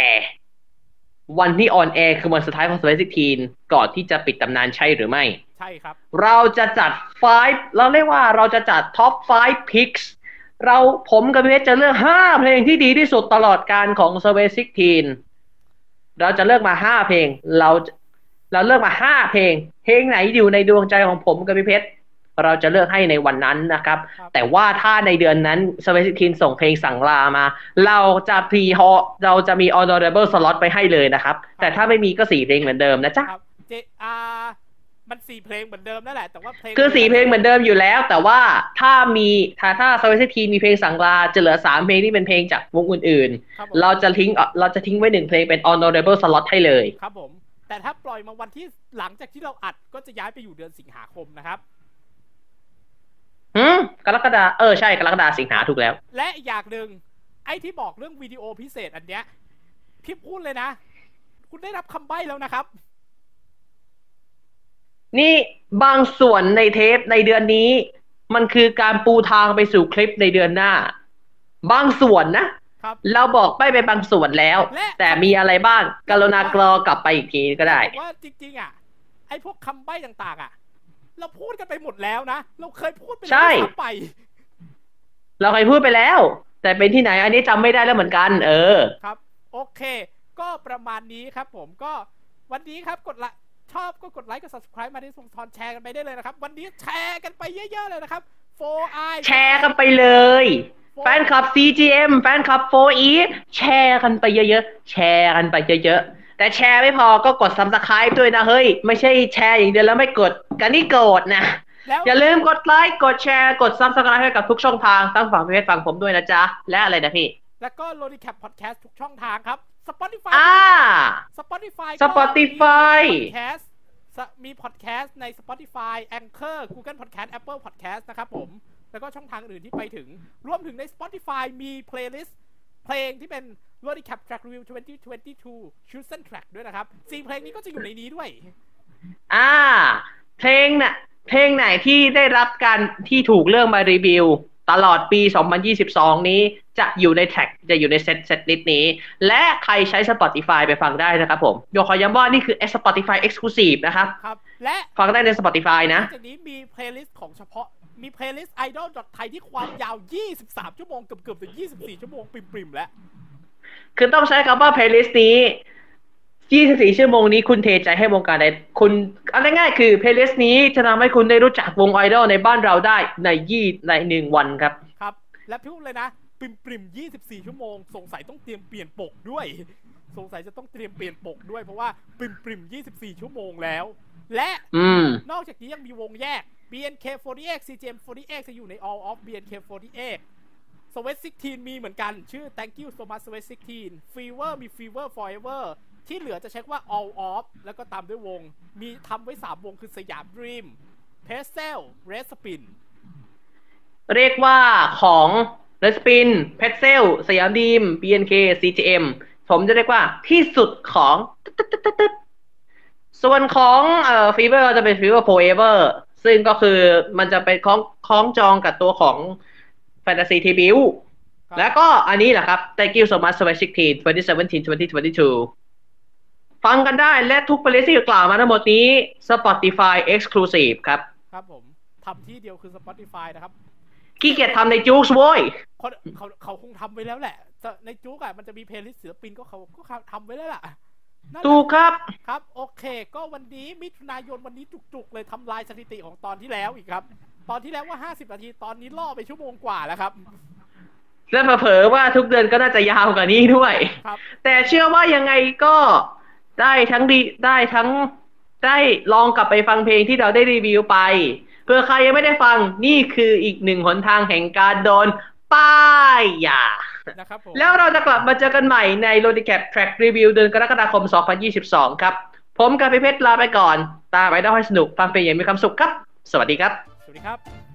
วันที่ on air คือวันสุดท้ายของ Sweat Sixteen ก่อนที่จะปิดตำนานใช่หรือไม่ ใช่ครับ เราจะจัด5เราเรียกว่าเราจะจัด top 5 picks เราผมกับพี่เพชรจะเลือก 5 เพลงที่ดีที่สุดตลอดการของ s u r v e y 16 เราจะเลือกมา 5 เพลง เราเราเลือกมา 5 เพลง เพลงไหนอยู่ในดวงใจของผมกับพี่เพชรเราจะเลือกให้ในวันนั้นนะครับครับแต่ว่าถ้าในเดือนนั้น s u r v e y 16ส่งเพลงสั่งลามา เราจะพรีฮอเราจะมี honorable slot ไปให้เลยนะครับ แต่ถ้าไม่มีก็4เพลงเหมือนเดิมนะจ๊ะครับเจอา มันสี่เพลงเหมือนเดิมนั่นแหละ แต่ว่าเพลงคือสี่เพลงเหมือนเดิมอยู่แล้ว แต่ว่าถ้ามีถ้าถ้า s w ว t ทีมีเพลงสังลาจะเหลือสามเพลงที่เป็นเพลงจากวงอื่นครับผมๆเราจะทิ้งเราจะทิ้งไว้หนึ่งเพลงเป็น honorable slot ให้เลย ครับผม แต่ถ้าปล่อยมาวันที่หลังจากที่เราอัดก็จะย้ายไปอยู่เดือนสิงหาคมนะครับหืมกรกฎาเออใช่กรกฎาสิงหาถูกแล้ว และอีกอย่างหนึ่งไอ้ที่บอกเรื่องวิดีโอพิเศษอันเนี้ยพี่พูดเลยนะ คุณได้รับคำใบ้แล้วนะครับ นี่บางส่วนในเทปในเดือนนี้ มันคือการปูทางไปสู่คลิปในเดือนหน้า บางส่วนนะครับเราบอกไปไปบางส่วนแล้วและแต่มีอะไรบ้างกรุณากรอกลับไปอีกทีก็ได้บอกว่าจริงๆอะไอ้พวกคำใบ้ต่างๆ อะ เราพูดกันไปหมดแล้วนะ เราเคยพูดไปแล้วใช่ด้วยซ้ำไป เราเคยพูดไปแล้ว แต่เป็นที่ไหนอันนี้จำไม่ได้แล้วเหมือนกัน เออ ครับ โอเค ก็ประมาณนี้ครับผมก็วันนี้ครับกดละ ชอบก็กดไลค์กด subscribe มาที่สงทอนแชร์กันไปได้เลยนะครับ วันนี้แชร์กันไปเยอะๆเลยนะครับ 4i แชร์กันไปเลย แฟนคลับ CGM แฟนคลับ 4E แชร์กันไปเยอะๆ แชร์กันไปเยอะๆ แต่แชร์ไม่พอก็กด subscribe ด้วยนะเฮ้ย ไม่ใช่แชร์อย่างเดียวแล้วไม่กดกันนี่โกรธนะแล้วอย่าลืมกดไลค์ กดแชร์ กด subscribe ให้กับทุกช่องทางทั้งฝั่งพี่เพชรฝั่งผมด้วยนะจ๊ะ และอะไรนะพี่ แล้วก็ l o d i c a p Podcast ทุกช่องทางครับ Spotify อ่า Spotify ก็ Spotify มี podcast สมีพอดแคสต์ใน Spotify Anchor Google Podcast Apple Podcast นะครับผม แล้วก็ช่องทางอื่นที่ไปถึง รวมถึงใน Spotify มี playlist เพลงที่เป็น r o d i c a p Track Review 2022 Chosen Track ด้วยนะครับสี่เพลงนี้ก็จะอยู่ในนี้ด้วย อ่า เพลงน่ะ เพลงไหนที่ได้รับการที่ถูกเลือกมารีวิว ตลอดปี 2022 นี้จะอยู่ใน track จะอยู่ใน set setlist นี้ และใครใช้ Spotify ไปฟังได้นะครับผมโยขอย้ำว่านี่คือ Spotify Exclusive นะครับครับ และฟังได้ใน Spotify นะนอกจากนี้มี playlist ของเฉพาะมีเพลย์ลิสต์ Idol ไทยที่ความยาว 23 ชั่วโมงเกือบเกือบๆถึง24 ชั่วโมงปริมๆแล้ว คือต้องใช้คำว่า playlist นี้ 24 ชั่วโมงนี้คุณเทใจให้วงการใดคุณเอาง่ายๆคือ playlist นี้จะทำให้คุณได้รู้จักวงไอดอลในบ้านเราได้ในยี่ในหนึ่งวันครับ ครับ และพี่พูดเลยนะ ปริมปริม24 ชั่วโมง สงสัยต้องเตรียมเปลี่ยนปกด้วย สงสัยจะต้องเตรียมเปลี่ยนปกด้วยเพราะว่าปริมปริม24 ชั่วโมงแล้ว และอืมนอกจากนี้ยังมีวงแยก BNK48 CGM48 จะอยู่ใน All of BNK48 Sweat 16มีเหมือนกัน ชื่อ Thank you so much Sweat 16 Fever มี Fever Forever ที่เหลือจะเช็คว่า All of แล้วก็ตามด้วยวง มีทำไว้3วงคือสยาม Dream p a s t e l Red Spin เรียกว่าของเรสปินเพชเซลสยามดีม BNK CGM ผมจะเรียกว่าที่สุดของตึ๊ดตึ๊ดตึ๊ดตึ๊ดส่วนของเอ่อฟีเวอร์จะเป็นฟีเวอร์ forever ซึ่งก็คือมันจะเป็นคล้องคล้องจองกับตัวของ Fantasy t b u ครับแล้วก็อันนี้แหละครับ Thank you so much Sweat 16 2017 2022 ฟังกันได้และทุก playlist ที่กล่าวมาทั้งหมดนี้ Spotify Exclusive ครับ ครับผมทำที่เดียวคือ Spotify นะครับขี้เกียจทำใน JOOX โว้ยเขาเขาเขาคงทำไว้แล้วแหละแต่ใน JOOX อะมันจะมี playlist ศิลปินก็เขาก็ทำไว้แล้วล่ะนั่นแหละถูกครับ ครับ โอเค ก็วันนี้มิถุนายนวันนี้จุกๆ เลยทำลายสถิติของตอนที่แล้วอีกครับ ตอนที่แล้วว่า 50 นาที ตอนนี้ล่อไปชั่วโมงกว่าแล้วครับ และเผลอๆว่าทุกเดือนก็น่าจะยาวกว่านี้ด้วยครับแต่เชื่อว่ายังไงก็ ได้ทั้งดีได้ทั้งได้ลองกลับไปฟังเพลงที่เราได้รีวิวไปเพื่อใครยังไม่ได้ฟังนี่คืออีกหนึ่งหนทางแห่งการโดนป้ายยานะครับผมแล้วเราจะกลับมาเจอกันใหม่ใน r o d i c a p Track Review เดือนกรกฎาคม 2022 ครับ ผมกับพี่เพชรลาไปก่อน ตามไปได้ให้สนุก ฟังเพลงอย่างมีความสุขครับ สวัสดีครับ สวัสดีครับ